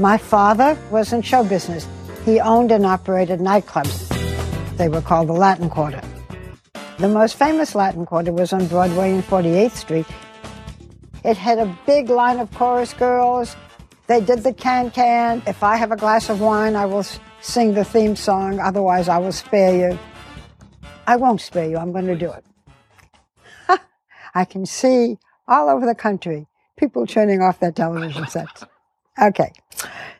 My father was in show business. He owned and operated nightclubs. They were called the Latin Quarter. The most famous Latin Quarter was on Broadway and 48th Street. It had a big line of chorus girls. They did the can can. If I have a glass of wine, I will sing the theme song. Otherwise, I will spare you. I won't spare you. I'm going to do it. I can see all over the country people turning off their television sets. Okay.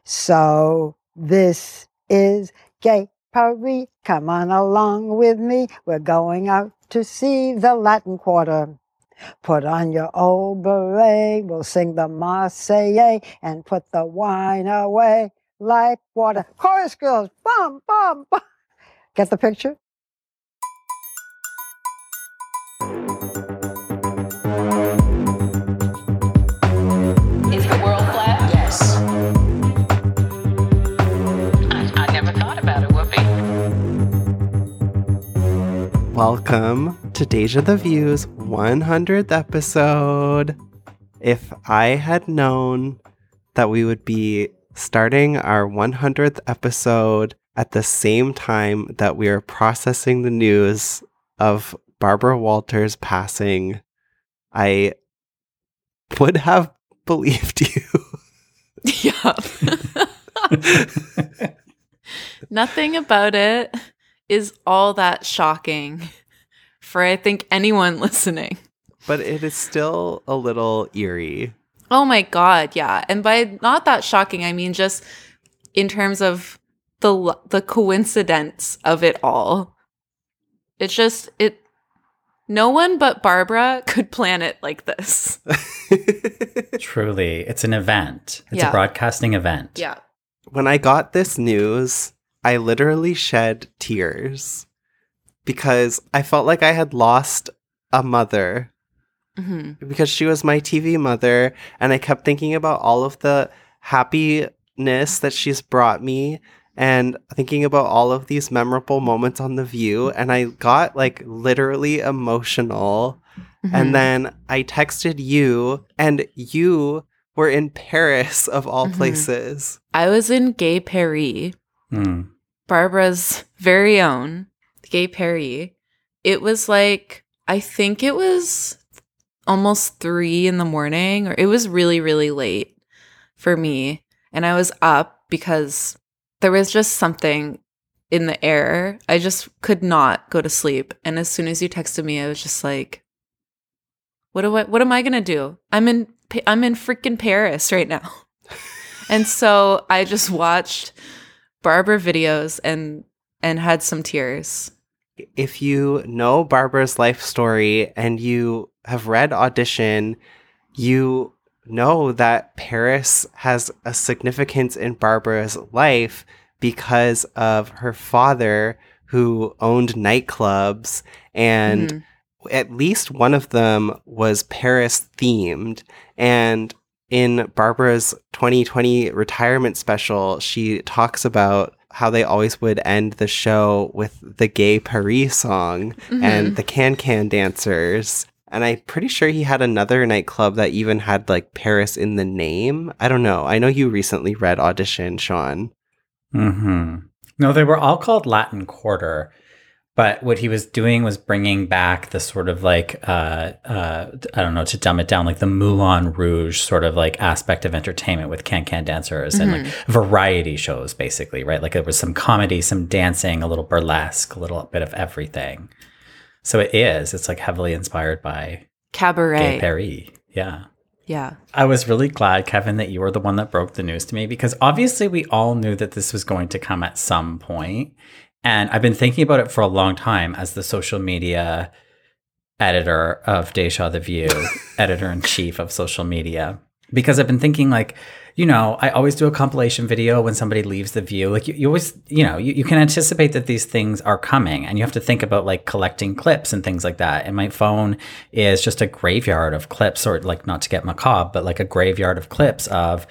So this is Gay Paris. Come on along with me. We're going out to see the Latin Quarter. Put on your old beret. We'll sing the Marseillaise and put the wine away like water. Chorus girls, bum, bum, bum. Get the picture? Welcome to Deja the Views 100th episode. If I had known that we would be starting our 100th episode at the same time that we are processing the news of Barbara Walters passing, I would have believed you. Yeah. Nothing about it is all that shocking for I think anyone listening. but it is still a little eerie. Oh my god, yeah. And by not that shocking, I mean just in terms of the the coincidence of it all. It's just it no one but Barbara could plan it like this. Truly, it's an event. It's Yeah. a broadcasting event. Yeah. when I got this news, I literally shed tears because I felt like I had lost a mother hmm because she was my TV mother. And I kept thinking about all of the happiness that she's brought me and thinking about all of these memorable moments on The View. And I got like literally emotional. Mm-hmm. And then I texted you, and you were in Paris of all Mhm. places. I was in Gay Paris. Hmm. Barbara's very own Gay Perry. It was like I think it was almost three in the morning, or it was really, really late for me. And I was up because there was just something in the air. I just could not go to sleep. And as soon as you texted me, I was just like, "What do I? What am I gonna do? I'm in. I'm in freaking Paris right now." and so I just watched Barbara videos and and had some tears. if you know Barbara's life story and you have read Audition, you know that Paris has a significance in Barbara's life because of her father who owned nightclubs and Mhm. at least one of them was Paris themed. And in Barbara's 2020 retirement special, she talks about how they always would end the show with the Gay Paris song Mhm. and the Can Can dancers. And I'm pretty sure he had another nightclub that even had like Paris in the name. I don't know. I know you recently read Audition, Sean. hmm No, they were all called Latin Quarter, but what he was doing was bringing back the sort of like uh, uh, I don't know to dumb it down, like the Moulin Rouge sort of like aspect of entertainment with can can dancers and like variety shows, basically, right? Like there was some comedy, some dancing, a little burlesque, a little bit of everything. So it is. It's like heavily inspired by Cabaret. Gay Paris. Yeah. Yeah. I was really glad, Kevin, that you were the one that broke the news to me because obviously we all knew that this was going to come at some point. And I've been thinking about it for a long time as the social media editor of Deja the View, editor in chief of social media. Because I've been thinking, like, you know, I always do a compilation video when somebody leaves the view. Like, you, you always, you know, you, you can anticipate that these things are coming and you have to think about like collecting clips and things like that. And my phone is just a graveyard of clips, or like, not to get macabre, but like a graveyard of clips of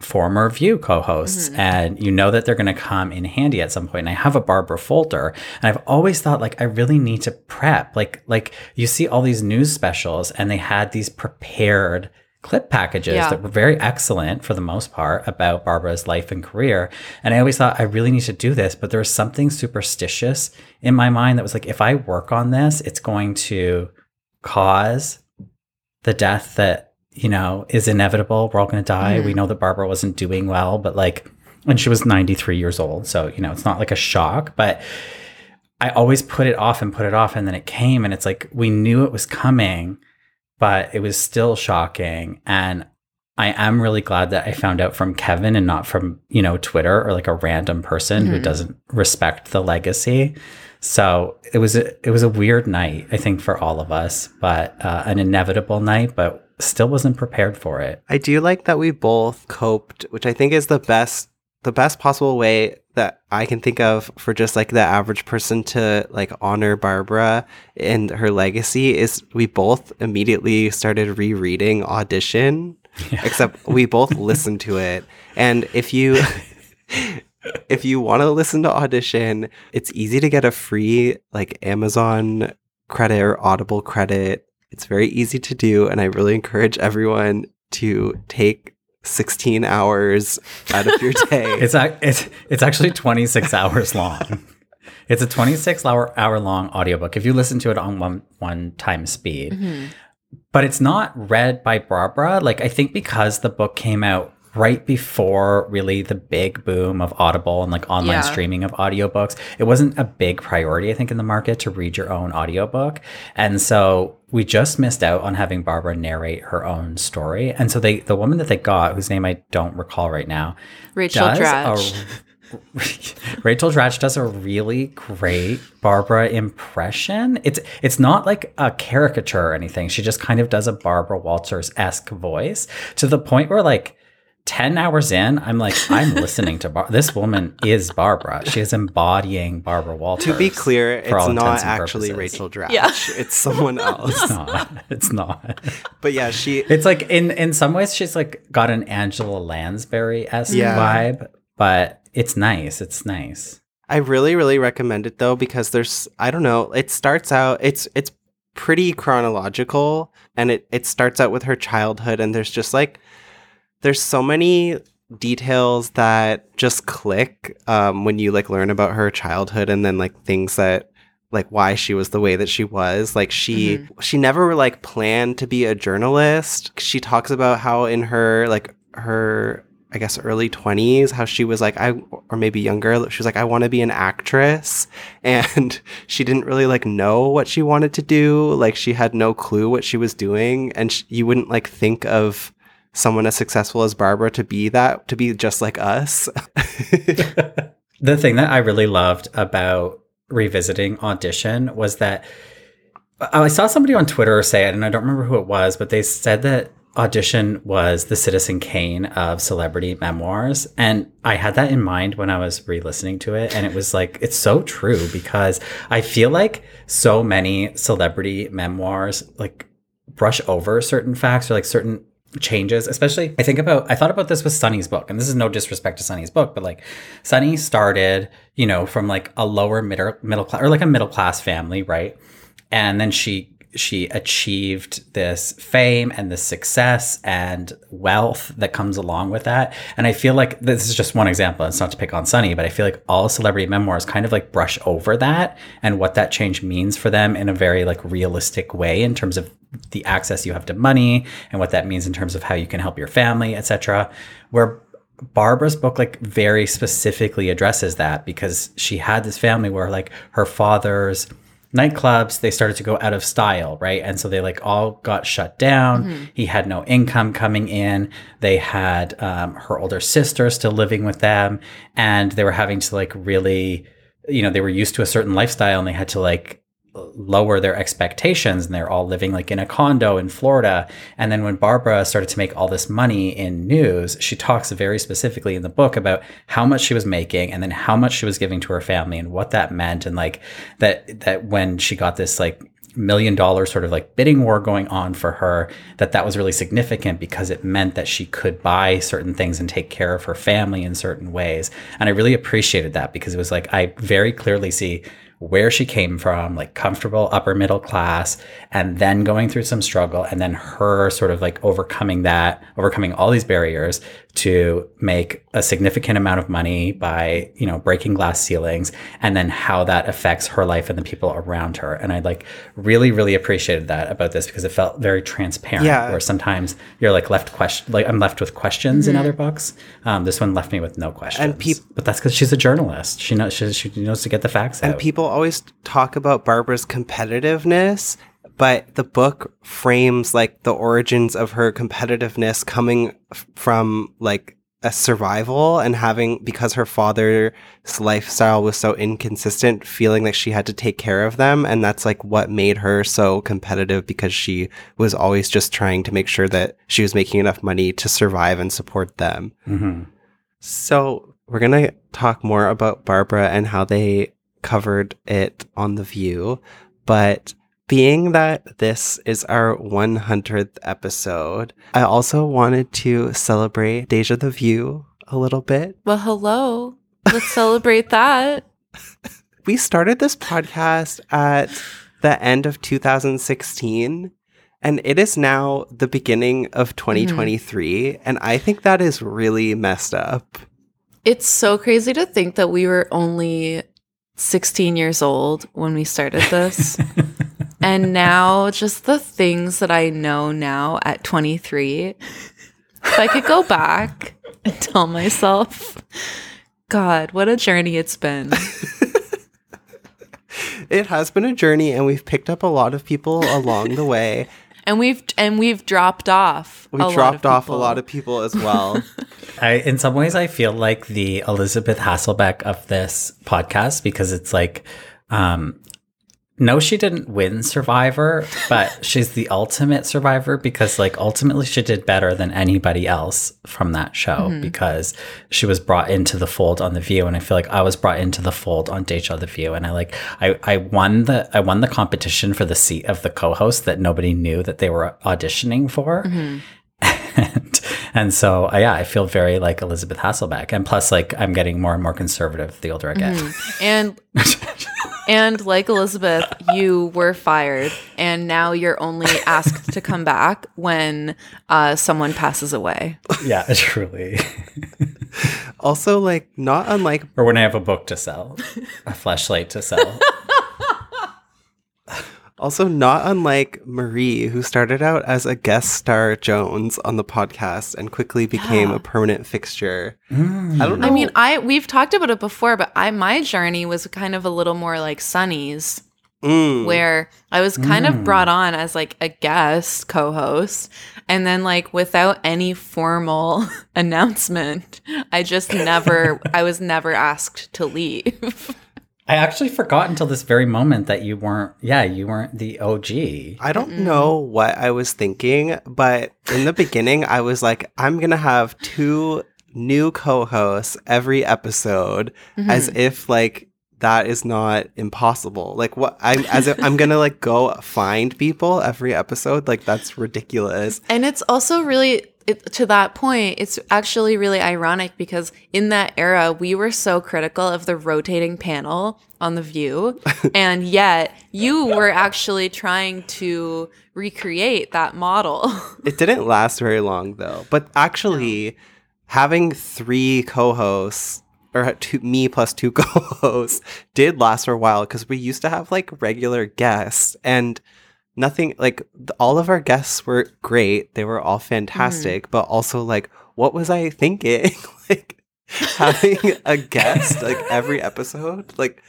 former View co-hosts, mm-hmm. and you know that they're going to come in handy at some point. And I have a Barbara folder, and I've always thought like I really need to prep. Like like you see all these news specials, and they had these prepared clip packages Yeah. that were very excellent for the most part about Barbara's life and career. And I always thought I really need to do this, but there was something superstitious in my mind that was like, if I work on this, it's going to cause the death that, you know, is inevitable. We're all going to die. We know that Barbara wasn't doing well, but like, and she was 93 years old. So, you know, it's not like a shock, but I always put it off and put it off. And then it came and it's like, we knew it was coming, but it was still shocking. And I am really glad that I found out from Kevin and not from, you know, Twitter or like a random person who Mhm. doesn't respect the legacy. So it was a, it was a weird night, I think, for all of us, but uh, an inevitable night, but still wasn't prepared for it. I do like that we both coped, which I think is the best the best possible way that I can think of for just like the average person to like honor Barbara and her legacy is we both immediately started rereading audition except we both listened to it and if you if you want to listen to audition it's easy to get a free like Amazon credit or Audible credit it's very easy to do and I really encourage everyone to take 16 hours out of your day. It's ac- it's it's actually 26 hours long. It's a 26 hour hour long audiobook if you listen to it on one one time speed. Mhm. But it's not read by Barbara. Like I think because the book came out right before really the big boom of Audible and like online Yeah. streaming of audiobooks, it wasn't a big priority I think in the market to read your own audiobook. And so we just missed out on having Barbara narrate her own story. And so they the woman that they got, whose name I don't recall right now, Rachel Dratch. Rachel Dratch does a really great Barbara impression. It's it's not like a caricature or anything. She just kind of does a Barbara Walters esque voice to the point where like. 10 hours in, I'm like, I'm listening to Bar- this woman is Barbara. She is embodying Barbara Walters. to be clear, it's not actually purposes. Rachel Dratch. Yeah. It's someone else. It's not. It's not. but yeah, she It's like in in some ways she's like got an Angela Lansbury esque Yeah. vibe, but it's nice. It's nice. I really really recommend it though because there's I don't know, it starts out it's it's pretty chronological and it it starts out with her childhood and there's just like there's so many details that just click um, when you like learn about her childhood and then like things that like why she was the way that she was. Like she she never like planned to be a journalist. She talks about how in her like her i guess early 20s how she was like i or maybe younger she was like i want to be an actress. And she didn't really like know what she wanted to do. Like she had no clue what she was doing. And sh- you wouldn't like think of someone as successful as barbara to be that to be just like us. The thing that I really loved about revisiting audition was that I saw somebody on Twitter say it, and I don't remember who it was, but they said that audition was the Citizen Kane of celebrity memoirs, and I had that in mind when I was re-listening to it, and it was like it's so true because I feel like so many celebrity memoirs like brush over certain facts or like certain changes especially i think about i thought about this with sunny's book and this is no disrespect to sunny's book but like sunny started you know from like a lower middle middle class or like a middle class family right? And then she she achieved this fame and this success and wealth that comes along with that. And i feel like this is just one example. It's not to pick on sunny but i feel like all celebrity memoirs kind of like brush over that and what that change means for them in a very like realistic way in terms of the access you have to money and what that means in terms of how you can help your family etc where Barbara's book like very specifically addresses that because she had this family where like her father's nightclubs they started to go out of style right? And so they like all got shut down. He had no income coming in. They had um, her older sister still living with them. And they were having to like really you know they were used to a certain lifestyle and they had to like lower their expectations and they're all living like in a condo in Florida. And then when Barbara started to make all this money in news, she talks very specifically in the book about how much she was making and then how much she was giving to her family and what that meant and like that that when she got this like million dollar sort of like bidding war going on for her that that was really significant because it meant that she could buy certain things and take care of her family in certain ways and i really appreciated that because it was like i very clearly see where she came from, like comfortable upper middle class, and then going through some struggle, and then her sort of like overcoming that, overcoming all these barriers to make a significant amount of money by, you know, breaking glass ceilings, and then how that affects her life and the people around her. And I like really, really appreciated that about this because it felt very transparent. Yeah. Where sometimes you're like left question, like I'm left with questions in other books. Um, this one left me with no questions. and peop- but that's because she's a journalist. She knows she, she knows to get the facts out. And out. people always talk about Barbara's competitiveness, but the book frames like the origins of her competitiveness coming f- from like a survival and having because her father's lifestyle was so inconsistent feeling like she had to take care of them. And that's like what made her so competitive because she was always just trying to make sure that she was making enough money to survive and support them. Hmm so we're gonna talk more about Barbara and how they covered it on the View, but being that this is our 100th episode, I also wanted to celebrate Deja the View a little bit. Well, hello. Let's celebrate that. We started this podcast at the end of 2016. And it is now the beginning of 2023. Mm-hmm. And I think that is really messed up. It's so crazy to think that we were only 16 years old when we started this. and now, just the things that I know now at 23, if I could go back and tell myself, God, what a journey it's been. It has been a journey, and we've picked up a lot of people along the way. And we've and we've dropped off. We a lot dropped of off a lot of people as well. I, in some ways, I feel like the Elisabeth Hasselbeck of this podcast because it's like, um, no, she didn't win Survivor, but she's the ultimate survivor because, like, ultimately she did better than anybody else from that show mm-hmm. because she was brought into the fold on The View, and I feel like I was brought into the fold on Deja The View, and I like I I won the I won the competition for the seat of the co-host that nobody knew that they were auditioning for. Mm-hmm. And, and so uh, yeah, I feel very like Elisabeth Hasselbeck, and plus, like I'm getting more and more conservative the older I get. Mm-hmm. And and like Elizabeth, you were fired, and now you're only asked to come back when uh, someone passes away. yeah, truly. also, like, not unlike or when I have a book to sell, a flashlight to sell. also not unlike Marie, who started out as a guest star Jones on the podcast and quickly became a permanent fixture. I don't know. I mean, I we've talked about it before, but I my journey was kind of a little more like Sunny's, Mm. where I was kind of brought on as like a guest co-host, and then like without any formal announcement, I just never, I was never asked to leave. I actually forgot until this very moment that you weren't. Yeah, you weren't the OG. I don't know what I was thinking, but in the beginning, I was like, I'm going to have two new co hosts every episode mm-hmm. as if like that is not impossible. Like, what I'm as if I'm going to like go find people every episode. Like, that's ridiculous. And it's also really it, to that point, it's actually really ironic because in that era, we were so critical of the rotating panel on The View. and yet you were actually trying to recreate that model. It didn't last very long though. But actually, having three co-hosts or two, me plus two co-hosts did last for a while because we used to have like regular guests and nothing like all of our guests were great. They were all mm-hmm. fantastic, but also like what was I thinking? like having a guest like every episode like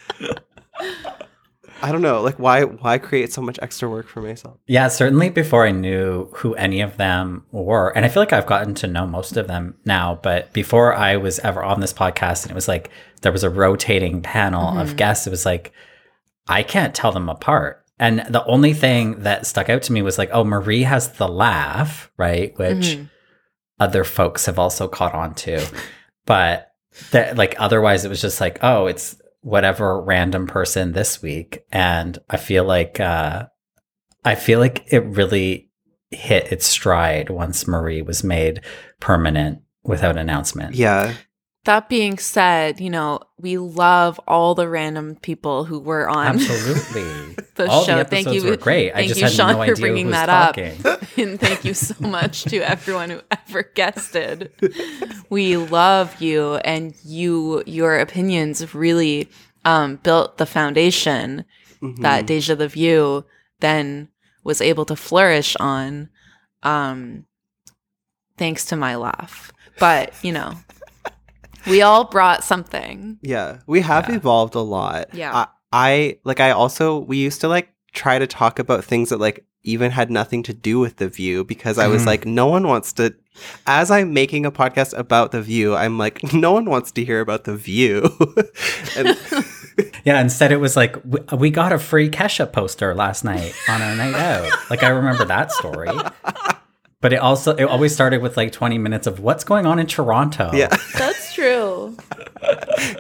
I don't know, like why why create so much extra work for myself? Yeah, certainly before I knew who any of them were. And I feel like I've gotten to know most of them now, but before I was ever on this podcast and it was like there was a rotating panel of mm-hmm. guests, it was like I can't tell them apart. And the only thing that stuck out to me was like, oh, Marie has the laugh, right? Which other folks have also caught on to. But that like otherwise it was just like, oh, it's whatever random person this week. And I feel like uh I feel like it really hit its stride once Marie was made permanent without announcement. Yeah. That being said, you know, we love all the random people who were on Absolutely. the All show. the thank you, were great. I Thank just you, had Sean, no for idea bringing that talking. up. and thank you so much to everyone who ever guested. We love you, and you your opinions really um, built the foundation Mm-hmm. that Deja the View then was able to flourish on. Um, thanks to my laugh, but you know. We all brought something. Yeah, we have Yeah. evolved a lot. Yeah. I, I like. I also we used to like try to talk about things that like even had nothing to do with the view because I was Mhm. like, no one wants to. As I'm making a podcast about the view, I'm like, no one wants to hear about the view. and, Yeah, instead it was like we, we got a free Kesha poster last night on our night out. Like I remember that story. But it also it always started with like 20 minutes of what's going on in Toronto. yeah. That's true.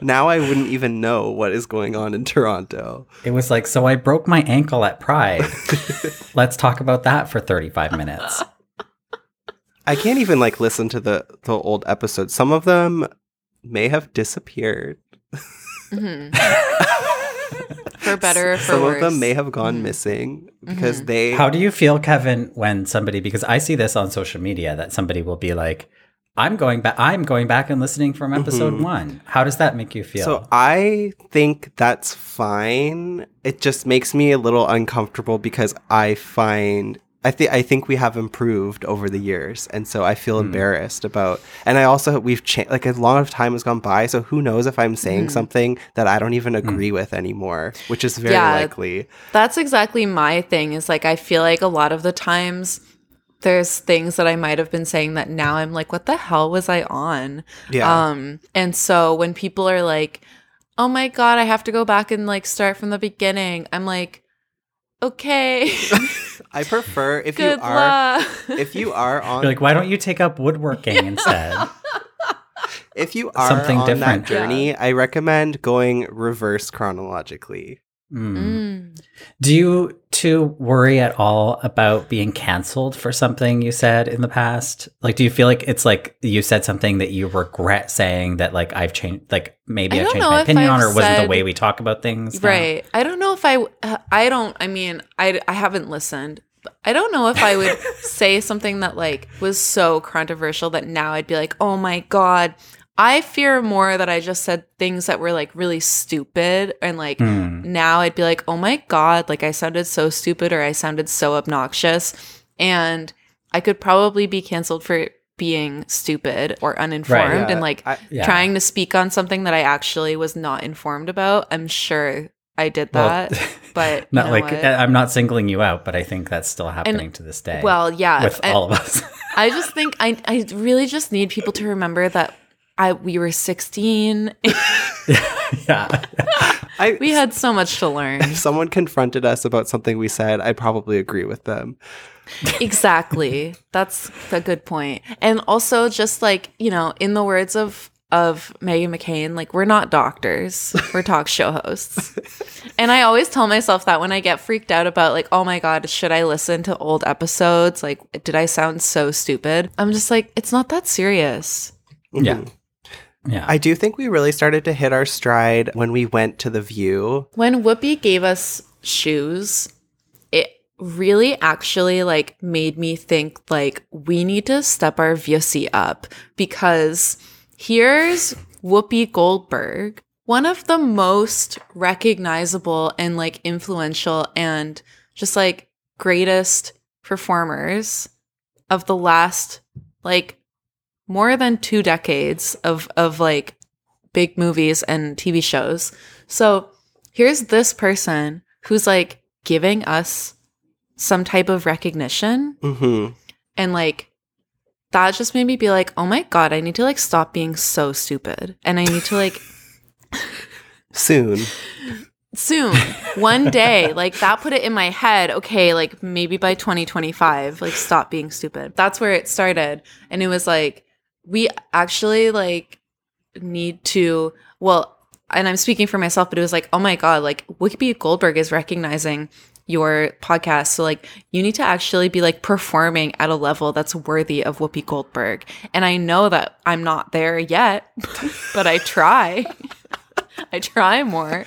Now I wouldn't even know what is going on in Toronto. It was like so I broke my ankle at Pride. Let's talk about that for 35 minutes. I can't even like listen to the the old episodes. Some of them may have disappeared. Mhm. for better or for Some worse. of them may have gone Mhm. missing because Mhm. they How do you feel Kevin when somebody because I see this on social media that somebody will be like I'm going back I'm going back and listening from episode Mhm. 1. How does that make you feel? So I think that's fine. It just makes me a little uncomfortable because I find I think I think we have improved over the years, and so I feel Hmm. embarrassed about. And I also we've changed. Like a lot of time has gone by, so who knows if I'm saying Mhm. something that I don't even Hmm. agree with anymore, which is very Yeah. likely. That's exactly my thing. Is like I feel like a lot of the times there's things that I might have been saying that now I'm like, what the hell was I on? Yeah. Um, and so when people are like, "Oh my god, I have to go back and like start from the beginning," I'm like, "Okay, I prefer if good you are luck." if you are on You're like why don't you take up woodworking instead? if you are Something on different. that journey, I recommend going reverse chronologically. Hmm. Mm. Do you two worry at all about being canceled for something you said in the past? Like, do you feel like it's like you said something that you regret saying that like I've changed, like maybe I I've changed my opinion on, I've or was it the way we talk about things? now? Right. I don't know if I uh, I don't I mean, I I haven't listened. I don't know if I would say something that like was so controversial that now I'd be like, "Oh my god." I fear more that I just said things that were like really stupid and like Hmm. Now I'd be like, "Oh my god, like I sounded so stupid or I sounded so obnoxious." And I could probably be canceled for being stupid or uninformed yeah. and like I, Yeah. trying to speak on something that I actually was not informed about. I'm sure I did Well, that, but you not know like what? I'm not singling you out, but I think that's still happening to this day. well, yeah. with and all of us. I just think I I really just need people to remember that I we were 16. yeah. I, we had so much to learn. if someone confronted us about something we said, I'd probably agree with them. exactly. That's a good point. And also just like, you know, in the words of of Meghan McCain, like we're not doctors. We're talk show hosts. and I always tell myself that when I get freaked out about like, oh my god, should I listen to old episodes? Like did I sound so stupid? I'm just like, it's not that serious. Mm-hmm. Yeah. Yeah. I do think we really started to hit our stride when we went to the View. When Whoopi gave us shoes, it really actually like made me think like we need to step our VSC up because here's Whoopi Goldberg, one of the most recognizable and like influential and just like greatest performers of the last like more than two decades of of like big movies and TV shows. So here's this person who's like giving us some type of recognition hmm and like that just made me be like, "Oh my god, I need to like stop being so stupid." And I need to like Soon. soon, one day, like that put it in my head, okay, like maybe by 2025, like stop being stupid. That's where it started. And it was like we actually like need to well, and I'm speaking for myself, but it was like, oh my god, like Whoopi Goldberg is recognizing your podcast. So like you need to actually be like performing at a level that's worthy of Whoopi Goldberg. And I know that I'm not there yet, but I try. I try more.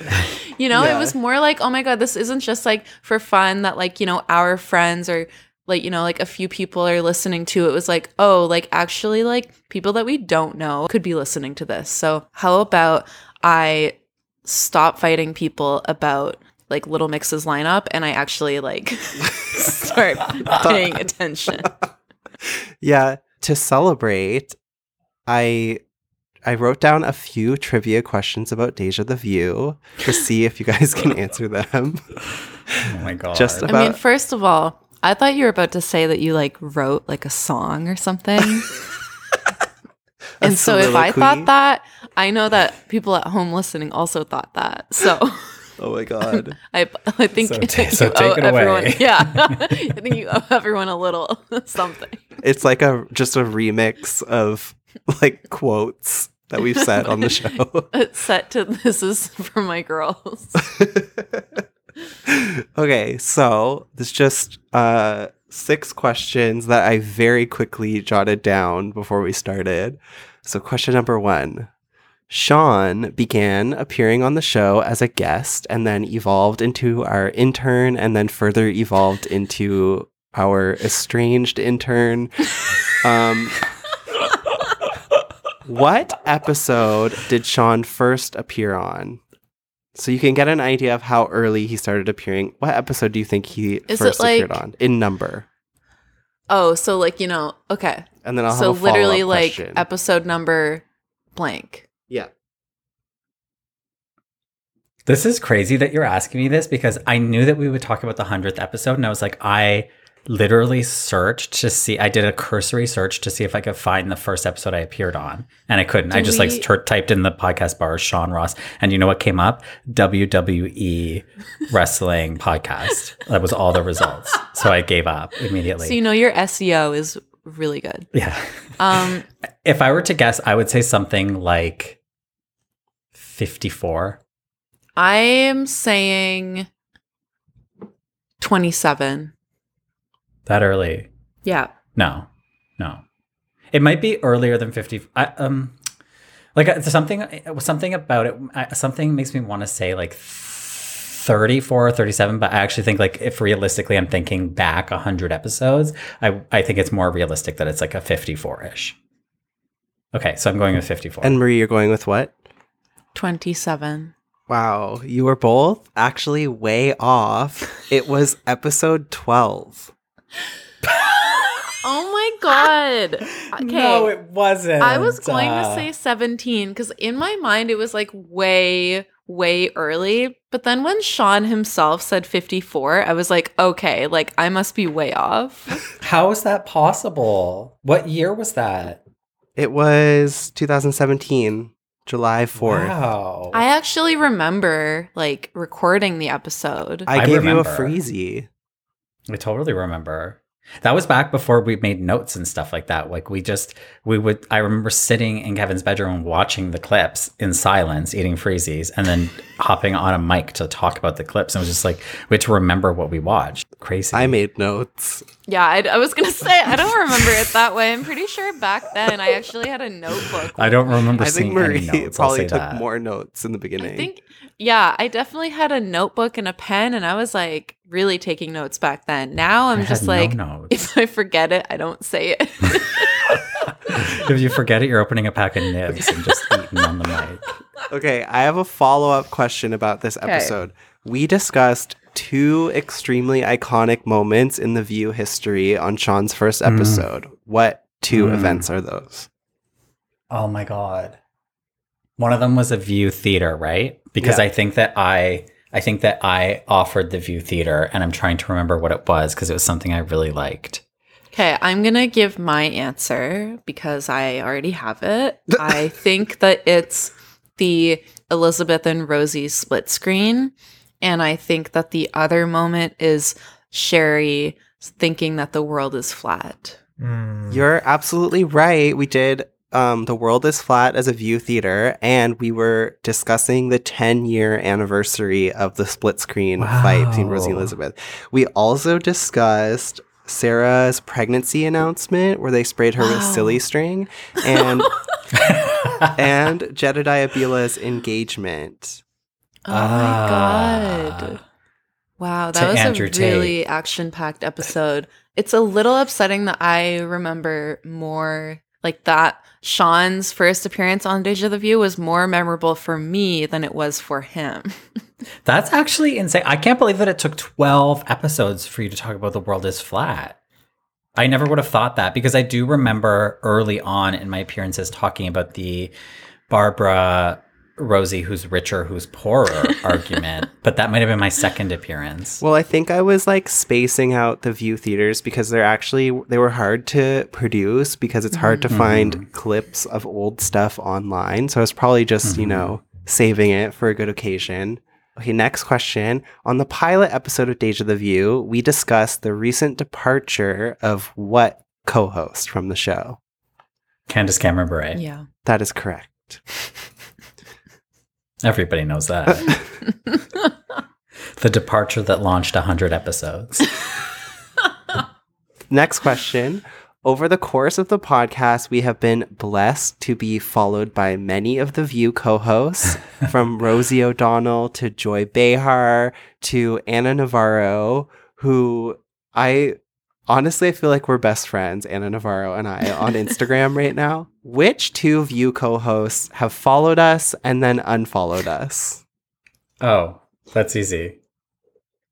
You know, Yeah. it was more like, oh my God, this isn't just like for fun that like, you know, our friends or like, you know, like a few people are listening to. It was like, oh, like actually like people that we don't know could be listening to this. So how about I stop fighting people about like Little Mix's lineup and I actually like start paying attention. Yeah, to celebrate, I I wrote down a few trivia questions about Deja the View to see if you guys can answer them. Oh my god. Just about- I mean, first of all, I thought you were about to say that you like wrote like a song or something. and so if I soliloquy. thought that, I know that people at home listening also thought that. So Oh my god. I, I think So ta- so you take owe it everyone, away. Yeah, I think you owe everyone a little something. it's like a just a remix of like quotes that we've said on the show. It's set to this is for my girls. Okay, so there's just uh six questions that I very quickly jotted down before we started. So question number 1. Sean began appearing on the show as a guest and then evolved into our intern and then further evolved into our estranged intern. Um What episode did Sean first appear on? So you can get an idea of how early he started appearing. What episode do you think he Is first it appeared like- on in number? Oh, so like you know, okay. And then I'll so have a literally like question. episode number blank. yeah. This is crazy that you're asking me this because I knew that we would talk about the 100th episode. And I was like, I literally searched to see, I did a cursory search to see if I could find the first episode I appeared on. And I couldn't. I just we- like typed in the podcast bar Sean Ross. And you know what came up? WWE wrestling podcast. That was all the results. So I gave up immediately. So you know your SEO is really good. yeah. Um, If I were to guess, I would say something like 54. I am saying twenty-seven. That early. Yeah. No, no. It might be earlier than fifty. I, um, like uh, something, something about it. Something makes me want to say like thirty-four or thirty-seven. But I actually think like if realistically, I'm thinking back hundred episodes. I I think it's more realistic that it's like a fifty-four-ish. Okay, so I'm going with fifty-four. And Marie, you're going with what? Twenty-seven. Wow, you were both actually way off. It was episode 12. Oh my god. Okay. no, it wasn't. I was going to Uh, say 17 because in my mind it was like way, way early. But then when Sean himself said 54, I was like, okay, like I must be way off. How is that possible? What year was that? It was 2017, July 4th. Wow. I actually remember like recording the episode. I, I gave you a remember. freezy. I totally remember. That was back before we made notes and stuff like that. Like we just we would I remember sitting in Kevin's bedroom watching the clips in silence, eating freezies, and then hopping on a mic to talk about the clips. And it was just like we had to remember what we watched. Crazy. I made notes. yeah, I, I was going to say, I don't remember it that way. I'm pretty sure back then I actually had a notebook. I don't remember I think seeing Marie any notes. I'll probably say took that. more notes in the beginning. I think, yeah, I definitely had a notebook and a pen, and I was like really taking notes back then. Now I'm I just had no like, if I forget it, I don't say it. if you forget it, you're opening a pack of nibs and just eating on the mic. Okay, I have a follow up question about this episode. We discussed two extremely iconic moments in the View history on Sean's first episode. What two Mm. events are those? Oh my god. One of them was a View Theater, right? Because Yeah. I think that I I think that I offered the View Theater and I'm trying to remember what it was because it was something I really liked. Okay, I'm gonna give my answer because I already have it. I think that it's the Elizabeth and Rosie split screen. And I think that the other moment is Sherri thinking that the world is flat. You're absolutely right. We did um, The World is Flat as a View Theater, and we were discussing the 10 year anniversary of the split screen fight between Rosie and Elizabeth. We also discussed Sarah's pregnancy announcement where they sprayed her with silly string and and Jedediah Bila's engagement. Oh Ah. my god. Wow, that To was Andrew a Tate. really action-packed episode. It's a little upsetting that I remember more like that Sean's first appearance on Deja the View was more memorable for me than it was for him. That's actually insane. I can't believe that it took 12 episodes for you to talk about the world is flat. I never would have thought that because I do remember early on in my appearances talking about the Barbara Rosie who's richer, who's poorer argument, but that might have been my second appearance. Well, I think I was like spacing out the view theaters because they're actually they were hard to produce because it's hard to mm-hmm. find clips of old stuff online. So I was probably just, you mm-hmm. know, saving it for a good occasion. Okay, next question. On the pilot episode of Deja the View, we discussed the recent departure of what co-host from the show? Candace Cameron Bure. yeah. That is correct. Everybody knows that. the departure that launched 100 episodes. Next question. Over the course of the podcast, we have been blessed to be followed by many of the View co hosts, from Rosie O'Donnell to Joy Behar to Ana Navarro, who I honestly I feel like we're best friends, Ana Navarro and I, on Instagram right now. Which two View co hosts have followed us and then unfollowed us? Oh, that's easy.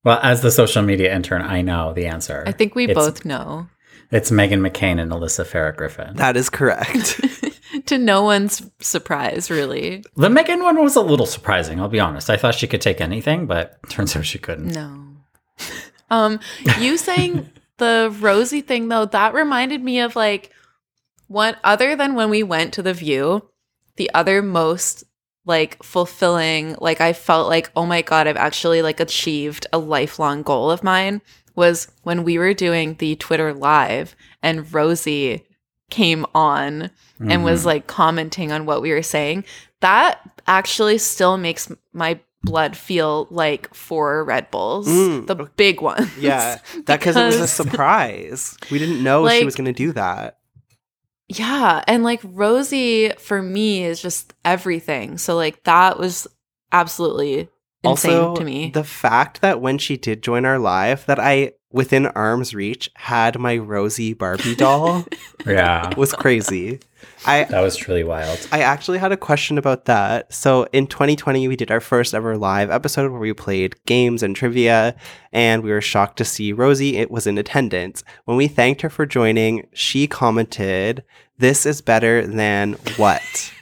Well, as the social media intern, I know the answer. I think we It's- both know. It's Meghan McCain and Alyssa Farah Griffin. That is correct. to no one's surprise, really. The Meghan one was a little surprising, I'll be honest. I thought she could take anything, but turns out she couldn't. No. Um, you saying the Rosie thing though, that reminded me of like one other than when we went to the view, the other most like fulfilling, like I felt like, oh my god, I've actually like achieved a lifelong goal of mine was when we were doing the Twitter live and Rosie came on and was Mhm. like commenting on what we were saying. That actually still makes my blood feel like four Red Bulls, Mm, the big ones. yeah, that because it was a surprise. We didn't know she was going to do that. Yeah, and like Rosie for me is just everything. So like that was absolutely also, to me. the fact that when she did join our live, that I within arm's reach had my Rosie Barbie doll Yeah, was crazy. I that was truly wild. I actually had a question about that. So in 2020, we did our first ever live episode where we played games and trivia, and we were shocked to see Rosie. It was in attendance. When we thanked her for joining, she commented, "This is better than what?"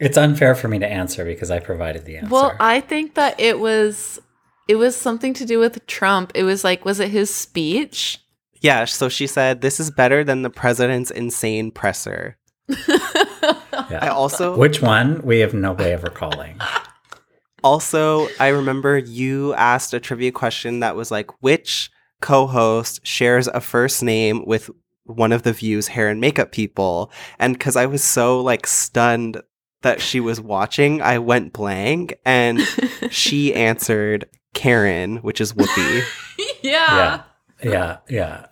It's unfair for me to answer because I provided the answer. well, I think that it was it was something to do with Trump. It was like was it his speech? Yeah. So she said, "This is better than the president's insane presser." Yeah. I also Which one? We have no way of recalling. Also, I remember you asked a trivia question that was like, which co host shares a first name with one of the View's hair and makeup people? And because I was so like stunned that she was watching, I went blank and she answered Karen, which is Whoopi. yeah. Yeah, yeah.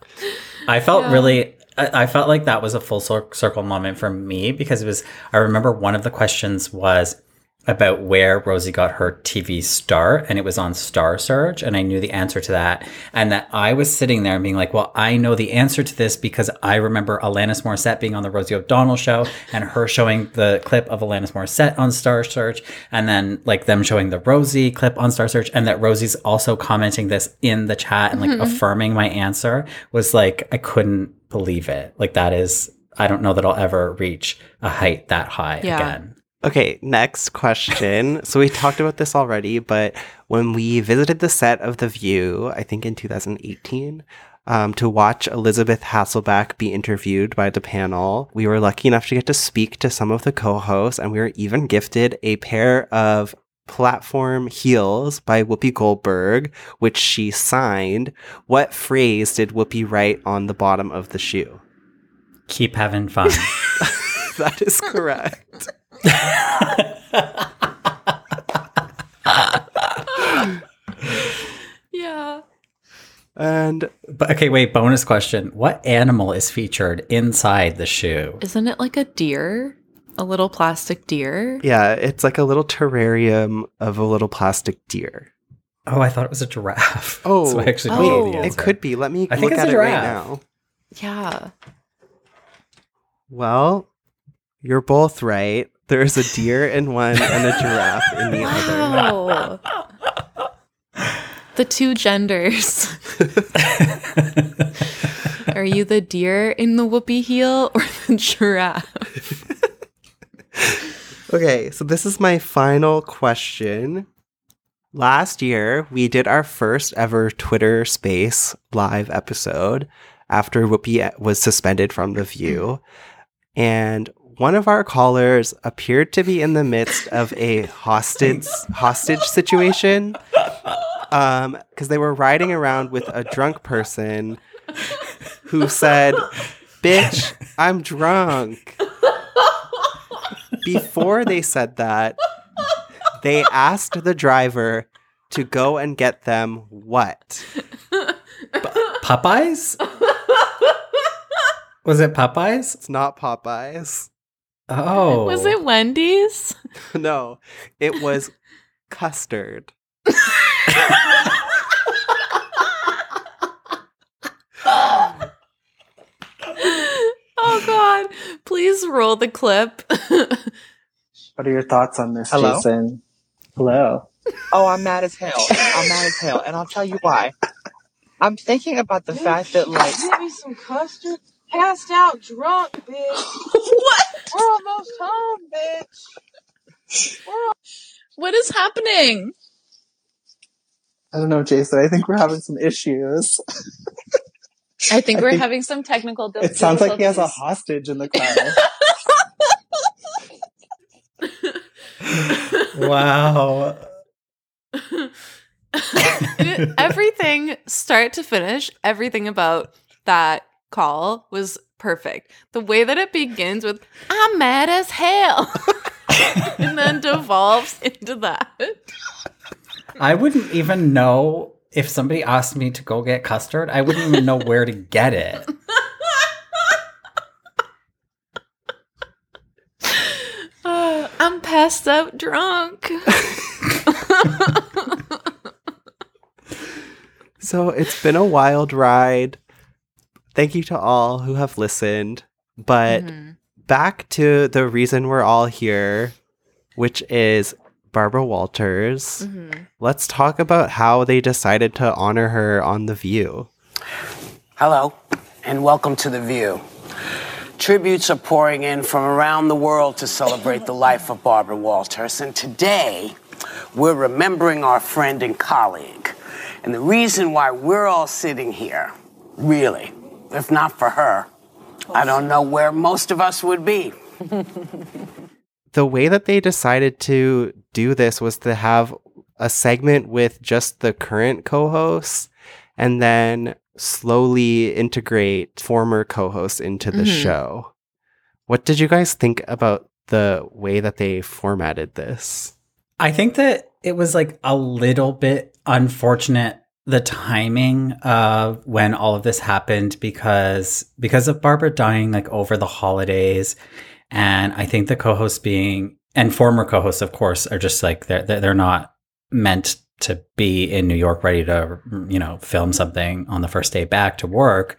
I felt Yeah. really. I, I felt like that was a full circle moment for me because it was. I remember one of the questions was about where Rosie got her TV start, and it was on Star Search, and I knew the answer to that, and that I was sitting there and being like, "Well, I know the answer to this because I remember Alanis Morissette being on the Rosie O'Donnell show, and her showing the clip of Alanis Morissette on Star Search, and then like them showing the Rosie clip on Star Search, and that Rosie's also commenting this in the chat and like mm-hmm. affirming my answer was like I couldn't believe it. Like that is." I don't know that I'll ever reach a height that high Yeah. again. Okay, next question. so we talked about this already, but when we visited the set of The View, I think in 2018, um, to watch Elisabeth Hasselbeck be interviewed by the panel, we were lucky enough to get to speak to some of the co-hosts, and we were even gifted a pair of platform heels by Whoopi Goldberg, which she signed. What phrase did Whoopi write on the bottom of the shoe? Keep having fun. that is correct. Yeah. And but okay, wait, bonus question. What animal is featured inside the shoe? Isn't it like a deer? A little plastic deer? yeah, it's like a little terrarium of a little plastic deer. Oh, I thought it was a giraffe. Oh, so I actually Oh. wait, It could be. Let me I think look it's at a it right giraffe. now. Yeah. Well, you're both right. There's a deer in one and a giraffe in the other. Wow. the two genders. Are you the deer in the whoopee heel or the giraffe? Okay, so this is my final question. Last year, we did our first ever Twitter Space live episode after Whoopi was suspended from The View. And one of our callers appeared to be in the midst of a hostage hostage situation. Um, because they were riding around with a drunk person who said, Bitch, I'm drunk. Before they said that, they asked the driver to go and get them what? Popeyes? was it Popeyes? It's not Popeyes. Oh. Was it oh. Wendy's? No, it was custard. Oh God! Please roll the clip. What are your thoughts on this, Hello? Jason? Hello. Oh, I'm mad as hell. I'm mad as hell, and I'll tell you why. I'm thinking about the fact that, like, Give me some custard. Passed out drunk, bitch. what? We're almost home, bitch. What is happening? I don't know, Jason. I think we're having some issues. I think I we're think- having some technical dif- It sounds like he has a difficulties. hostage in the car. wow. everything, start to finish, everything about that call was perfect. The way that it begins with "I'm mad as hell," and then devolves into that. I wouldn't even know if somebody asked me to go get custard. I wouldn't even know where to get it. Uh, I'm passed out drunk. So it's been a wild ride. Thank you to all who have listened. But Mhm. back to the reason we're all here, which is Barbara Walters. Mhm. Let's talk about how they decided to honor her on The View. Hello, and welcome to The View. Tributes are pouring in from around the world to celebrate the life of Barbara Walters, and today we're remembering our friend and colleague. And the reason why we're all sitting here, really, if not for her, I don't know where most of us would be. the way that they decided to do this was to have a segment with just the current co-hosts and then slowly integrate former co-hosts into the Mhm. show. What did you guys think about the way that they formatted this? I think that it was like a little bit unfortunate the timing of when all of this happened because because of Barbara dying like over the holidays and I think the co-hosts being and former co-hosts of course are just like they're they're not meant to be in New York ready to you know film something on the first day back to work.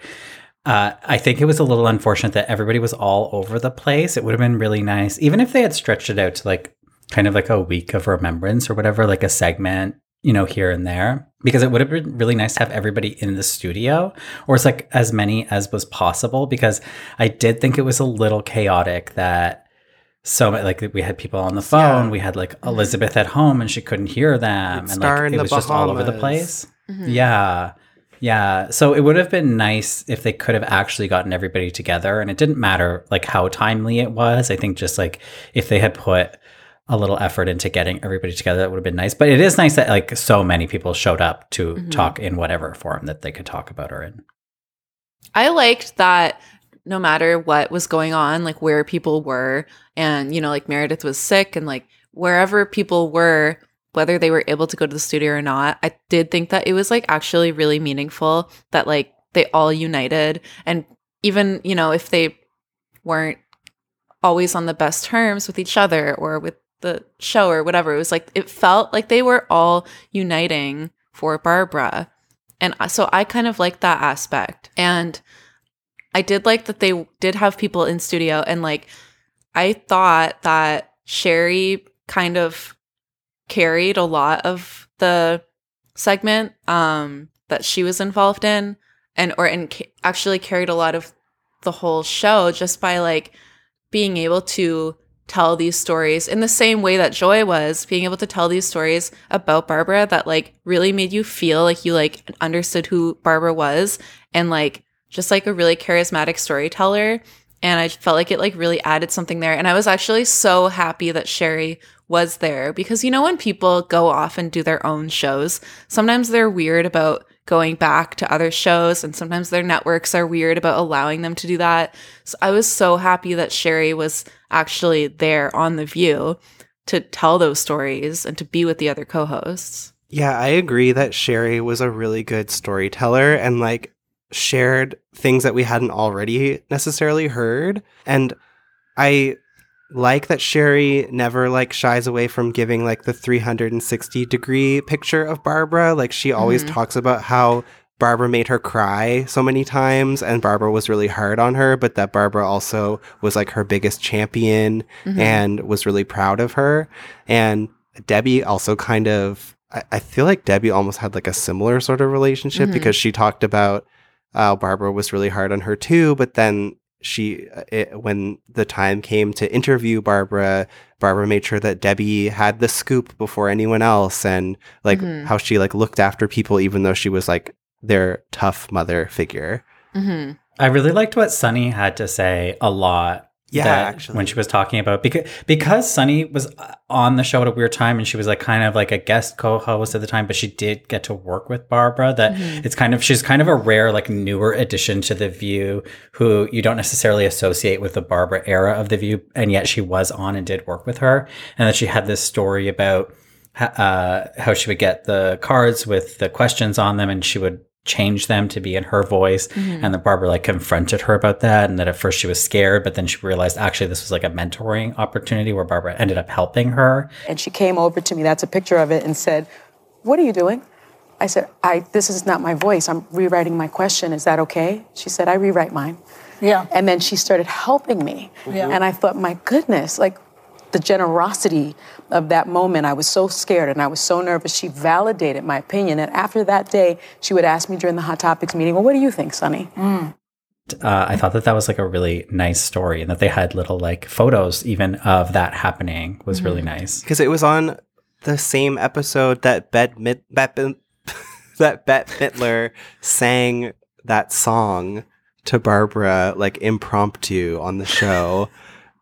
Uh, I think it was a little unfortunate that everybody was all over the place. It would have been really nice, even if they had stretched it out to like kind of like a week of remembrance or whatever, like a segment, you know, here and there, because it would have been really nice to have everybody in the studio or it's like as many as was possible. Because I did think it was a little chaotic that so like we had people on the phone, Yeah. we had like Elisabeth at home and she couldn't hear them, You'd and like it the was just all over the Bahamas. place. Mhm. Yeah. Yeah. So it would have been nice if they could have actually gotten everybody together. And it didn't matter like how timely it was. I think just like if they had put a little effort into getting everybody together, that would have been nice. But it is nice that like so many people showed up to Mhm. talk in whatever form that they could talk about her in. I liked that no matter what was going on, like where people were, and you know, like Meredith was sick, and like wherever people were, whether they were able to go to the studio or not, I did think that it was like actually really meaningful that like they all united, and even you know if they weren't always on the best terms with each other or with the show or whatever, it was like it felt like they were all uniting for Barbara. And so I kind of liked that aspect. And I did like that they did have people in studio and like I thought that Sherri kind of carried a lot of the segment um that she was involved in and or and ca- actually carried a lot of the whole show just by like being able to tell these stories in the same way that Joy was being able to tell these stories about Barbara that like really made you feel like you like understood who Barbara was and like just like a really charismatic storyteller. And I felt like it like really added something there. And I was actually so happy that Sherri was there because you know when people go off and do their own shows sometimes they're weird about going back to other shows and sometimes their networks are weird about allowing them to do that so I was so happy that Sherri was actually there on the view to tell those stories and to be with the other co-hosts Yeah, I agree that Sherri was a really good storyteller and like shared things that we hadn't already necessarily heard. And I like that Sherri never like shies away from giving like the 360 degree picture of Barbara. Like she always Mhm. talks about how Barbara made her cry so many times and Barbara was really hard on her, but that Barbara also was like her biggest champion Mhm. and was really proud of her. And Debbie also kind of, I, I feel like Debbie almost had like a similar sort of relationship Mhm. because she talked about how Barbara was really hard on her too, but then she, uh, it, when the time came to interview Barbara, Barbara made sure that Debbie had the scoop before anyone else and like Mhm. how she like looked after people even though she was like their tough mother figure. mm-hmm. I really liked what Sunny had to say a lot. Yeah, actually. when she was talking about because because Sunny was uh, on the show at a weird time and she was like kind of like a guest co-host at the time, but she did get to work with Barbara. That Mhm. it's kind of she's kind of a rare like newer addition to the View who you don't necessarily associate with the Barbara era of the View, and yet she was on and did work with her, and that she had this story about uh, how she would get the cards with the questions on them and she would change them to be in her voice Mhm. and that Barbara like confronted her about that and that at first she was scared but then she realized actually this was like a mentoring opportunity where Barbara ended up helping her And she came over to me, that's a picture of it, and said, What are you doing? I said, I this is not my voice. I'm rewriting my question. Is that okay? She said, I rewrite mine. Yeah. And then she started helping me. Yeah. And I thought, my goodness, like the generosity of that moment, I was so scared and I was so nervous. She validated my opinion. And after that day, she would ask me during the Hot Topics meeting, Well, what do you think, Sunny? uh, I thought that that was like a really nice story and that they had little like photos even of that happening was really nice because it was on the same episode that Bette Mid- Bette, that Bette Midler sang that song to Barbara like impromptu on the show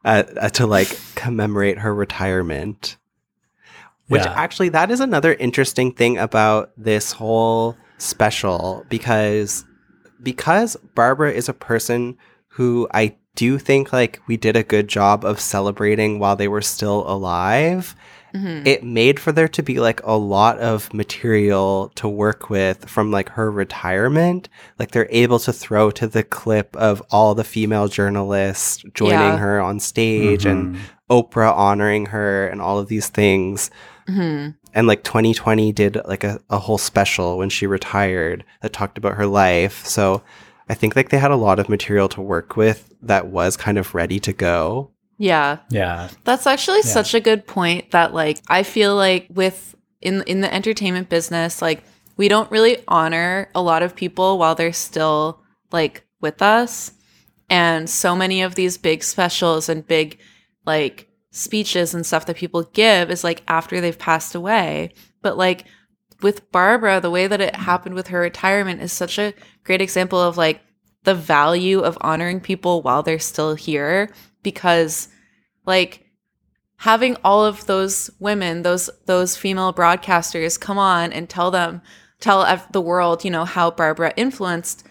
uh, uh, to like commemorate her retirement. Which Yeah. actually, that is another interesting thing about this whole special because because Barbara is a person who I do think like we did a good job of celebrating while they were still alive. Mhm. It made for there to be like a lot of material to work with from like her retirement. Like they're able to throw to the clip of all the female journalists joining Yeah. her on stage and Mhm. Oprah honoring her and all of these things. hmm And like 2020 did like a, a whole special when she retired that talked about her life. So I think like they had a lot of material to work with that was kind of ready to go. Yeah. yeah That's actually Yeah. such a good point that like I feel like with in in the entertainment business like we don't really honor a lot of people while they're still like with us. And so many of these big specials and big like speeches and stuff that people give is like after they've passed away. But like with Barbara, the way that it happened with her retirement is such a great example of like the value of honoring people while they're still here because like having all of those women those those female broadcasters come on and tell them tell the world you know how barbara influenced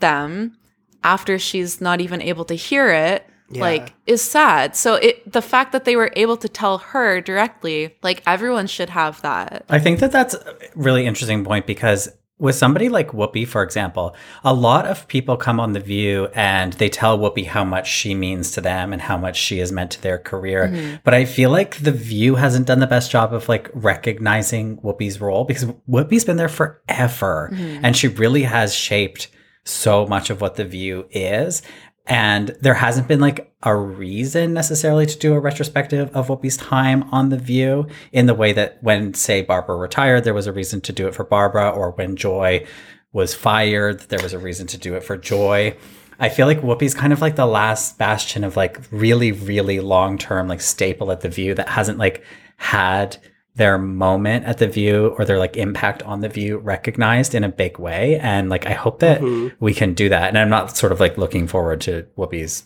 them after she's not even able to hear it Yeah. like is sad so it the fact that they were able to tell her directly like everyone should have that I think that that's a really interesting point because with somebody like Whoopi, for example, a lot of people come on The View and they tell Whoopi how much she means to them and how much she has meant to their career. Mhm. But I feel like The View hasn't done the best job of like recognizing Whoopi's role because Whoopi's been there forever Mhm. and she really has shaped so much of what The View is. And there hasn't been like a reason necessarily to do a retrospective of Whoopi's time on The View in the way that when, say, Barbara retired, there was a reason to do it for Barbara, or when Joy was fired, there was a reason to do it for Joy. I feel like Whoopi's kind of like the last bastion of like really, really long term, like staple at The View that hasn't like had their moment at the view or their like impact on the view recognized in a big way and like i hope that Mhm. we can do that and i'm not sort of like looking forward to whoopi's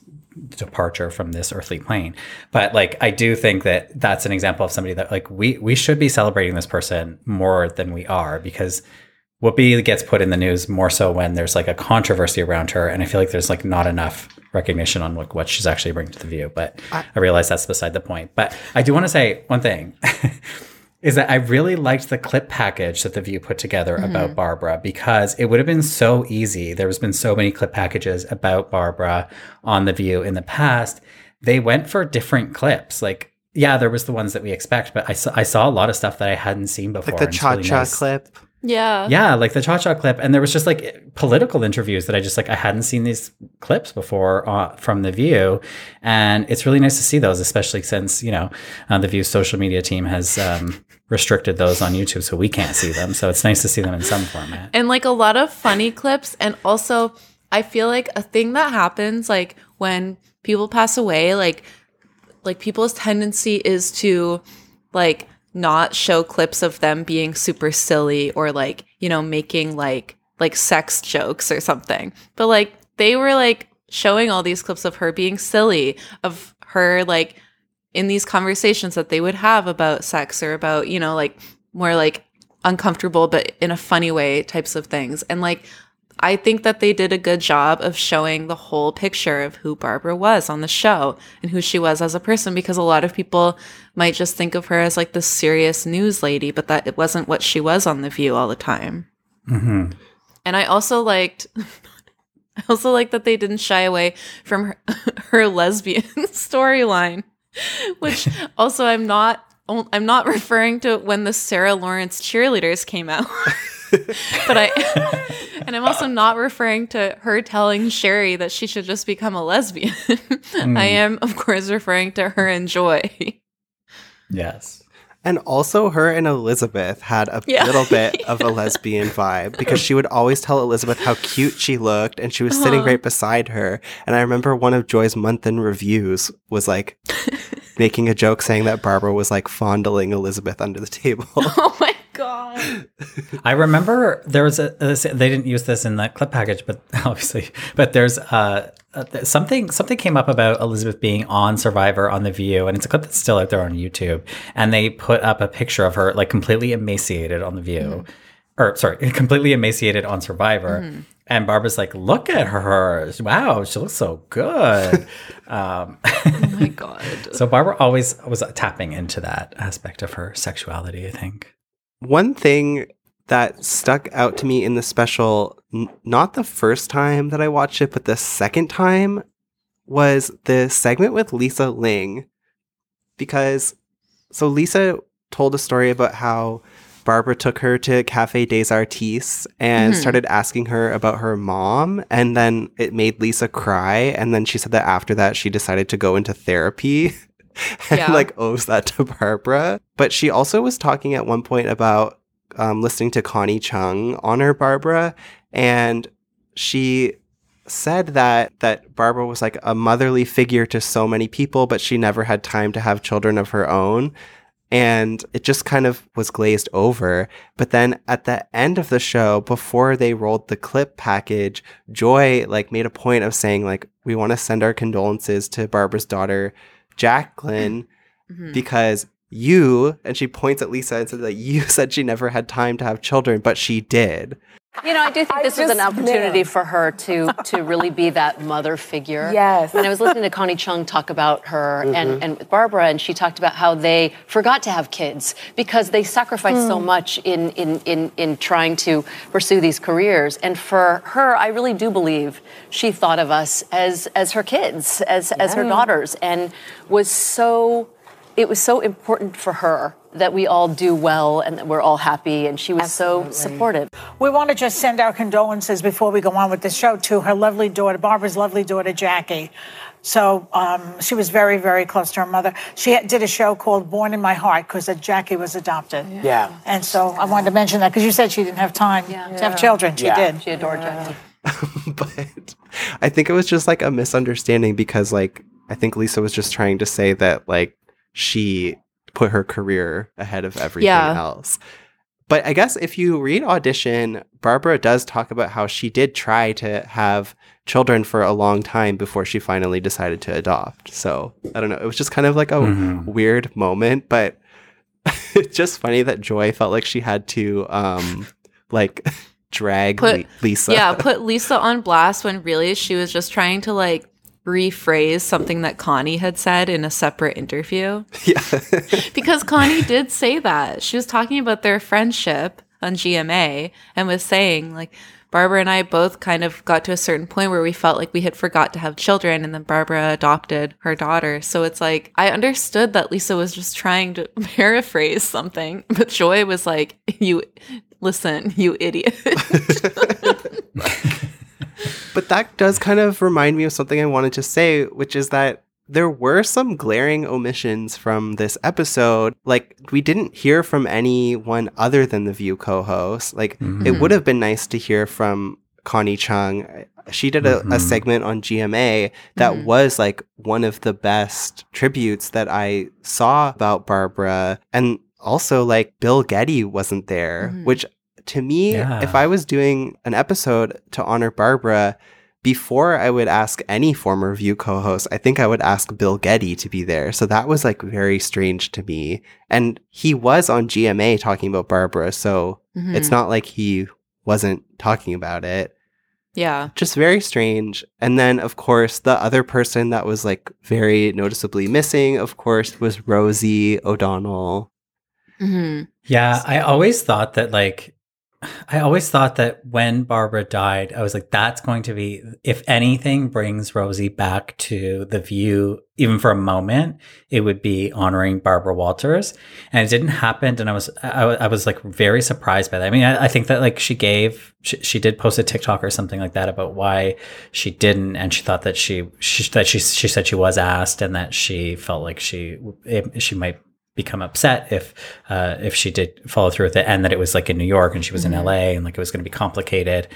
departure from this earthly plane but like i do think that that's an example of somebody that like we we should be celebrating this person more than we are because Whoopi gets put in the news more so when there's like a controversy around her, and I feel like there's like not enough recognition on like what she's actually bringing to the view. But I, realize that's beside the point. But I do want to say one thing. is that I really liked the clip package that the View put together Mhm. about Barbara because it would have been so easy. There has been so many clip packages about Barbara on the View in the past. They went for different clips. Like, yeah, there was the ones that we expect, but I saw, I saw a lot of stuff that I hadn't seen before. Like the and it's cha really cha nice. clip. yeah Yeah, like the Cha Cha clip, and there was just like political interviews that I just like I hadn't seen these clips before uh, from the View, and it's really nice to see those, especially since you know uh, the View's social media team has um, restricted those on YouTube, so we can't see them. So it's nice to see them in some format. and like a lot of funny clips and also i feel like a thing that happens like when people pass away like like people's tendency is to like not show clips of them being super silly or like you know making like like sex jokes or something but like they were like showing all these clips of her being silly of her like in these conversations that they would have about sex or about you know like more like uncomfortable but in a funny way types of things. And like I think that they did a good job of showing the whole picture of who Barbara was on the show and who she was as a person because a lot of people might just think of her as like the serious news lady, but that it wasn't what she was on The View all the time. hmm And I also liked I also like that they didn't shy away from her, her lesbian storyline, which also I'm not I'm not referring to when the Sarah Lawrence cheerleaders came out. but I and I'm also not referring to her telling Sherri that she should just become a lesbian. I mm. am of course referring to her and Joy. Yes. And also, her and Elisabeth had a Yeah. little bit of a lesbian vibe because she would always tell Elisabeth how cute she looked, and she was sitting Uh-huh. right beside her. And I remember one of Joy's month in reviews was like making a joke saying that Barbara was like fondling Elisabeth under the table. oh my god. I remember there was a, a they didn't use this in the clip package, but obviously, but there's uh, uh, something something came up about Elisabeth being on Survivor on the View, and it's a clip that's still out there on YouTube, and they put up a picture of her like completely emaciated on the View, or sorry, completely emaciated on Survivor. Mhm. And Barbara's like, look at her! Wow, she looks so good. um, Oh my god. so Barbara always was tapping into that aspect of her sexuality. I think. One thing that stuck out to me in the special, n- not the first time that I watched it, but the second time, was the segment with Lisa Ling. Because, so Lisa told a story about how Barbara took her to Cafe des Artistes and Mhm. started asking her about her mom. And then it made Lisa cry. And then she said that after that, she decided to go into therapy. and Yeah. like owes that to Barbara. But she also was talking at one point about um, listening to Connie Chung honor Barbara, and she said that that Barbara was like a motherly figure to so many people, but she never had time to have children of her own. And it just kind of was glazed over. But then at the end of the show, before they rolled the clip package, Joy like made a point of saying like, we want to send our condolences to Barbara's daughter, Jacqueline, Mhm. because you and she points at Lisa and said that you said she never had time to have children, but she did. You know, I do think I this was an opportunity knew. for her to to really be that mother figure. Yes. And I was listening to Connie Chung talk about her Mhm. and, and with Barbara, and she talked about how they forgot to have kids because they sacrificed so Hmm. much in, in, in, in trying to pursue these careers. And for her, I really do believe she thought of us as as her kids, as as her daughters, and was so it was so important for her that we all do well and that we're all happy and she was so supportive. We want to just send our condolences before we go on with the show to her lovely daughter, Barbara's lovely daughter, Jackie. So um, she was very, very close to her mother. She did a show called Born in My Heart because Jackie was adopted. Yeah. And so I wanted to mention that because you said she didn't have time to have children. She Yeah. did. She adored Jackie. but I think it was just like a misunderstanding because like I think Lisa was just trying to say that like she put her career ahead of everything Yeah. else. But I guess if you read audition, Barbara does talk about how she did try to have children for a long time before she finally decided to adopt. So I don't know. It was just kind of like a Mhm. weird moment, but it's just funny that Joy felt like she had to um like drag Put Lisa. Yeah, put Lisa on blast when really she was just trying to like rephrase something that Connie had said in a separate interview. Yeah. because Connie did say that. She was talking about their friendship on GMA and was saying like Barbara and I both kind of got to a certain point where we felt like we had forgot to have children and then Barbara adopted her daughter. So it's like I understood that Lisa was just trying to paraphrase something, but Joy was like, "You listen, you idiot." But that does kind of remind me of something I wanted to say, which is that there were some glaring omissions from this episode. Like, we didn't hear from anyone other than the View co host. Like, it Mhm. would have been nice to hear from Connie Chung. She did a, a Mhm. segment on GMA that Mhm. was like one of the best tributes that I saw about Barbara. And also, like, Bill Geddie wasn't there, Mhm. which to me, Yeah. if I was doing an episode to honor Barbara, before I would ask any former View co host, I think I would ask Bill Geddie to be there. So that was like very strange to me. And he was on GMA talking about Barbara. So it's Mhm. not like he wasn't talking about it. yeah. Just very strange. And then, of course, the other person that was like very noticeably missing, of course, was Rosie O'Donnell. Mhm. Yeah, I always thought that like I always thought that when Barbara died, I was like, that's going to be, if anything brings Rosie back to the view, even for a moment, it would be honoring Barbara Walters. And it didn't happen. And I was, I, I was like very surprised by that. I mean, I, I think that like she gave, she, she did post a TikTok or something like that about why she didn't. And she thought that she, she that she, she said she was asked and that she felt like she, it, she might become upset if uh, if she did follow through with it, and that it was like in New York and she was Mhm. in LA and like it was going to be complicated.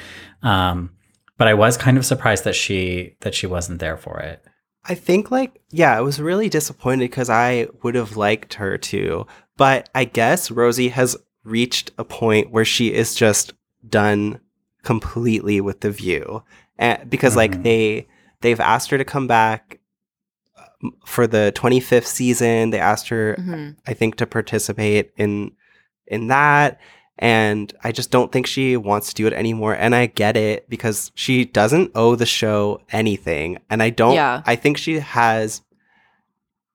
Um, but I was kind of surprised that she that she wasn't there for it. I think like yeah, I was really disappointed because I would have liked her to, but I guess Rosie has reached a point where she is just done completely with the view, and because like Mhm. they they've asked her to come back for the 25th season. They asked her, Mhm. I think, to participate in in that. And I just don't think she wants to do it anymore. And I get it because she doesn't owe the show anything. And I don't, Yeah. I think she has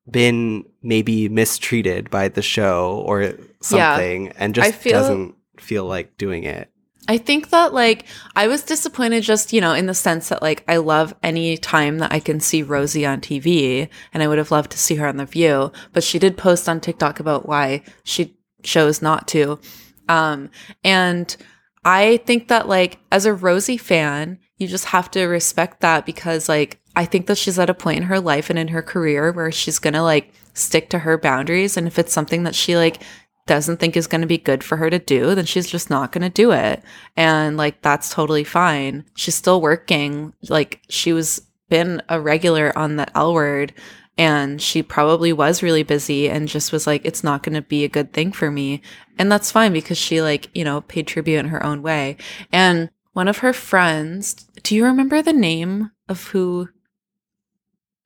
been maybe mistreated by the show or something and just feel- doesn't feel like doing it. I think that like I was disappointed just, you know, in the sense that like I love any time that I can see Rosie on TV and I would have loved to see her on The View, but she did post on TikTok about why she chose not to. Um and I think that like as a Rosie fan, you just have to respect that because like I think that she's at a point in her life and in her career where she's going to like stick to her boundaries and if it's something that she like doesn't think is going to be good for her to do, then she's just not going to do it. And like that's totally fine. She's still working. Like she was been a regular on the L word and she probably was really busy and just was like it's not going to be a good thing for me. And that's fine because she like, you know, paid tribute in her own way. And one of her friends, do you remember the name of who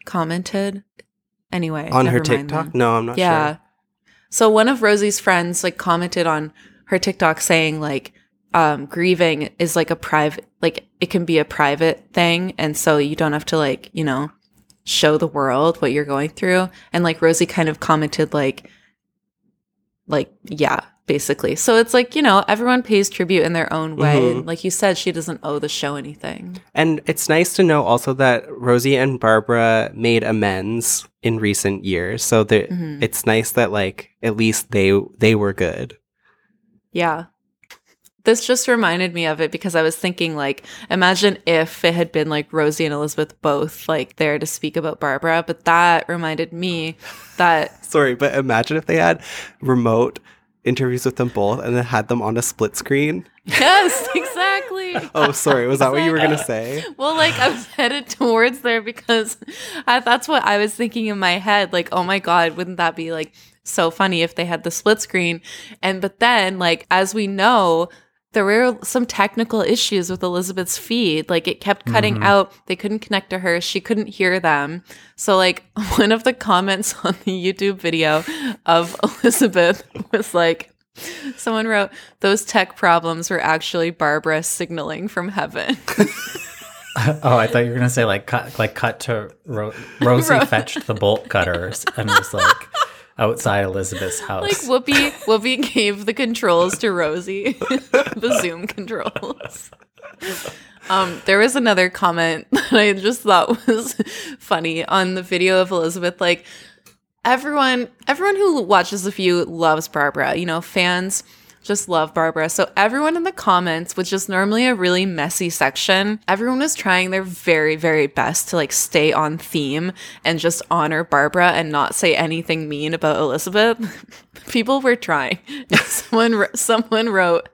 commented? Anyway, On her TikTok? then. No, I'm not yeah. sure. So one of Rosie's friends like commented on her TikTok saying like um, grieving is like a private, like it can be a private thing, and so you don't have to like you know show the world what you're going through. And like Rosie kind of commented like, like yeah, basically. So it's like you know everyone pays tribute in their own way. Mhm. And like you said, she doesn't owe the show anything. And it's nice to know also that Rosie and Barbara made amends in recent years. So Mhm. it's nice that like at least they they were good. Yeah. This just reminded me of it because I was thinking like imagine if it had been like Rosie and Elisabeth both like there to speak about Barbara, but that reminded me that Sorry, but imagine if they had remote interviews with them both and then had them on a split screen. yes, exactly. Oh, sorry. Was that what you were going to say? Well, like I was headed towards there because I, that's what I was thinking in my head. Like, oh my God, wouldn't that be like so funny if they had the split screen? And but then, like, as we know, there were some technical issues with Elisabeth's feed. Like, it kept cutting Mhm. out. They couldn't connect to her. She couldn't hear them. So, like, one of the comments on the YouTube video of Elisabeth was like, Someone wrote, those tech problems were actually Barbara signaling from heaven. oh, I thought you were gonna say like cut, like cut to Ro- Rosie fetched the bolt cutters and was like outside Elisabeth's house. Like Whoopi, Whoopi gave the controls to Rosie, the Zoom controls. Um, there was another comment that I just thought was funny on the video of Elisabeth. Like everyone, everyone who watches The View loves Barbara. You know, fans just love Barbara. So everyone in the comments, which is normally a really messy section, everyone was trying their very, very best to like stay on theme and just honor Barbara and not say anything mean about Elisabeth. People were trying. Someone, someone wrote,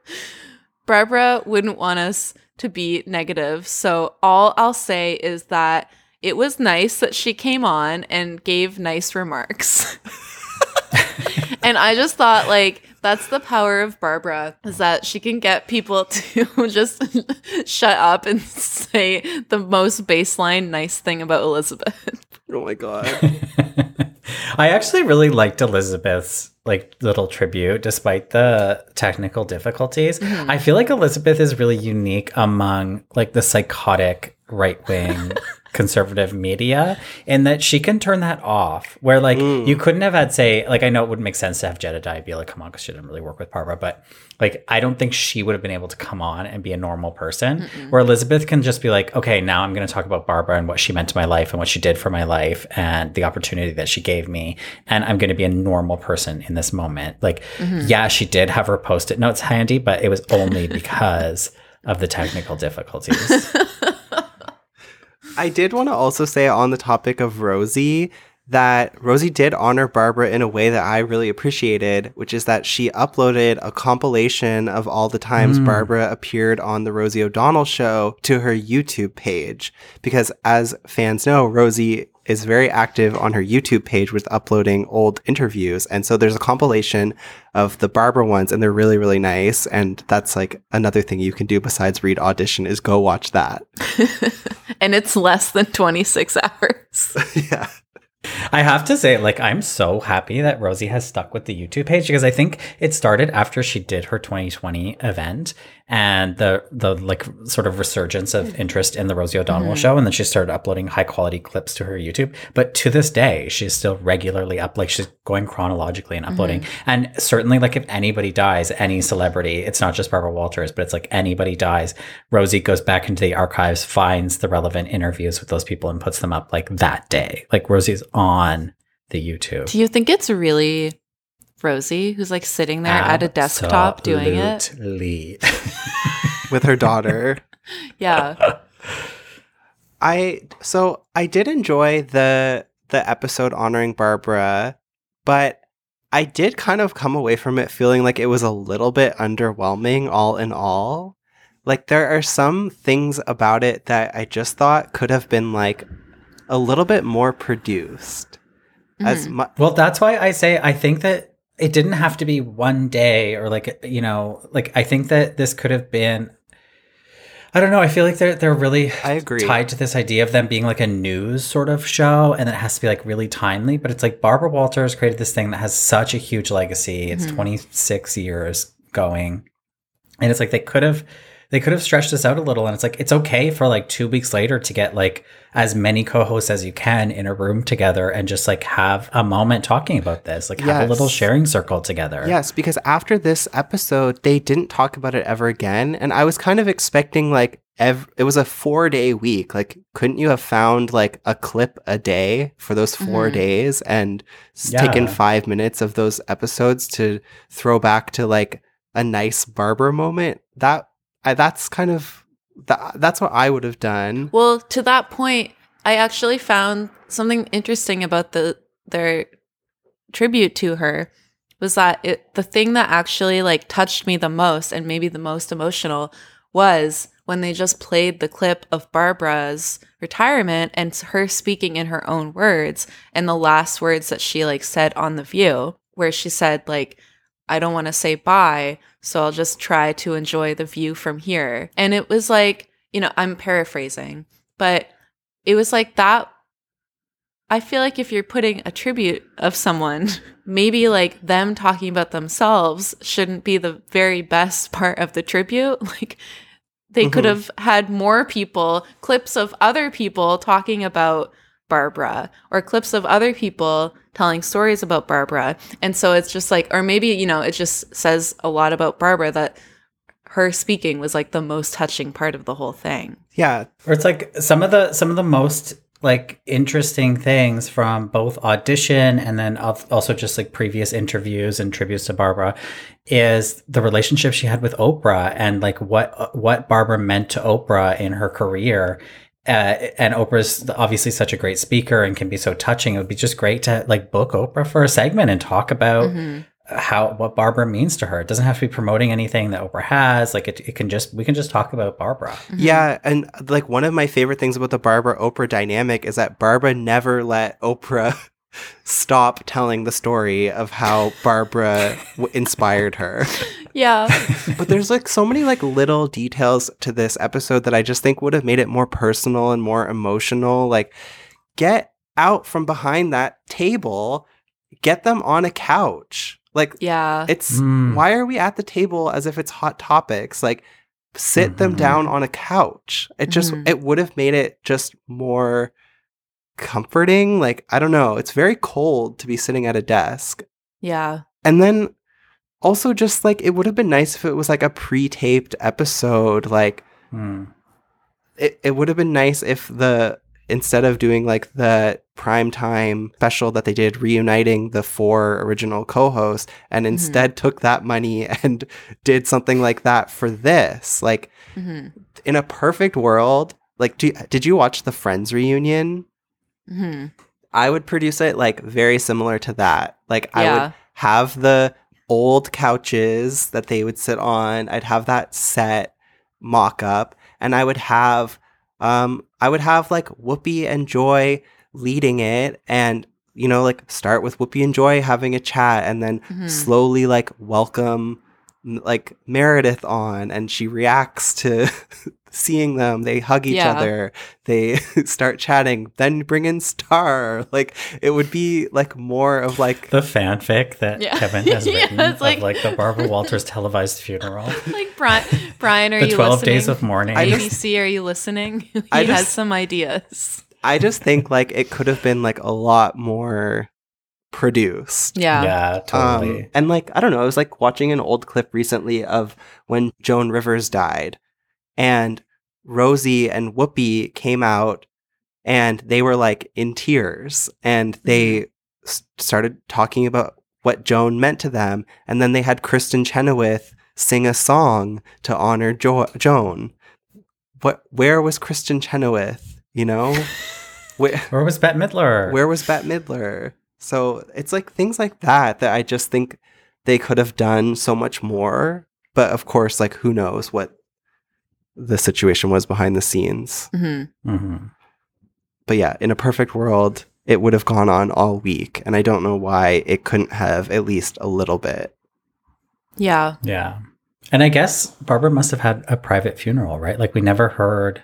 Barbara wouldn't want us to be negative. So all I'll say is that it was nice that she came on and gave nice remarks. and I just thought like that's the power of Barbara is that she can get people to just shut up and say the most baseline nice thing about Elisabeth. Oh my god. I actually really liked Elisabeth's like little tribute despite the technical difficulties. Mhm. I feel like Elisabeth is really unique among like the psychotic right-wing conservative media in that she can turn that off where like you couldn't have had say like I know it wouldn't make sense to have Jedediah be like come on because she didn't really work with Barbara but like I don't think she would have been able to come on and be a normal person Mm-mm. where Elisabeth can just be like okay now I'm going to talk about Barbara and what she meant to my life and what she did for my life and the opportunity that she gave me and I'm going to be a normal person in this moment like Mhm. yeah she did have her post-it notes handy but it was only because of the technical difficulties I did want to also say on the topic of Rosie that Rosie did honor Barbara in a way that I really appreciated, which is that she uploaded a compilation of all the times Mm. Barbara appeared on the Rosie O'Donnell show to her YouTube page. Because as fans know, Rosie is very active on her YouTube page with uploading old interviews. And so there's a compilation of the Barbara ones and they're really, really nice. And that's like another thing you can do besides read audition is go watch that. and it's less than 26 hours. yeah. I have to say, like, I'm so happy that Rosie has stuck with the YouTube page because I think it started after she did her 2020 event and the the like sort of resurgence of interest in the Rosie O'Donnell Mhm. show, and then she started uploading high quality clips to her YouTube. But to this day, she's still regularly up, like she's going chronologically and uploading. Mhm. And certainly, like, if anybody dies, any celebrity, it's not just Barbara Walters, but it's like anybody dies, Rosie goes back into the archives, finds the relevant interviews with those people, and puts them up like that day. Like Rosie's on the YouTube. Do you think it's really Rosie who's like sitting there at a desktop doing it? With her daughter. Yeah. I so I did enjoy the the episode honoring Barbara, but I did kind of come away from it feeling like it was a little bit underwhelming all in all. Like there are some things about it that I just thought could have been like a little bit more produced. As Mhm. mu- well, that's why I say I think that it didn't have to be one day or like you know, like I think that this could have been. I don't know. I feel like they're they're really I agree. tied to this idea of them being like a news sort of show, and it has to be like really timely. But it's like Barbara Walters created this thing that has such a huge legacy. It's Mhm. 26 years going. And it's like they could have they could have stretched this out a little and it's like it's okay for like 2 weeks later to get like as many co-hosts as you can in a room together and just like have a moment talking about this. Like have a little sharing circle together. Yes, because after this episode, they didn't talk about it ever again. And I was kind of expecting like ev- it was a four day week. Like, couldn't you have found like a clip a day for those 4 Mhm. days and s- Yeah. taken five minutes of those episodes to throw back to like a nice barber moment? That I, that's kind of that, that's what I would have done. Well, to that point, I actually found something interesting about the their tribute to her was that it the thing that actually like touched me the most and maybe the most emotional was when they just played the clip of Barbara's retirement and her speaking in her own words and the last words that she like said on the view where she said like I don't want to say bye, so I'll just try to enjoy the view from here. And it was like, you know, I'm paraphrasing, but it was like that. I feel like if you're putting a tribute of someone, maybe like them talking about themselves shouldn't be the very best part of the tribute. Like they could Mhm. have had more people, clips of other people talking about Barbara or clips of other people telling stories about Barbara. And so it's just like, or maybe, you know, it just says a lot about Barbara that her speaking was like the most touching part of the whole thing. Yeah. Or it's like some of the some of the most like interesting things from both audition and then also just like previous interviews and tributes to Barbara is the relationship she had with Oprah and like what what Barbara meant to Oprah in her career. Uh, and Oprah's obviously such a great speaker and can be so touching. It would be just great to like book Oprah for a segment and talk about Mhm. how what Barbara means to her. It doesn't have to be promoting anything that Oprah has. Like it, it can just we can just talk about Barbara. Yeah, and like one of my favorite things about the Barbara Oprah dynamic is that Barbara never let Oprah stop telling the story of how Barbara w- inspired her. Yeah. but there's like so many like little details to this episode that I just think would have made it more personal and more emotional. Like get out from behind that table, get them on a couch. Like yeah. it's Mm. why are we at the table as if it's hot topics? Like sit them down on a couch. It just Mhm. it would have made it just more comforting. Like I don't know, it's very cold to be sitting at a desk. Yeah. And then also just like it would have been nice if it was like a pre-taped episode like Hmm. it, it would have been nice if the instead of doing like the primetime special that they did reuniting the four original co-hosts and instead took that money and did something like that for this like Mhm. in a perfect world like do, did you watch the friends reunion hmm I would produce it like very similar to that. Like I would have the old couches that they would sit on. I'd have that set mock up and I would have um I would have like Whoopi and Joy leading it and you know like start with Whoopi and Joy having a chat and then Mhm. slowly like welcome like Meredith on and she reacts to seeing them they hug each Yeah. other they start chatting then bring in star like it would be like more of like The fanfic that Yeah. Kevin has Yeah, written it's like- of like the Barbara Walters televised funeral. Like Brian, Brian, are The you 12 listening? days of mourning. ABC, are you listening? he I has just- some ideas. i just think like it could have been like a lot more produced Yeah. Yeah, totally. Um, and like I don't know, I was like watching an old clip recently of when Joan Rivers died, and Rosie and Whoopi came out, and they were like in tears, and they s- started talking about what Joan meant to them, and then they had Kristin Chenoweth sing a song to honor jo- Joan. What? Where was Kristin Chenoweth? You know, where? Where was Bette Midler? Where was Bette Midler? So it's like things like that that I just think they could have done so much more. But of course, like who knows what the situation was behind the scenes. hmm hmm But yeah, in a perfect world, it would have gone on all week. And I don't know why it couldn't have at least a little bit. Yeah. Yeah. And I guess Barbara must have had a private funeral, right? Like we never heard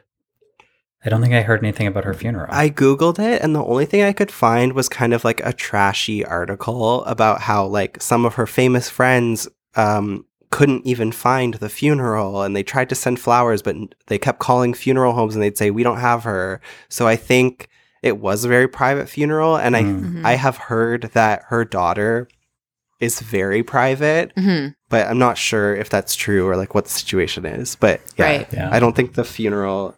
I don't think I heard anything about her funeral. I Googled it, and the only thing I could find was kind of like a trashy article about how, like, some of her famous friends um, couldn't even find the funeral and they tried to send flowers but they kept calling funeral homes and they'd say we don't have her so i think it was a very private funeral and Mm. i i have heard that her daughter is very private Mhm. but i'm not sure if that's true or like what the situation is but yeah, Right. Yeah. i don't think the funeral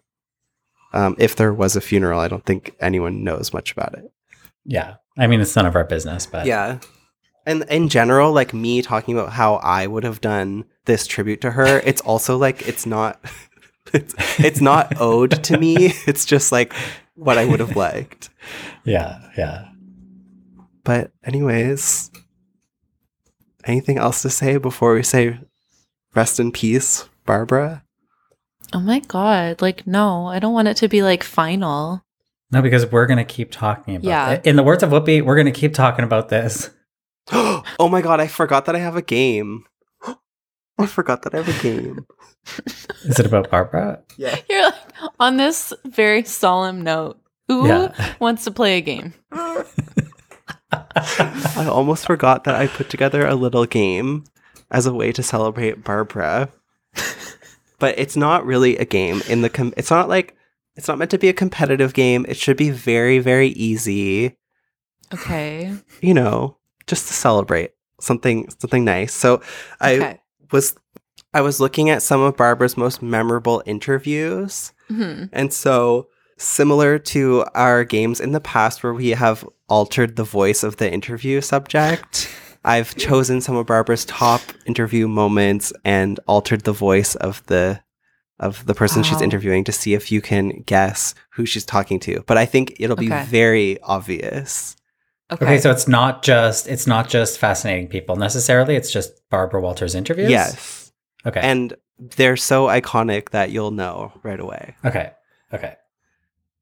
um, if there was a funeral i don't think anyone knows much about it Yeah. I mean, it's none of our business, but yeah. And in general, like me talking about how I would have done this tribute to her, it's also like it's not it's, it's not owed to me. It's just like what I would have liked. yeah, yeah. But anyways, anything else to say before we say rest in peace, Barbara? Oh my god. Like no, I don't want it to be like final. No, because we're gonna keep talking about Yeah. it. In the words of Whoopi, we're gonna keep talking about this. oh my god, I forgot that I have a game. I forgot that I have a game. Is it about Barbara? Yeah. You're like on this very solemn note. Who Yeah. wants to play a game? I almost forgot that I put together a little game as a way to celebrate Barbara. but it's not really a game in the com- it's not like it's not meant to be a competitive game. It should be very very easy, Okay. you know, just to celebrate something something nice. So I was I was looking at some of Barbara's most memorable interviews. hmm And so, similar to our games in the past where we have altered the voice of the interview subject, I've chosen some of Barbara's top interview moments and altered the voice of the of the person she's oh. interviewing to see if you can guess who she's talking to. But I think it'll be Okay. very obvious. Okay. Okay. so it's not just it's not just fascinating people necessarily. It's just Barbara Walters interviews. Yes. Okay. And they're so iconic that you'll know right away. okay. Okay.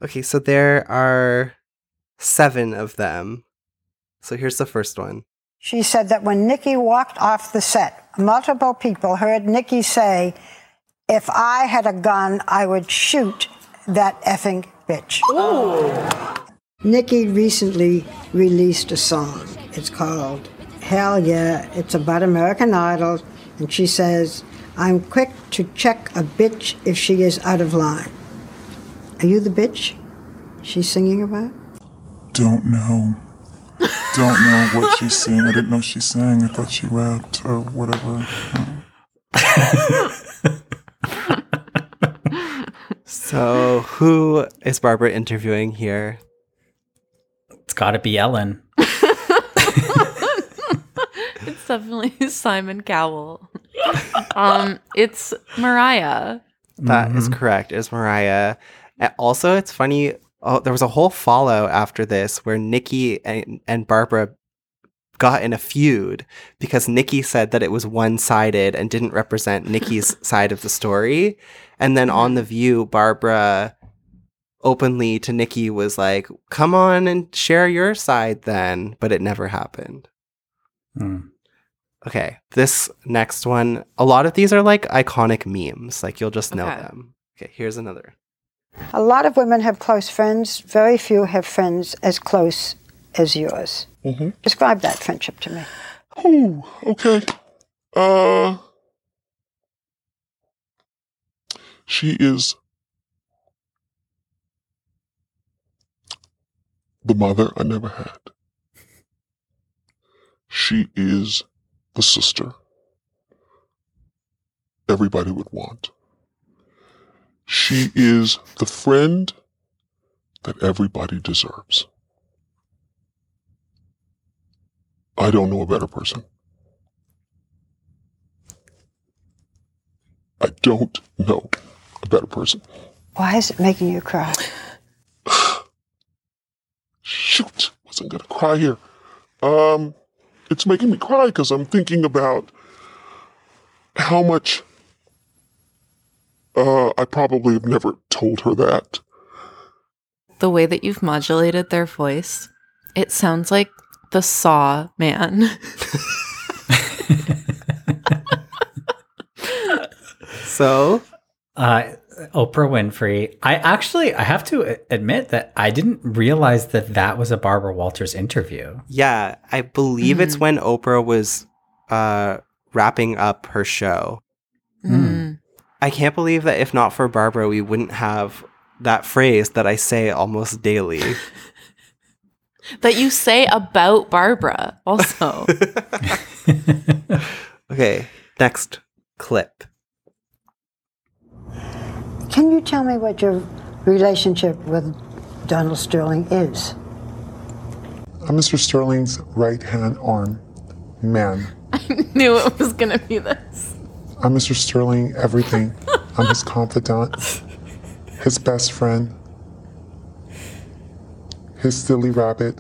Okay, so there are seven of them. So here's the first one. She said that when Nikki walked off the set, multiple people heard Nikki say, If I had a gun, I would shoot that effing bitch. Ooh. Nikki recently released a song. It's called Hell Yeah. It's about American Idol. And she says, I'm quick to check a bitch if she is out of line. Are you the bitch she's singing about? Don't know. Don't know what she's saying. I didn't know she sang. I thought she rapped or whatever. So who is Barbara interviewing here? It's got to be Ellen. It's definitely Simon Cowell. um, it's Mariah. That is correct. Is Mariah. And also, it's funny. Oh, there was a whole follow after this where Nikki and, and Barbara got in a feud because Nikki said that it was one sided and didn't represent Nikki's side of the story. And then on The View, Barbara openly to Nikki was like, come on and share your side then. But it never happened. Hmm. Okay, this next one, a lot of these are like iconic memes. Like you'll just know Okay. them. Okay, here's another. A lot of women have close friends. Very few have friends as close as yours. Mm-hmm. Describe that friendship to me. Ooh, okay. Uh, she is the mother I never had. She is the sister everybody would want. She is the friend that everybody deserves. I don't know a better person. I don't know a better person. Why is it making you cry? Shoot, wasn't gonna cry here. Um, it's making me cry because I'm thinking about how much uh, I probably have never told her that. The way that you've modulated their voice, it sounds like the Saw man. So, uh, Oprah Winfrey. I actually, I have to admit that I didn't realize that that was a Barbara Walters interview. Yeah, I believe it's when Oprah was uh, wrapping up her show. Mm. I can't believe that if not for Barbara, we wouldn't have that phrase that I say almost daily. That you say about Barbara also. okay, next clip. Can you tell me what your relationship with Donald Sterling is? I'm Mr. Sterling's right hand arm man. I knew it was gonna be this. I'm Mr. Sterling everything. I'm his confidant, his best friend, his silly rabbit.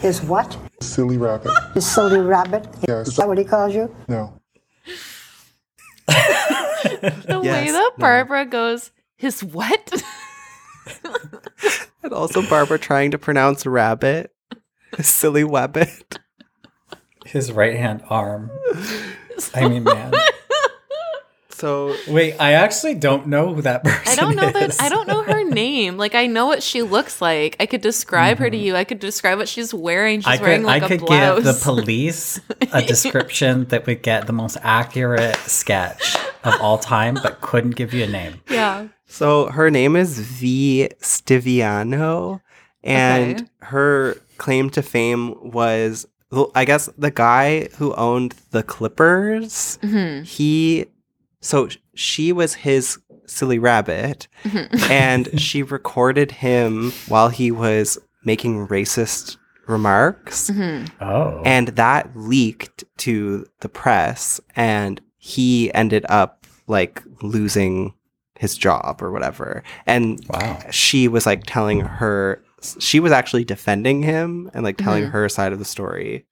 His what? Silly rabbit. His silly rabbit? Yes. Is that what he calls you? No. The way Yes, that no. Barbara goes, his what? And also Barbara trying to pronounce rabbit. His silly wabbit. His right hand arm. I mean, man. So Wait, I actually don't know who that person I don't know is. that I don't know her name. Like I know what she looks like. I could describe her to Mm-hmm. you. I could describe what she's wearing. She's I could, wearing like I a could blouse. give the police a description that would get the most accurate sketch of all time, but couldn't give you a name. yeah. So her name is V. Stiviano, and Okay. her claim to fame was, I guess, the guy who owned the Clippers. Mhm. He, so she was his silly rabbit, Mhm. and she recorded him while he was making racist remarks. Mhm. Oh. And that leaked to the press, and he ended up like losing his job or whatever. And wow. she was like telling her, she was actually defending him and like telling Mhm. her side of the story.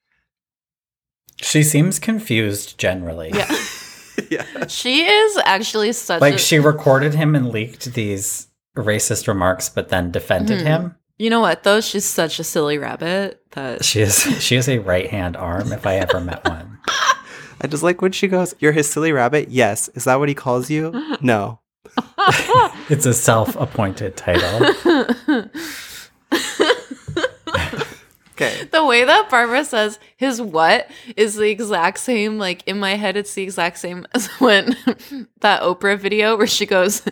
She seems confused generally. Yeah. She is actually such Like a, she recorded him and leaked these racist remarks, but then defended Mhm. him. You know what though? She's such a silly rabbit that She is she is a right hand arm if I ever met one. I just like when she goes, You're his silly rabbit? Yes. Is that what he calls you? No. It's a self appointed title. Okay. the way that Barbara says his what is the exact same. Like in my head, it's the exact same as when that Oprah video where she goes,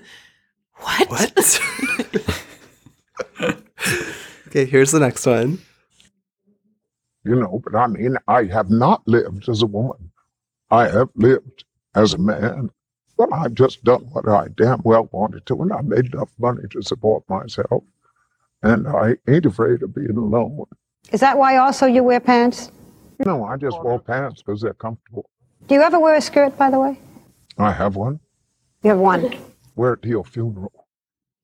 "What? What?" Okay, here's the next one. You know, but I mean, I have not lived as a woman. I have lived as a man. But I've just done what I damn well wanted to, and I made enough money to support myself. And I ain't afraid of being alone. Is that why also you wear pants? No, I just wear pants because they're comfortable. Do you ever wear a skirt, by the way? I have one. You have one. Wear it to your funeral.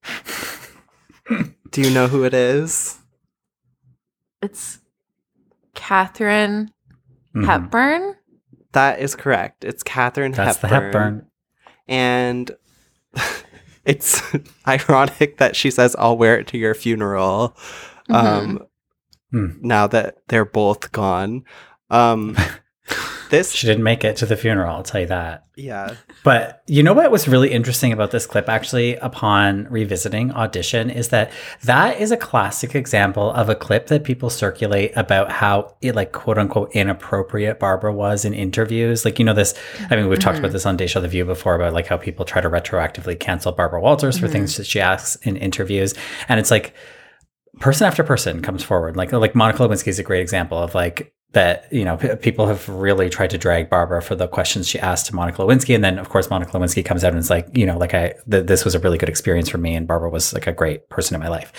Do you know who it is? It's Katharine Mhm. Hepburn." That is correct. It's Katharine That's the Hepburn. Hepburn. And it's ironic that she says, I'll wear it to your funeral. Um, Hmm. Now that they're both gone. Um, this, She didn't make it to the funeral, I'll tell you that. yeah. But you know what was really interesting about this clip, actually, upon revisiting Audition, is that that is a classic example of a clip that people circulate about how, it, like, quote unquote, inappropriate Barbara was in interviews. Like, you know, this, I mean, we've talked Mhm. about this on Deja the View before about like how people try to retroactively cancel Barbara Walters for Mhm. things that she asks in interviews. And it's like, person after person comes forward. Like like Monica Lewinsky is a great example of like that. You know, p- people have really tried to drag Barbara for the questions she asked to Monica Lewinsky, and then of course Monica Lewinsky comes out and is like, you know, like I th- this was a really good experience for me, and Barbara was like a great person in my life.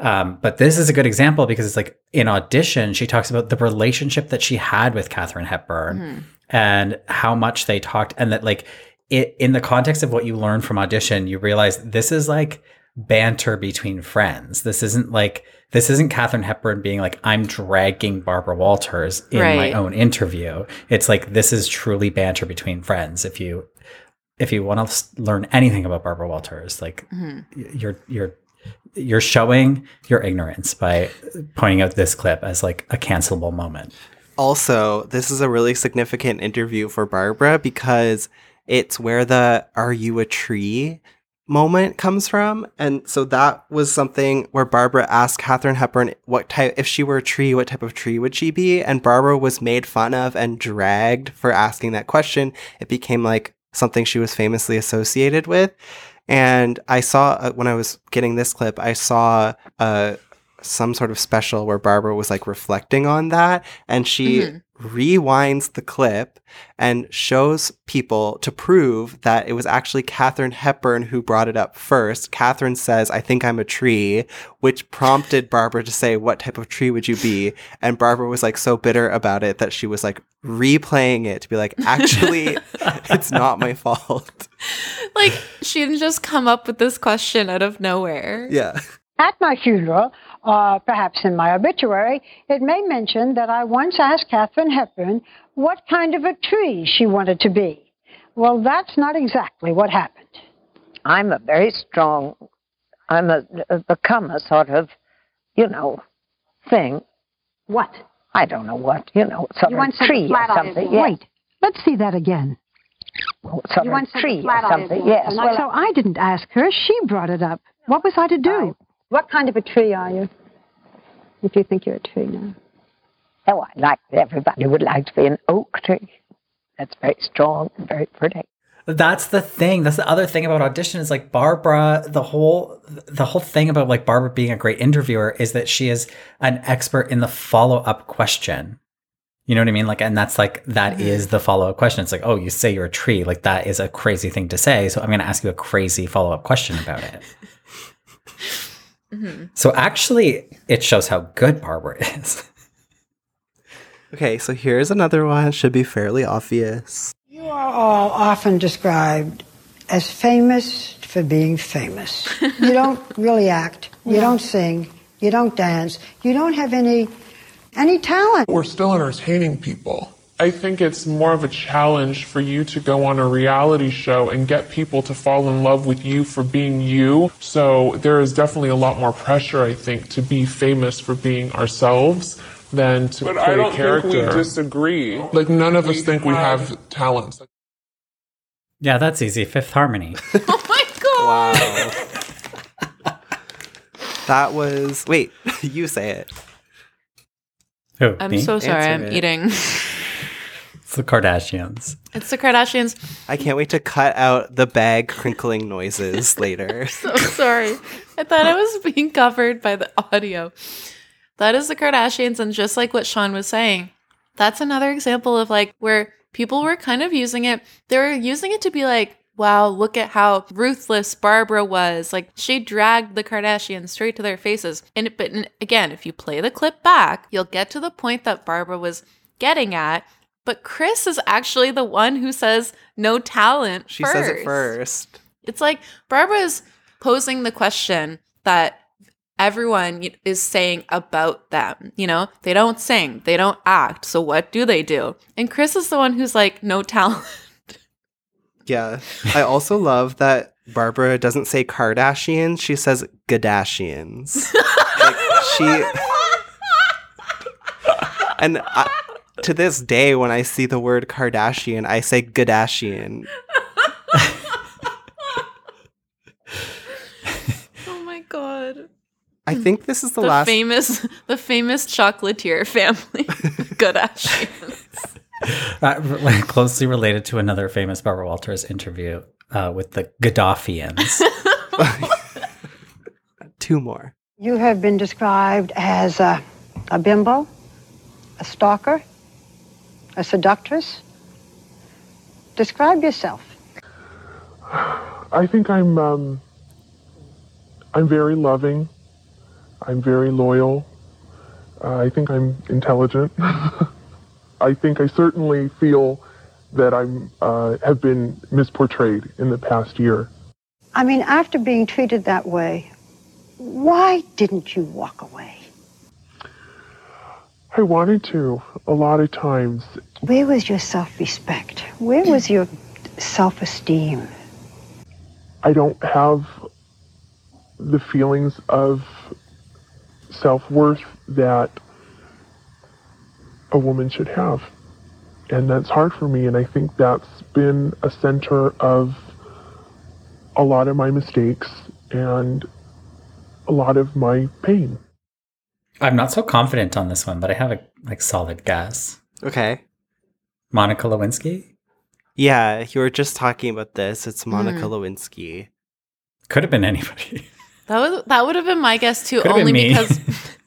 Um, but this is a good example because it's like in audition, she talks about the relationship that she had with Katharine Hepburn Mhm. and how much they talked, and that like it in the context of what you learn from audition, you realize this is like banter between friends. This isn't like this isn't Katharine Hepburn being like I'm dragging Barbara Walters in my own interview. It's like this is truly banter between friends. If you if you want to learn anything about Barbara Walters, like Mhm. you're you're you're showing your ignorance by pointing out this clip as like a cancelable moment. Also, this is a really significant interview for Barbara because it's where the Are You a Tree moment comes from. And so that was something where Barbara asked Katharine Hepburn what type, if she were a tree, what type of tree would she be? And Barbara was made fun of and dragged for asking that question. It became like something she was famously associated with. And I saw uh, when I was getting this clip, I saw uh, some sort of special where Barbara was like reflecting on that, and she Mhm. Rewinds the clip and shows people to prove that it was actually Katharine Hepburn who brought it up first. Katharine says, I think I'm a tree, which prompted Barbara to say, What type of tree would you be? And Barbara was like so bitter about it that she was like replaying it to be like, Actually, it's not my fault. Like she didn't just come up with this question out of nowhere. Yeah. At my funeral, or perhaps in my obituary, it may mention that I once asked Katharine Hepburn what kind of a tree she wanted to be. Well, that's not exactly what happened. I'm a very strong, I'm a, a become a sort of, you know, thing. What? I don't know what, you know, sort You of once tree or flat-eyed. something. yes. Wait, let's see that again. Sort you of once tree or flat-eyed. something. Yes. Well, so I didn't ask her. She brought it up. What was I to do? What kind of a tree are you? If you think you're a tree now. oh, I like everybody would like to be an oak tree. That's very strong and very pretty. That's the thing. That's the other thing about audition is like Barbara, the whole the whole thing about like Barbara being a great interviewer is that she is an expert in the follow-up question. You know what I mean? Like and that's like that mm-hmm. is the follow-up question. It's like, "Oh, you say you're a tree." Like that is a crazy thing to say. So I'm going to ask you a crazy follow-up question about it. Mm-hmm. So actually, it shows how good Barbara is. Okay, so here's another one. Should be fairly obvious. You are all often described as famous for being famous. you don't really act. You don't sing. You don't dance. You don't have any any talent. We're still entertaining people. I think it's more of a challenge for you to go on a reality show and get people to fall in love with you for being you. So there is definitely a lot more pressure, I think, to be famous for being ourselves than to But play I don't a character. think we disagree. Like none of us think we have talents. Yeah, that's easy. Fifth Harmony. Oh my god! Wow. that was. Wait, you say it. Who? I'm me? so sorry. Answer I'm it. eating. It's the Kardashians. It's the Kardashians. I can't wait to cut out the bag crinkling noises later. So sorry. I thought I was being covered by the audio. That is the Kardashians, and just like what Sean was saying, that's another example of like where people were kind of using it. They were using it to be like, wow, look at how ruthless Barbara was. Like she dragged the Kardashians straight to their faces. And but n- again, if you play the clip back, you'll get to the point that Barbara was getting at. But Kris is actually the one who says no talent. She says it first. It's like Barbara's posing the question that everyone is saying about them. You know, they don't sing, they don't act. So what do they do? And Kris is the one who's like, no talent. Yeah. I also love that Barbara doesn't say Kardashians, she says Gadashians. like, she. And I, to this day, when I see the word Kardashian, I say Gadashian. oh my god. I think this is the, The last. famous the famous chocolatier family. Kardashians. Uh, closely related to another famous Barbara Walters interview uh, with the Gaddafians. Two more. You have been described as a, a bimbo, a stalker, a seductress. Describe yourself. I think I'm um, I'm very loving. I'm very loyal. Uh, I think I'm intelligent. I think I certainly feel that I'm uh, have been misportrayed in the past year. I mean, after being treated that way, why didn't you walk away? I wanted to a lot of times. Where was your self respect? Where was your self esteem? I don't have the feelings of self worth that a woman should have. And that's hard for me. And I think that's been a center of a lot of my mistakes and a lot of my pain. I'm not so confident on this one, but I have a like solid guess. Okay. Monica Lewinsky Yeah, you were just talking about this. It's Monica Mm. Lewinsky. could have been anybody. That was that would have been my guess too, Could've only because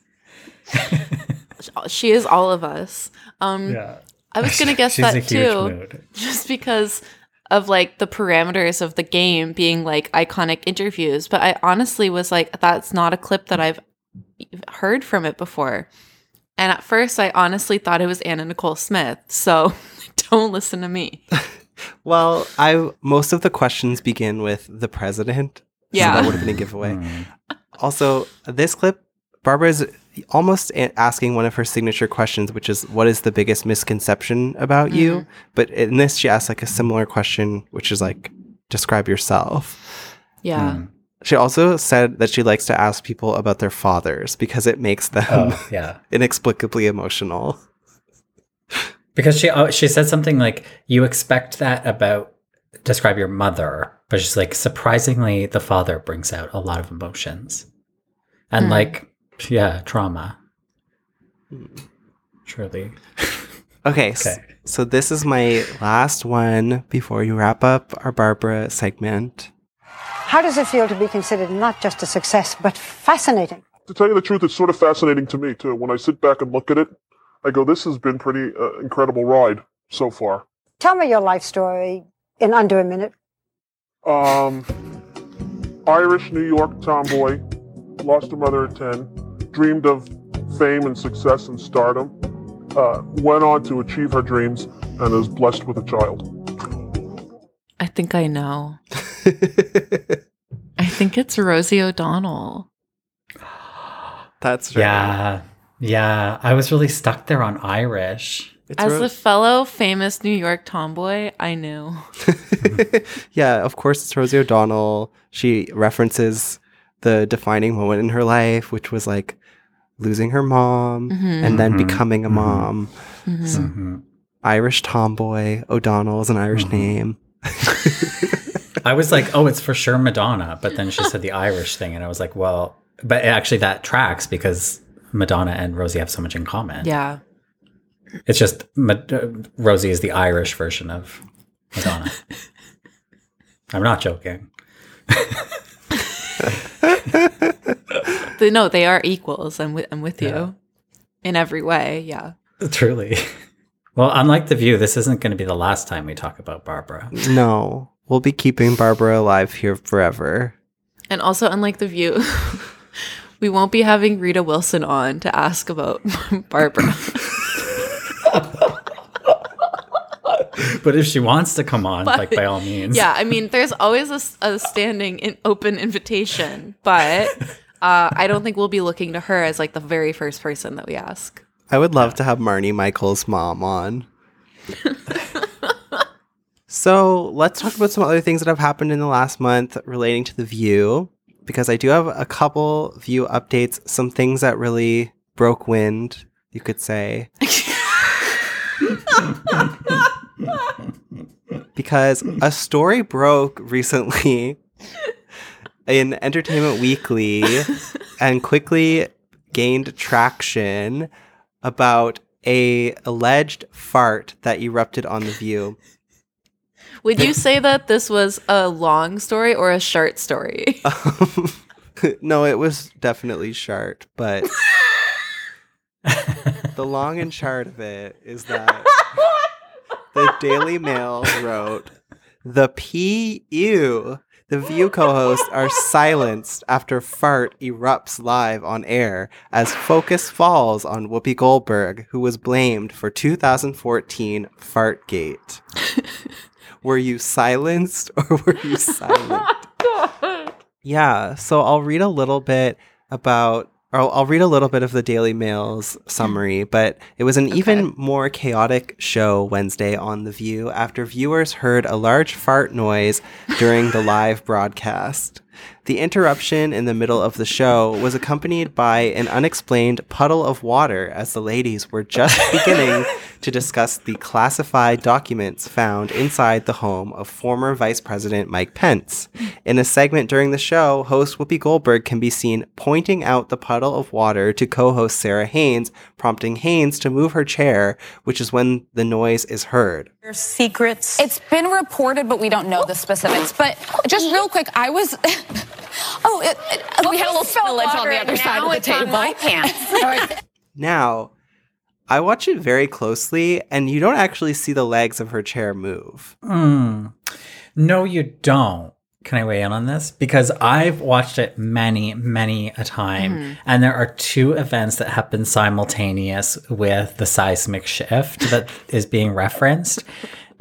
she is all of us. Um, Yeah. I was gonna guess that too, mood. just because of like the parameters of the game being like iconic interviews. But I honestly was like, that's not a clip that I've heard from it before. And at first, I honestly thought it was Anna Nicole Smith. So don't listen to me. Well, I most of the questions begin with the president. Yeah. So that would have been a giveaway. Hmm. Also, this clip, Barbara is almost a- asking one of her signature questions, which is, "What is the biggest misconception about you?" Mhm. But in this, she asks like a similar question, which is like, "Describe yourself." Yeah. Hmm. She also said that she likes to ask people about their fathers because it makes them Oh, yeah. inexplicably emotional. Because she oh, she said something like you expect that about describe your mother, but she's like surprisingly the father brings out a lot of emotions. And Hmm. like yeah, trauma. Truly. Okay, s- Okay. so this is my last one before you wrap up our Barbara segment. How does it feel to be considered not just a success, but fascinating? To tell you the truth, it's sort of fascinating to me too. When I sit back and look at it, I go, "This has been pretty uh, incredible ride so far." Tell me your life story in under a minute. Um, Irish New York tomboy, lost her mother at 10, dreamed of fame and success and stardom, uh, went on to achieve her dreams, and is blessed with a child. I think I know. I think it's Rosie O'Donnell. That's right. Yeah. Yeah. I was really stuck there on Irish. It's As Ro- the fellow famous New York tomboy, I knew. yeah, of course, it's Rosie O'Donnell. She references the defining moment in her life, which was like losing her mom Mhm. and then Mhm. becoming a Mhm. mom. Mhm. So, Mhm. Irish tomboy. O'Donnell is an Irish Mhm. name. I was like, oh, it's for sure Madonna. But then she said the Irish thing. And I was like, well, but actually that tracks because Madonna and Rosie have so much in common. Yeah. It's just Ma- uh, Rosie is the Irish version of Madonna. I'm not joking. The- no, they are equals. I'm with, I'm with Yeah. you in every way. Yeah. Truly. Well, unlike The View, this isn't going to be the last time we talk about Barbara. No, we'll be keeping Barbara alive here forever. And also, unlike The View, we won't be having Rita Wilson on to ask about Barbara. But if she wants to come on, like by all means. Yeah, I mean, there's always a standing in open invitation, but uh, I don't think we'll be looking to her as like the very first person that we ask. I would love to have Marnie Michaels' mom on. So let's talk about some other things that have happened in the last month relating to the view, because I do have a couple view updates, some things that really broke wind, you could say. because a story broke recently in Entertainment Weekly and quickly gained traction about a alleged fart that erupted on the view. Would you say that this was a long story or a short story? no, it was definitely short, but the long and short of it is that the Daily Mail wrote the PU. The View co hosts are silenced after fart erupts live on air as focus falls on Whoopi Goldberg, who was blamed for 2014 Fartgate. were you silenced or were you silent? Yeah, so I'll read a little bit about, or I'll, I'll read a little bit of the Daily Mail's summary, but it was an even more chaotic show Wednesday on The View after viewers heard a large fart noise during the live broadcast. The interruption in the middle of the show was accompanied by an unexplained puddle of water as the ladies were just beginning to discuss the classified documents found inside the home of former Vice President Mike Pence. In a segment during the show, host Whoopi Goldberg can be seen pointing out the puddle of water to co host Sara Haines, prompting Haynes to move her chair, which is when the noise is heard. There's secrets. It's been reported, but we don't know the specifics. But just real quick, I was. oh, it, it- we had a little spillage on the other side of the table. my pants. Now, I watch it very closely, and you don't actually see the legs of her chair move. Hmm. No, you don't. Can I weigh in on this? Because I've watched it many, many a time. Mhm. and there are two events that happen simultaneous with the seismic shift that is being referenced.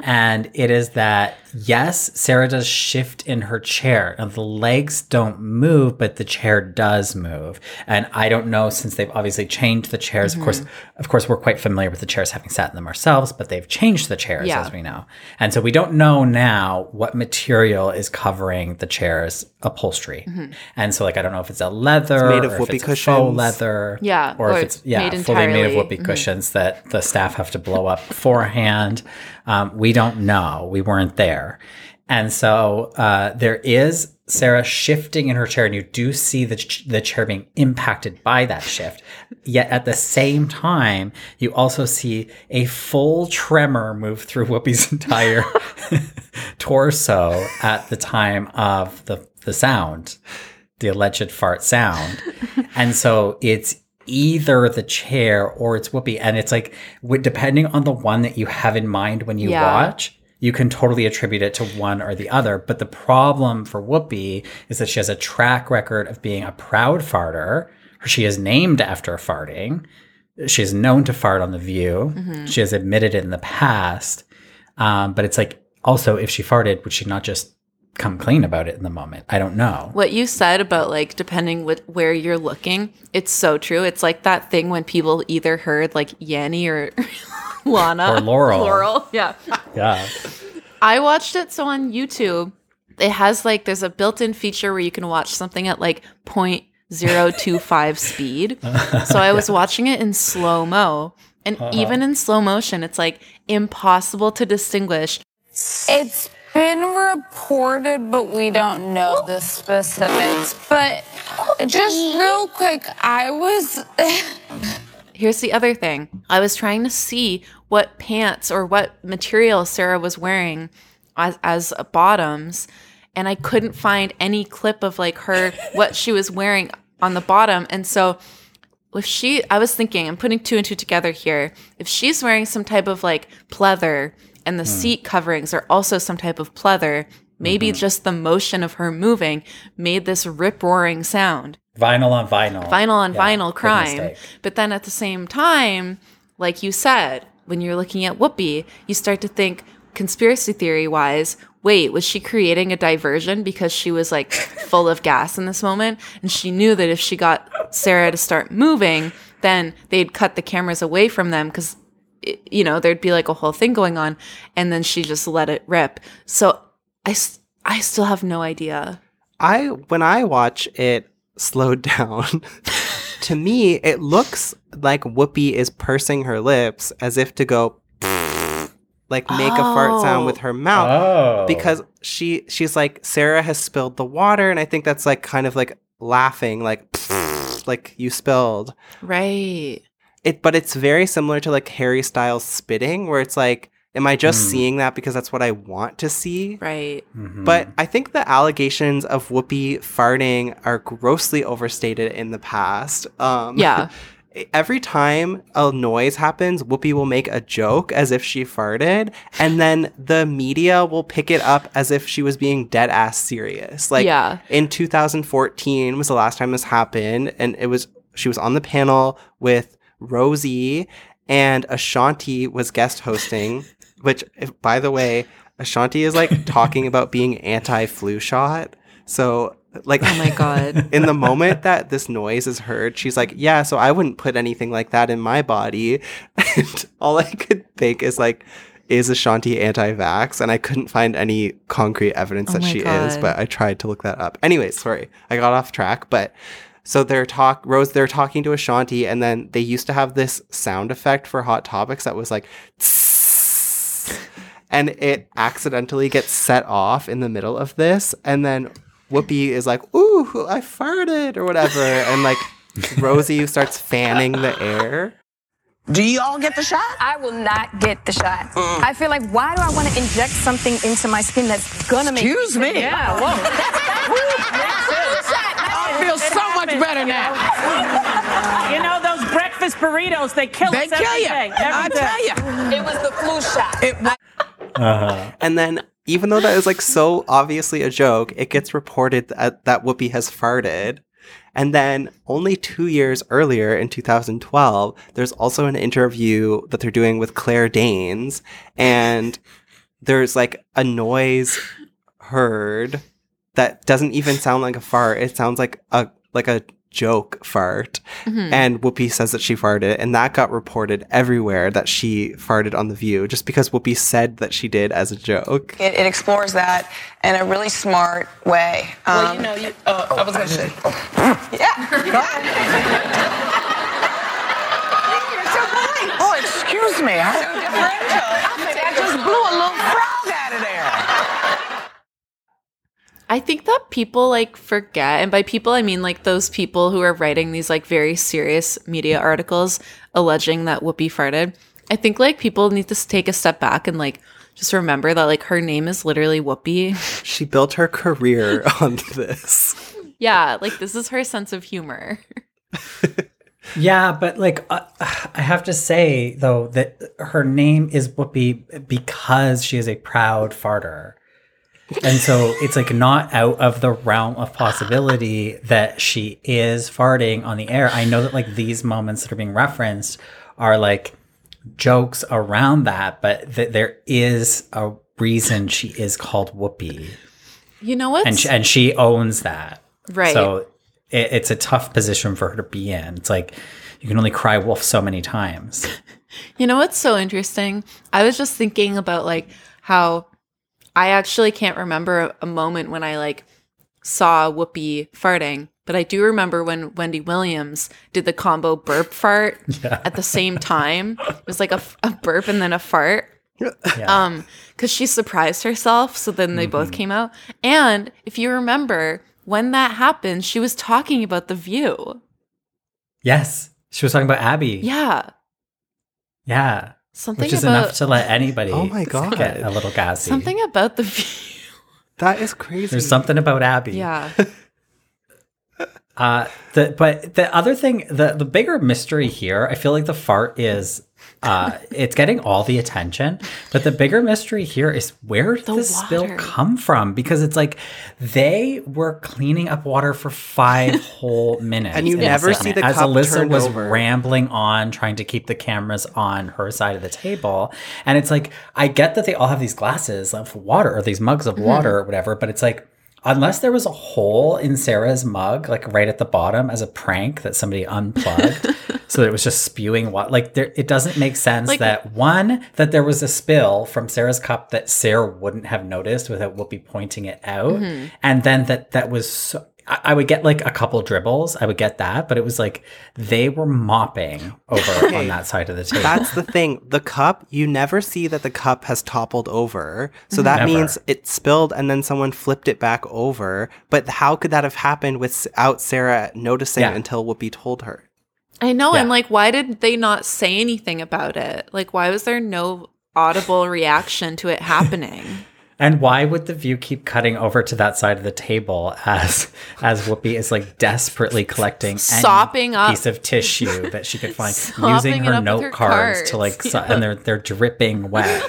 And it is that, yes, Sara does shift in her chair. Now, the legs don't move, but the chair does move. And I don't know, since they've obviously changed the chairs. Of course, Mhm. of course, we're quite familiar with the chairs having sat in them ourselves, but they've changed the chairs, Yeah. as we know. And so we don't know now what material is covering the chair's upholstery. Mhm. And so, like, I don't know if it's a leather, It's made of or if whoopee it's a faux leather, Yeah, or, or if it's it's yeah, made fully made of entirely. whoopee Mhm. cushions that the staff have to blow up beforehand. Um, we don't know. We weren't there. And so uh, there is Sara shifting in her chair, and you do see the, ch- the chair being impacted by that shift. Yet at the same time, you also see a full tremor move through Whoopi's entire torso at the time of the, the sound, the alleged fart sound. and so it's either the chair or it's Whoopi. And it's like, depending on the one that you have in mind when you Yeah. watch, you can totally attribute it to one or the other. But the problem for Whoopi is that she has a track record of being a proud farter. She is named after farting. She is known to fart on The View. Mhm. She has admitted it in the past. Um, but it's like, also, if she farted, would she not just come clean about it in the moment? I don't know. What you said about like depending with where you're looking, it's so true. It's like that thing when people either heard like Yanny or Lana Or Laurel. Laurel, yeah. Yeah. I watched it so on YouTube. It has like there's a built-in feature where you can watch something at like 0.025 speed. So I was watching it in slow mo, and Uh-huh. even in slow motion, it's like impossible to distinguish. It's been reported, but we don't know the specifics. But just real quick, I was. Here's the other thing. I was trying to see what pants or what material Sara was wearing as, as bottoms, and I couldn't find any clip of like her what she was wearing on the bottom. And so if she I was thinking, I'm putting two and two together here. If she's wearing some type of like pleather and the Hmm. seat coverings are also some type of pleather, maybe Mm-hmm. just the motion of her moving made this rip roaring sound Vinyl on vinyl. vinyl on Yeah, vinyl crime. But then at the same time, like you said, when you're looking at Whoopi, you start to think conspiracy theory wise, wait, was she creating a diversion because she was like full of gas in this moment? And she knew that if she got Sara to start moving, then they'd cut the cameras away from them because you know there'd be like a whole thing going on and then she just let it rip. So I, I still have no idea. I when I watch it slowed down, to me it looks like Whoopi is pursing her lips as if to go like make a fart sound with her mouth Oh. because she she's like Sara has spilled the water and I think that's like kind of like laughing like like you spilled. Right it but it's very similar to like Harry Styles spitting where it's like am I just Hmm. seeing that because that's what I want to see right but I think the allegations of Whoopi farting are grossly overstated in the past. Um, Yeah. Every time a noise happens, Whoopi will make a joke as if she farted, and then the media will pick it up as if she was being dead ass serious. Like Yeah. in 2014 was the last time this happened, and it was she was on the panel with Rosie and Ashanti was guest hosting, which by the way, Ashanti is like talking about being anti-flu shot. So like Oh my God. in the moment that this noise is heard, she's like, "Yeah, so I wouldn't put anything like that in my body." And all I could think is like is Ashanti anti-vax, and I couldn't find any concrete evidence Oh that she is, but I tried to look that up. Anyways, sorry, I got off track, but so they're talk Rose, they're talking to Ashanti, and then they used to have this sound effect for Hot Topics that was like, and it accidentally gets set off in the middle of this, and then Whoopi is like, "Ooh, I farted" or whatever, and like Rosie starts fanning the air. Do you all get the shot? I will not get the shot. Mm. I feel like, why do I want to inject something into my skin that's gonna make me. Excuse me. Yeah, whoa. I much better now. You know those breakfast burritos? They kill They us every kill you. day, every I day. tell you. It was the flu shot. It was. Uh-huh. And then, even though that is like so obviously a joke, it gets reported that, that Whoopi has farted. And then, only two years earlier in 2012, there's also an interview that they're doing with Claire Danes. And there's like a noise heard that doesn't even sound like a fart. It sounds like a like a joke fart. Mhm. And Whoopi says that she farted, and that got reported everywhere that she farted on the View, just because Whoopi said that she did as a joke. It, it explores that in a really smart way. Well, Um, you know, you, uh, I was going to say. Yeah. Oh, excuse me. I, I just blew a little frog out of there. I think that people like forget, and by people I mean like those people who are writing these like very serious media articles alleging that Whoopi farted. I think like people need to take a step back and like just remember that like her name is literally Whoopi. She built her career on this. yeah, like this is her sense of humor. Yeah, but like uh, I have to say though that her name is Whoopi because she is a proud farter. And so it's like not out of the realm of possibility that she is farting on the air. I know that like these moments that are being referenced are like jokes around that, but that there is a reason she is called Whoopi. You know what? And she, and she owns that. Right. So it, it's a tough position for her to be in. It's like you can only cry wolf so many times. You know what's so interesting? I was just thinking about like how I actually can't remember a, moment when I like saw Whoopi farting, but I do remember when Wendy Williams did the combo burp fart Yeah. at the same time. It was like a, a burp and then a fart. Um, because she surprised herself, so then they both came out. And if you remember, when that happened, she was talking about the view. Yes. She was talking about Abby. Yeah. Yeah. Something Which is about- enough to let anybody Oh my God. get a little gassy. Something about the view. That is crazy. There's something about Abby. Yeah. Uh, the but the other thing, the the bigger mystery here, I feel like the fart is, uh, it's getting all the attention, but the bigger mystery here is where did this spill come from? Because it's like they were cleaning up water for five whole minutes, And you in a never see segment, the as cup Alyssa was over. rambling on, trying to keep the cameras on her side of the table, and it's like I get that they all have these glasses of water or these mugs of Mhm. water or whatever, but it's like unless there was a hole in Sara's mug, like right at the bottom as a prank that somebody unplugged, so that it was just spewing water. Like there, it doesn't make sense Like- that one that there was a spill from Sara's cup that Sarah wouldn't have noticed without Whoopi pointing it out, Mhm. and then that that was. So, I I would get like a couple dribbles. I would get that, but it was like they were mopping over Okay. on that side of the table. That's the thing. The cup, you never see that the cup has toppled over. So that Never. means it spilled and then someone flipped it back over. But how could that have happened without Sara noticing Yeah. until Whoopi told her? I know. Yeah. And like, why did they not say anything about it? Like, why was there no audible reaction to it happening? And why would the view keep cutting over to that side of the table as as Whoopi is like desperately collecting any Sopping up. piece of tissue that she could find, Sopping using her note her cards, to like, cards, so- yeah. and they're they're dripping wet.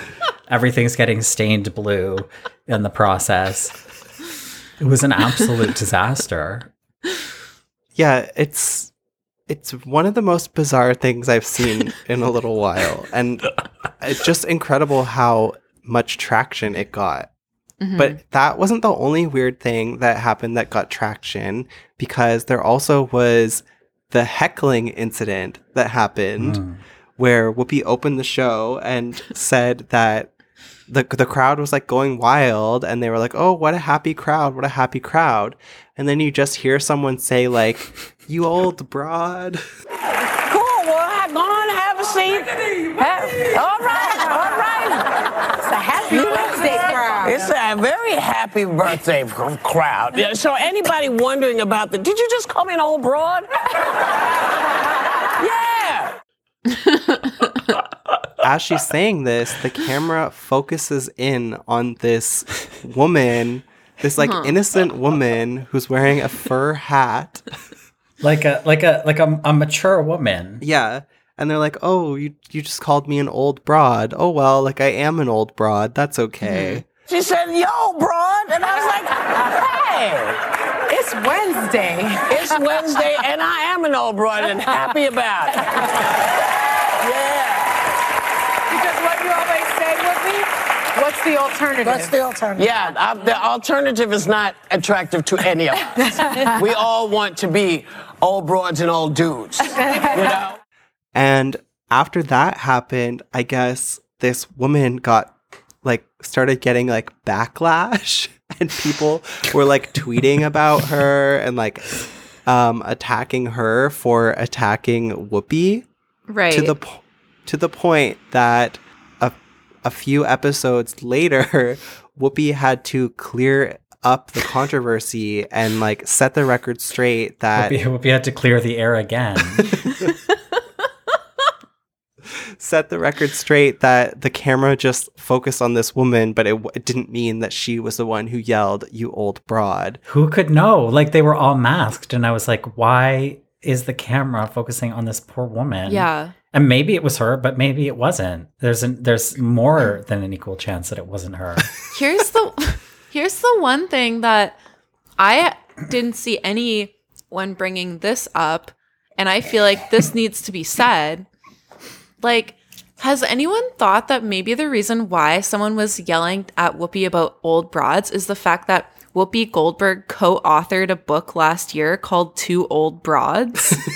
Everything's getting stained blue in the process. It was an absolute disaster. Yeah, it's it's one of the most bizarre things I've seen in a little while. And it's just incredible how much traction it got. Mhm. But that wasn't the only weird thing that happened that got traction because there also was the heckling incident that happened where Whoopi opened the show and said that the the crowd was like going wild and they were like, "Oh, what a happy crowd. What a happy crowd." And then you just hear someone say like, "You old broad." Cool. Go on, have a seat. Ha- all right, all right. It's a happy birthday crowd. It's a very happy birthday crowd. Yeah, so anybody wondering about the, did you just call me an old broad? yeah. As she's saying this, the camera focuses in on this woman, this like Huh. innocent woman who's wearing a fur hat. Like a like a like a, a mature woman. Yeah. And they're like, "Oh, you you just called me an old broad. Oh well, like I am an old broad. That's okay." She said, yo, broad. And I was like, hey. It's Wednesday. It's Wednesday, and I am an old broad and happy about it. Yeah. Because what you always say with me, what's the alternative? What's the alternative? Yeah, uh, the alternative is not attractive to any of us. we all want to be old broads and old dudes. You know? And after that happened, I guess this woman got like started getting like backlash and people were like tweeting about her and like um attacking her for attacking Whoopi. Right. To the po- to the point that a a few episodes later Whoopi had to clear up the controversy and like set the record straight that Whoopi, Whoopi had to clear the air again. set the record straight that the camera just focused on this woman, but it, w- it didn't mean that she was the one who yelled, "You old broad." Who could know? Like they were all masked, and I was like, why is the camera focusing on this poor woman? Yeah. And maybe it was her, but maybe it wasn't. There's an, there's more than an equal chance that it wasn't her. here's the here's the one thing that I didn't see anyone bringing this up, and I feel like this needs to be said. Like, has anyone thought that maybe the reason why someone was yelling at Whoopi about old broads is the fact that Whoopi Goldberg co-authored a book last year called Two Old Broads?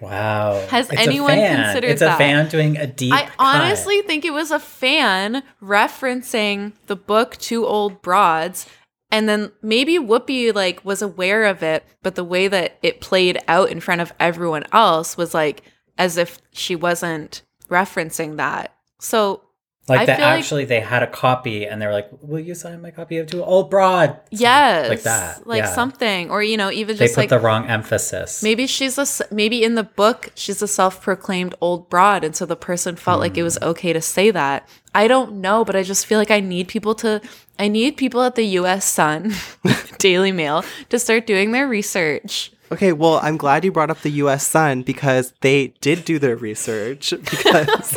Wow. Has It's anyone considered It's that? a fan doing a deep. I cut. honestly think it was a fan referencing the book Two Old Broads. And then maybe Whoopi like was aware of it, but the way that it played out in front of everyone else was like as if she wasn't referencing that. So like I that. feel like- Actually, they had a copy, and they were like, "Will you sign my copy of Two Old Broad?" yes, like that. like yeah. something, or you know, even just They put like the wrong emphasis. Maybe she's a, maybe in the book she's a self-proclaimed old broad and so the person felt like it was hmm. okay to say that. I don't know, but I just feel like I need people to I need people at the US Sun, Daily Mail to start doing their research. Okay, well, I'm glad you brought up the U.S. Sun because they did do their research because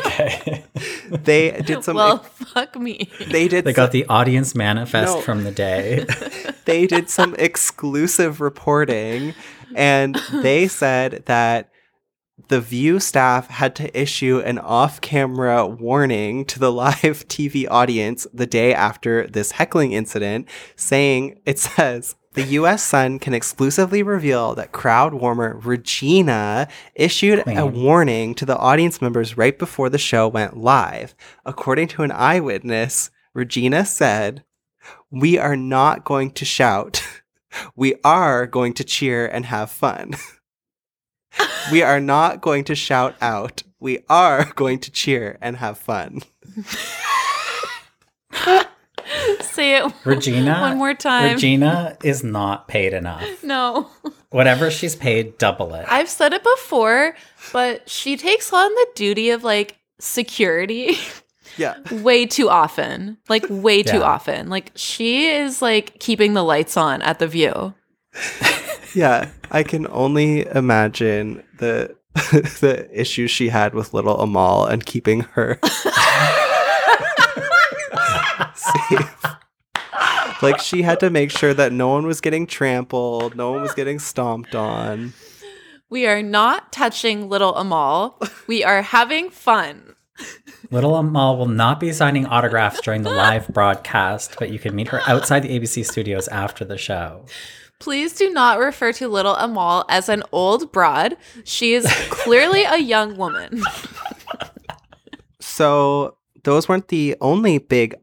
they did some. well, fuck me. they did. They got the audience manifest No. from the day. they did some exclusive reporting and they said that the View staff had to issue an off camera warning to the live TV audience the day after this heckling incident, saying it says. The US Sun can exclusively reveal that crowd warmer Regina issued a warning to the audience members right before the show went live. According to an eyewitness, Regina said, we are not going to shout. We are going to cheer and have fun. we are not going to shout out. We are going to cheer and have fun. Say it Regina. one more time. Regina is not paid enough. No. Whatever she's paid, double it. I've said it before, but she takes on the duty of like security Yeah. way too often. Like way too Yeah. often. Like she is like keeping the lights on at the view. Yeah, I can only imagine the the issues she had with little Amal and keeping her safe. Like she had to make sure that no one was getting trampled, no one was getting stomped on. We are not touching little Amal. We are having fun. Little Amal will not be signing autographs during the live broadcast, but you can meet her outside the ABC studios after the show. Please do not refer to little Amal as an old broad. She is clearly a young woman. So those weren't the only big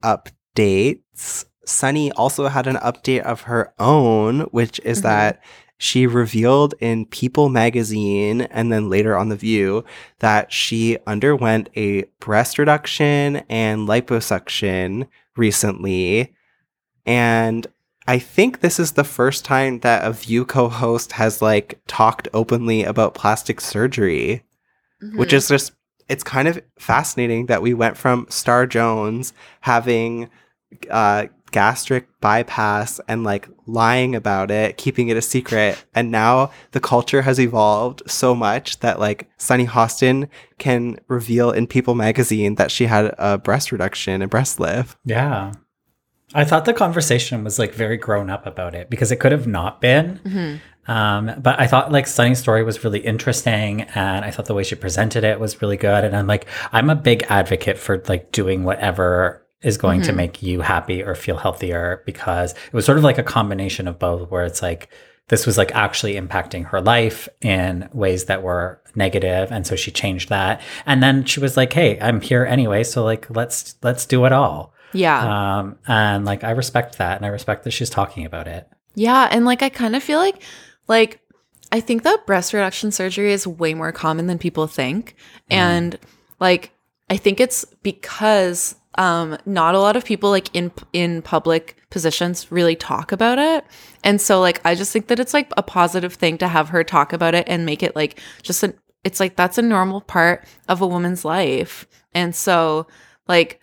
updates. Sunny also had an update of her own, which is Mhm. that she revealed in People magazine and then later on The View that she underwent a breast reduction and liposuction recently. And I think this is the first time that a View co host has like talked openly about plastic surgery which Mhm. is just it's kind of fascinating that we went from Star Jones having uh gastric bypass and like lying about it, keeping it a secret, and now the culture has evolved so much that like Sunny Hostin can reveal in People magazine that she had a breast reduction and breast lift. Yeah. I thought the conversation was like very grown up about it because it could have not been. Mhm. Um, but I thought like Sunny's story was really interesting and I thought the way she presented it was really good. And I'm like, I'm a big advocate for like doing whatever is going to Mhm. make you happy or feel healthier because it was sort of like a combination of both where it's like this was like actually impacting her life in ways that were negative. And so she changed that. And then she was like hey i'm here anyway. So like let's let's do it all. Yeah. um and like i respect that and i respect that she's talking about it. Yeah, and like I kind of feel like like I think that breast reduction surgery is way more common than people think. And like I think it's because um not a lot of people like in in public positions really talk about it. And so like I just think that it's like a positive thing to have her talk about it and make it like just a it's like that's a normal part of a woman's life. And so like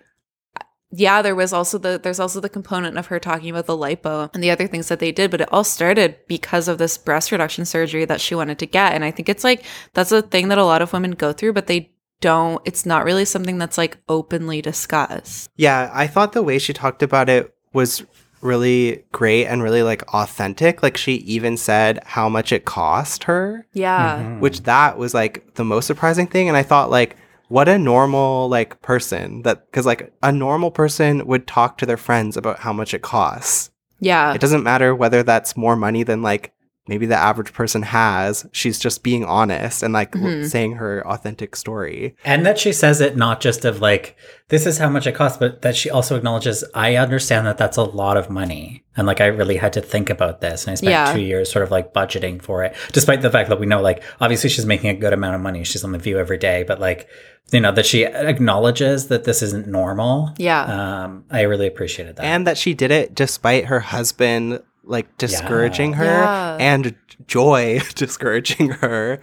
yeah, there was also the there's also the component of her talking about the lipo and the other things that they did, but it all started because of this breast reduction surgery that she wanted to get. And I think it's like that's a thing that a lot of women go through, but they don't it's not really something that's like openly discussed. Yeah, I thought the way she talked about it was really great and really like authentic. Like she even said how much it cost her. Yeah. Mm-hmm. Which that was like the most surprising thing and I thought like what a normal like person that cuz like a normal person would talk to their friends about how much it costs. Yeah. It doesn't matter whether that's more money than like maybe the average person has. She's just being honest and like w- Mhm. saying her authentic story. And that she says it not just of like, this is how much it costs, but that she also acknowledges, I understand that that's a lot of money. And like, I really had to think about this. And I spent Yeah. two years sort of like budgeting for it, despite the fact that we know, like, obviously she's making a good amount of money. She's on the view every day, but like, you know, that she acknowledges that this isn't normal. Yeah. Um, I really appreciated that. And that she did it despite her husband like discouraging her Yeah. and Joy discouraging her.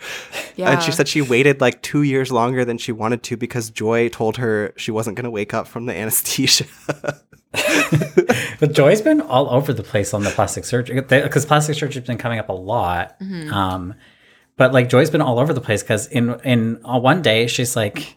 And she said she waited like two years longer than she wanted to because Joy told her she wasn't going to wake up from the anesthesia. But Joy's been all over the place on the plastic surgery because plastic surgery's been coming up a lot. Mhm. Um, but like Joy's been all over the place because in in uh, one day she's like,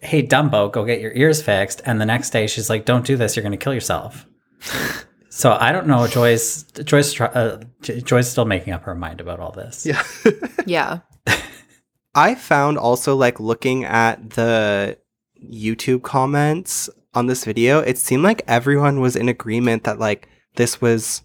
"Hey Dumbo, go get your ears fixed," and the next day she's like, "Don't do this. You're going to kill yourself." so I don't know. Joyce. Joyce, try- uh, J- Joy's still making up her mind about all this. Yeah. Yeah. I found also like looking at the YouTube comments on this video, it seemed like everyone was in agreement that like this was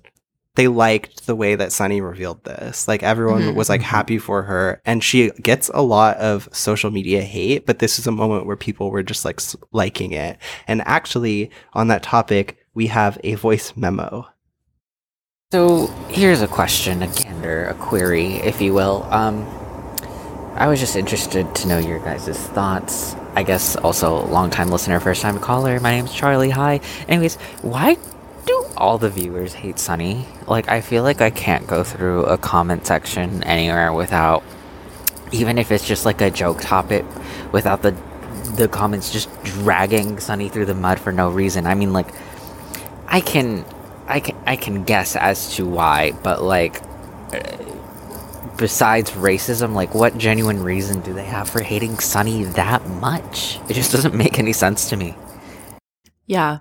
they liked the way that Sunny revealed this. Like everyone Mhm. was like happy for her and she gets a lot of social media hate, but this is a moment where people were just like liking it. And actually on that topic, we have a voice memo. So here's a question, a gander, a query, if you will. Um, I was just interested to know your guys' thoughts. I guess also long-time listener, first-time caller. My name's Charlie. Hi. Anyways, why do all the viewers hate Sunny? Like, I feel like I can't go through a comment section anywhere without, even if it's just like a joke topic, without the the comments just dragging Sunny through the mud for no reason. I mean, like, I can, I can, I can guess as to why, but like, uh, besides racism, like, what genuine reason do they have for hating Sunny that much? It just doesn't make any sense to me. Yeah.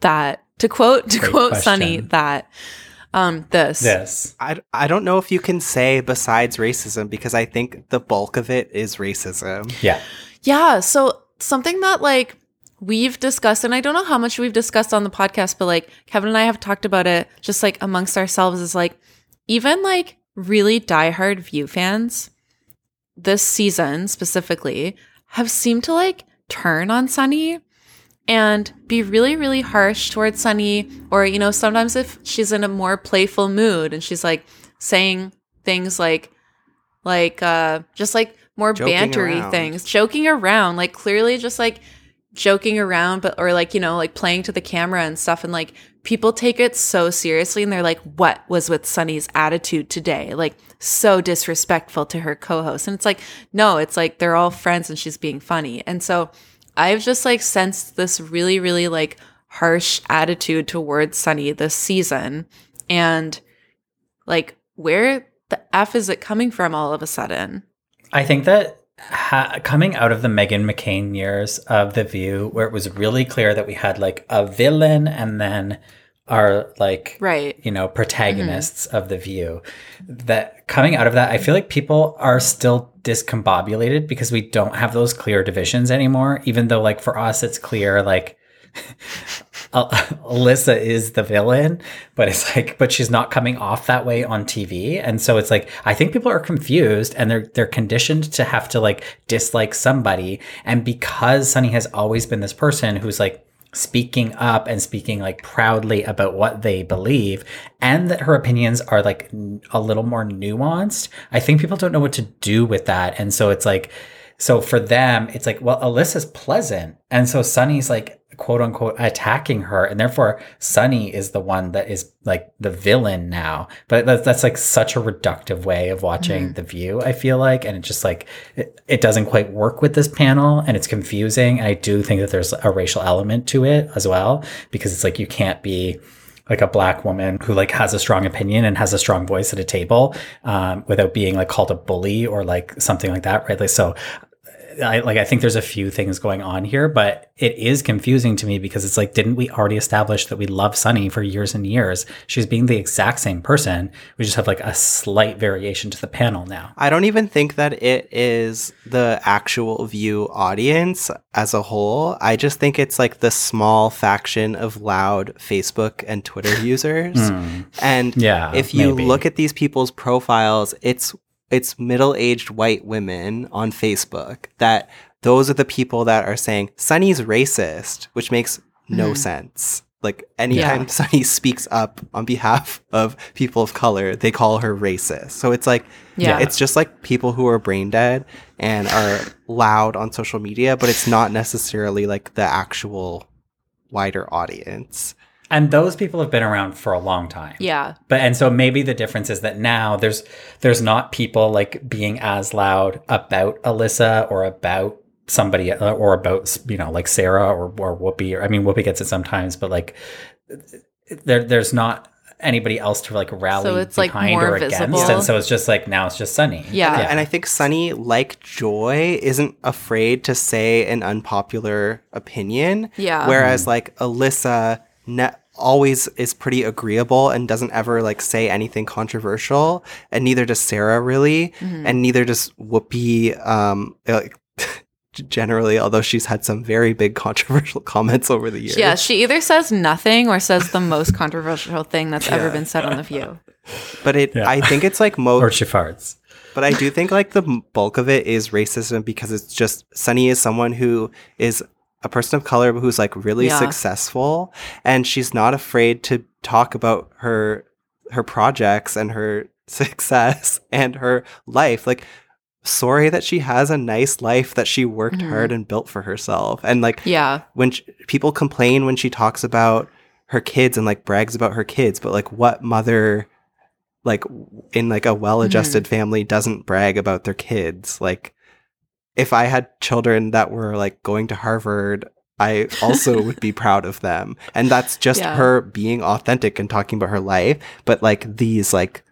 That to quote to Great quote Sunny that um this This. I, I don't know if you can say besides racism because I think the bulk of it is racism. Yeah. Yeah. So something that like we've discussed, and I don't know how much we've discussed on the podcast, but like Kevin and I have talked about it just like amongst ourselves is like even like really diehard View fans this season specifically have seemed to like turn on Sunny and be really, really harsh towards Sunny. Or, you know, sometimes if she's in a more playful mood and she's like saying things like, like, uh, just like more Joking bantery around. things, joking around, like clearly just like joking around, but, or like, you know, like playing to the camera and stuff. And like people take it so seriously and they're like, what was with Sunny's attitude today? Like, so disrespectful to her co host. And it's like, no, it's like they're all friends and she's being funny. And so I've just like sensed this really, really like harsh attitude towards Sunny this season. And like, where the F is it coming from all of a sudden? I think that ha- coming out of the Meghan McCain years of The View, where it was really clear that we had like a villain and then our like right. you know protagonists mm-hmm. of the view. That coming out of that i feel like people are still discombobulated because we don't have those clear divisions anymore even though like for us it's clear like Alyssa is the villain, but it's like, but she's not coming off that way on TV, and so it's like I think people are confused and they're they're conditioned to have to like dislike somebody, and because Sunny has always been this person who's like speaking up and speaking like proudly about what they believe and that her opinions are like a little more nuanced i think people don't know what to do with that. And so it's like so for them it's like well alyssa's pleasant. And so sunny's like quote unquote attacking her and therefore sunny is the one that is like the villain now but that's, that's like such a reductive way of watching Mhm. the view i feel like and it just like it, it doesn't quite work with this panel and it's confusing and i do think that there's a racial element to it as well because it's like you can't be like a black woman who like has a strong opinion and has a strong voice at a table um, without being like called a bully or like something like that right like so I like I think there's a few things going on here, but it is confusing to me because it's like, didn't we already establish that we love Sunny for years and years? She's being the exact same person. We just have like a slight variation to the panel now. I don't even think that it is the actual view audience as a whole. I just think it's like the small faction of loud Facebook and Twitter users. Mm. And Yeah, if you maybe. look at these people's profiles, it's it's middle-aged white women on Facebook that those are the people that are saying Sunny's racist, which makes no Mhm. sense. Like anytime Yeah. Sunny speaks up on behalf of people of color, they call her racist. So it's like Yeah. it's just like people who are brain dead and are loud on social media, but it's not necessarily like the actual wider audience. And those people have been around for a long time. Yeah. But and so maybe the difference is that now there's there's not people like being as loud about Alyssa or about somebody uh, or about you know like Sara or or Whoopi or I mean Whoopi gets it sometimes, but like there there's not anybody else to like rally So it's, like, behind more or against, visible. and so it's just like now it's just Sunny. Yeah. And, and I think Sunny, like Joy, isn't afraid to say an unpopular opinion. Yeah. Whereas like Alyssa ne- always is pretty agreeable and doesn't ever like say anything controversial, and neither does Sara really, Mhm. and neither does Whoopi. Um, like, generally, although she's had some very big controversial comments over the years. Yeah, she either says nothing or says the most controversial thing that's ever been said on The View. But it, I think it's like most. Or she farts. But I do think like the bulk of it is racism because it's just Sunny is someone who is a person of color who's like really Yeah. successful and she's not afraid to talk about her her projects and her success and her life like sorry that she has a nice life that she worked Mhm. hard and built for herself and like Yeah. when sh- people complain when she talks about her kids and like brags about her kids but like what mother like in like a well-adjusted family doesn't brag about their kids like if i had children that were like going to harvard i also would be proud of them and that's just Yeah. her being authentic and talking about her life but like these like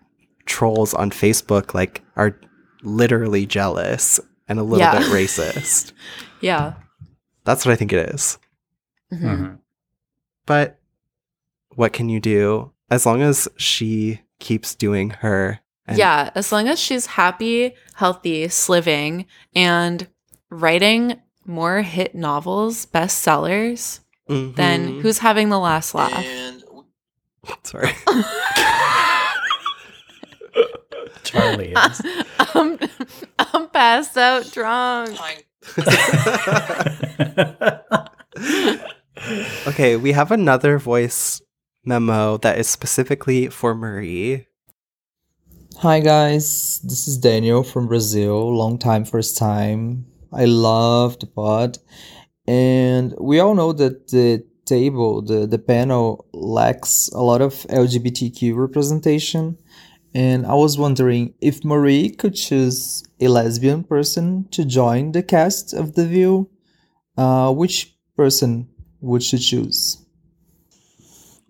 trolls on facebook like are literally jealous and a little Yeah. bit racist Yeah. that's what i think it is Mhm. Mm-hmm. but what can you do as long as she keeps doing her and yeah, as long as she's happy, healthy, sliving, and writing more hit novels, bestsellers, then Mhm. who's having the last laugh? sorry Charlie is. I'm, I'm passed out drunk. okay, we have another voice memo that is specifically for Marie. Hi guys, this is Daniel from Brazil. Long time, first time. I love the pod, and we all know that the table, the the panel lacks a lot of LGBTQ representation. And I was wondering if Marie could choose a lesbian person to join the cast of The View, uh, which person would she choose?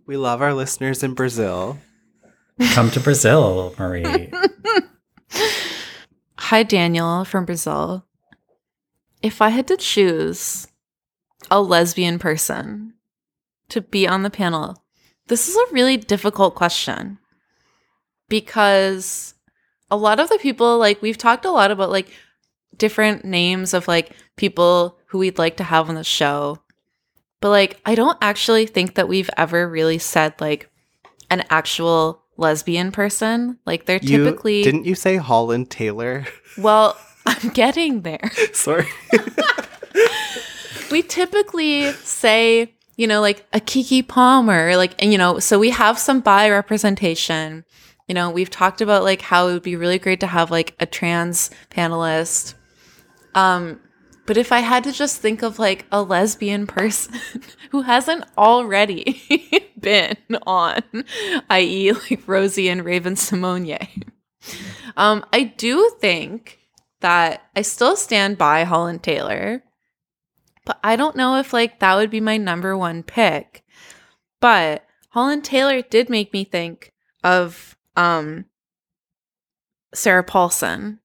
We love our listeners in Brazil. Come to Brazil, Marie. Hi, Daniel from Brazil. If I had to choose a lesbian person to be on the panel, this is a really difficult question because a lot of the people, like, we've talked a lot about like different names of like people who we'd like to have on the show. But like, I don't actually think that we've ever really said like an actual lesbian person. Like, they're You- typically. didn't you say Holland Taylor? Well, I'm getting there. Sorry. we typically say, you know, like a Keke Palmer, like, and you know, so we have some bi representation. You know, we've talked about like how it would be really great to have like a trans panelist. Um, but if I had to just think of like a lesbian person who hasn't already been on, i.e., like Rosie and Raven-Symoné, um, I do think that I still stand by Holland Taylor, but I don't know if like that would be my number one pick. But Holland Taylor did make me think of um Sarah Paulson.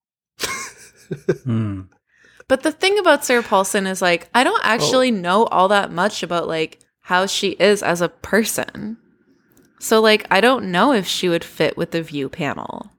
Hmm. But the thing about Sarah Paulson is like I don't oh. actually know all that much about like how she is as a person. So like I don't know if she would fit with the view panel.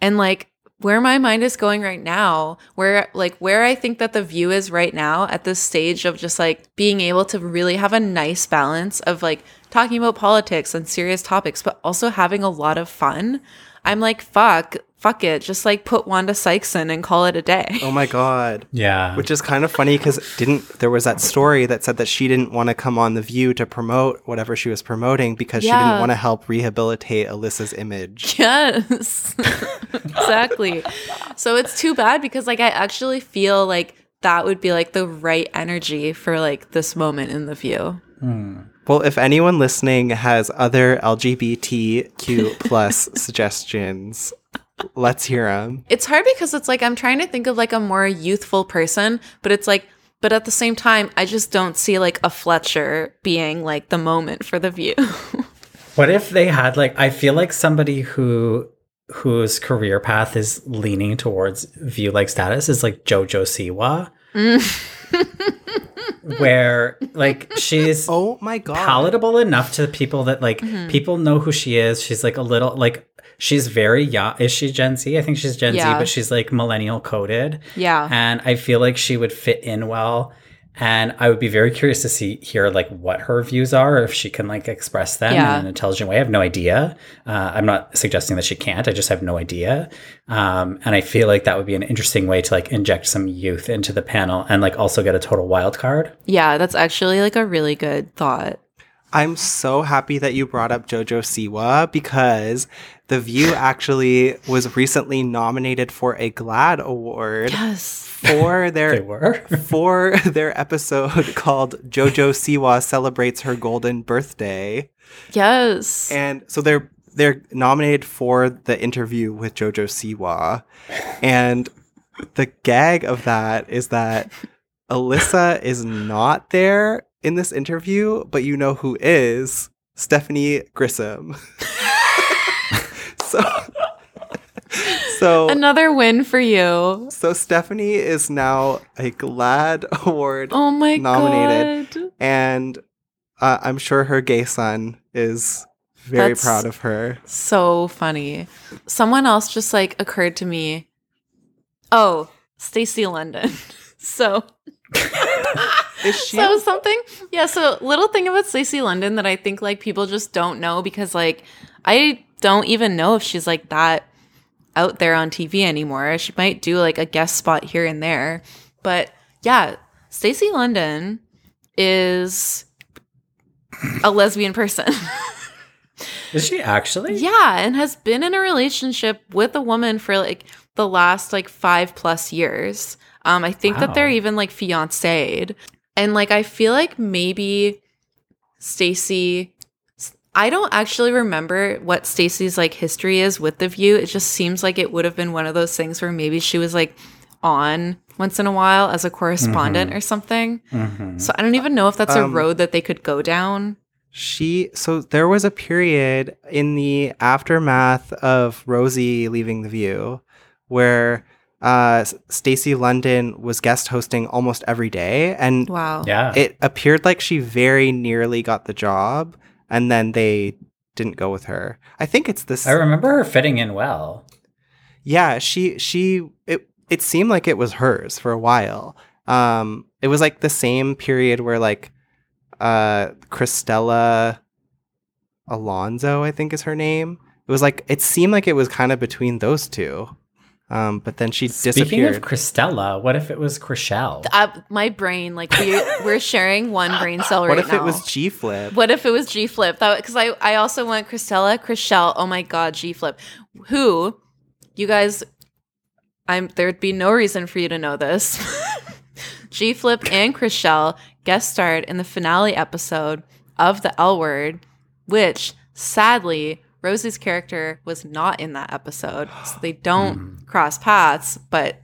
And like where my mind is going right now, where like where I think that the view is right now at this stage of just like being able to really have a nice balance of like talking about politics and serious topics, but also having a lot of fun. I'm like, fuck, fuck it. Just like put Wanda Sykes in and call it a day. Oh my god. Yeah. Which is kind of funny because didn't there was that story that said that she didn't want to come on the View to promote whatever she was promoting because she didn't want to help rehabilitate Alyssa's image. Yes. exactly. So it's too bad because like I actually feel like that would be like the right energy for like this moment in the view. Hmm. Well, if anyone listening has other LGBTQ plus suggestions, let's hear them. It's hard because it's like I'm trying to think of like a more youthful person, but it's like but at the same time I just don't see like a Fletcher being like the moment for the view. What if they had like I feel like somebody who whose career path is leaning towards view like status is like Jojo Siwa, mm. Where like she's oh my god palatable enough to the people that like Mhm. people know who she is. She's like a little like she's very young. Is she Gen Z? I think she's Gen Yeah. Z, but she's like millennial coded. Yeah. and I feel like she would fit in well. And I would be very curious to see hear like what her views are, if she can like express them Yeah. in an intelligent way. I have no idea. Uh, I'm not suggesting that she can't. I just have no idea. Um, and I feel like that would be an interesting way to like inject some youth into the panel and like also get a total wild card. yeah, that's actually like a really good thought. I'm so happy that you brought up Jojo Siwa because The View actually was recently nominated for a GLAAD award yes. For their They were? for their episode called Jojo Siwa celebrates her golden birthday. Yes. And so they're they're nominated for the interview with Jojo Siwa. And the gag of that is that Alyssa is not there in this interview, but you know who is Stephanie Grisham. so so Another win for you. so Stephanie is now a GLAAD award Oh my nominated, God. and uh, I'm sure her gay son is very That's- proud of her. So funny. Someone else just like occurred to me. Oh, Stacy London. so Is she? So something, yeah. So little thing about Stacy London that I think like people just don't know because like I don't even know if she's like that out there on TV anymore. She might do like a guest spot here and there, but yeah, Stacy London is a lesbian person. Is she actually? Yeah, and has been in a relationship with a woman for like the last like five plus years. Um, I think that they're even like fiancéed. And like I feel like maybe Stacy I don't actually remember what Stacy's like history is with the view. It just seems like it would have been one of those things where maybe she was like on once in a while as a correspondent Mhm. or something. Mhm. So I don't even know if that's a Um, road that they could go down. She so there was a period in the aftermath of Rosie leaving the View where uh S- Stacy London was guest hosting almost every day and Wow. Yeah. it appeared like she very nearly got the job and then they didn't go with her. I think it's this I remember her fitting in well. yeah, she she it it seemed like it was hers for a while. Um it was like the same period where like uh Cristela Alonzo, I think is her name. It was like it seemed like it was kind of between those two. Um but then she Speaking disappeared. of Cristela, what if it was Chrishell? Uh, my brain, like we we're sharing one brain cell right now. what if now. it was G Flip? What if it was G Flip? That because I I also want Cristela, Chrishell. Oh my God, G Flip. Who, you guys? I'm there'd be no reason for you to know this. G Flip and Chrishell guest starred in the finale episode of the L Word, which sadly Rosie's character was not in that episode, so they don't hmm. cross paths, but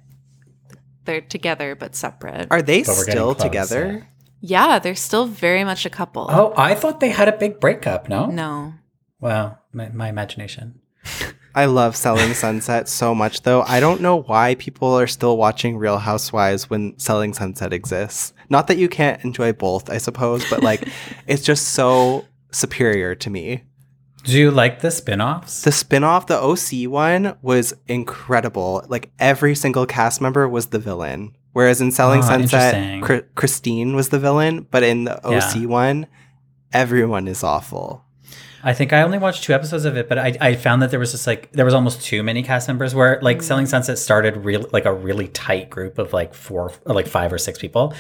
they're together but separate. Are they But still close, together? Yeah, they're still very much a couple. Oh, I thought they had a big breakup. No. No. Well, my, my imagination. I love Selling Sunset so much, though. I don't know why people are still watching Real Housewives when Selling Sunset exists. Not that you can't enjoy both, I suppose, but like it's just so superior to me. Do you like the spin-offs? The spin-off, the OC one, was incredible. Like every single cast member was the villain. Whereas in Selling Ah, Sunset. Chr- Christine was the villain, but in the OC Yeah. one, everyone is awful. I think I only watched two episodes of it, but I, I found that there was just like there was almost too many cast members. Where like Selling Sunset started real like a really tight group of like four or like five or six people,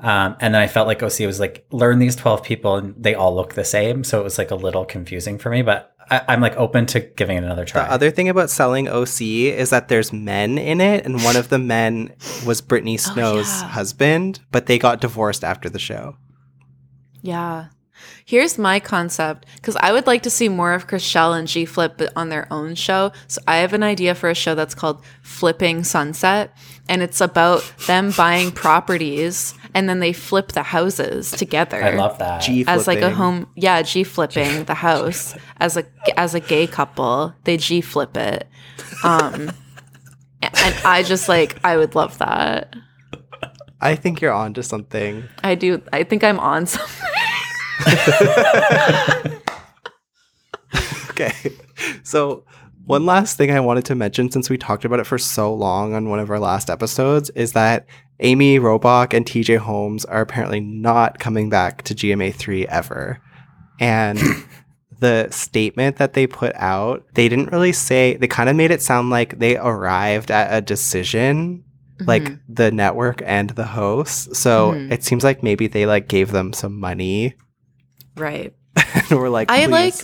um, and then I felt like OC was like learn these twelve people and they all look the same, so it was like a little confusing for me. But I, I'm like open to giving it another try. The other thing about selling OC is that there's men in it, and one of the men was Brittany Oh, Snow's husband, but they got divorced after the show. Yeah. Here's my concept because I would like to see more of Chrishell and G Flip on their own show. So I have an idea for a show that's called Flipping Sunset, and it's about them buying properties and then they flip the houses together. I love that. G as like a home, yeah, G flipping the house as a as a gay couple. They G flip it, um, and I just like I would love that. I think you're onto something. I do. I think I'm on something. Okay. So, one last thing I wanted to mention since we talked about it for so long on one of our last episodes is that Amy Robach and TJ Holmes are apparently not coming back to GMA3 ever. And the statement that they put out, they didn't really say, they kind of made it sound like they arrived at a decision, like Mhm. the network and the host. So, Mhm. it seems like maybe they like gave them some money right. and we're like, I like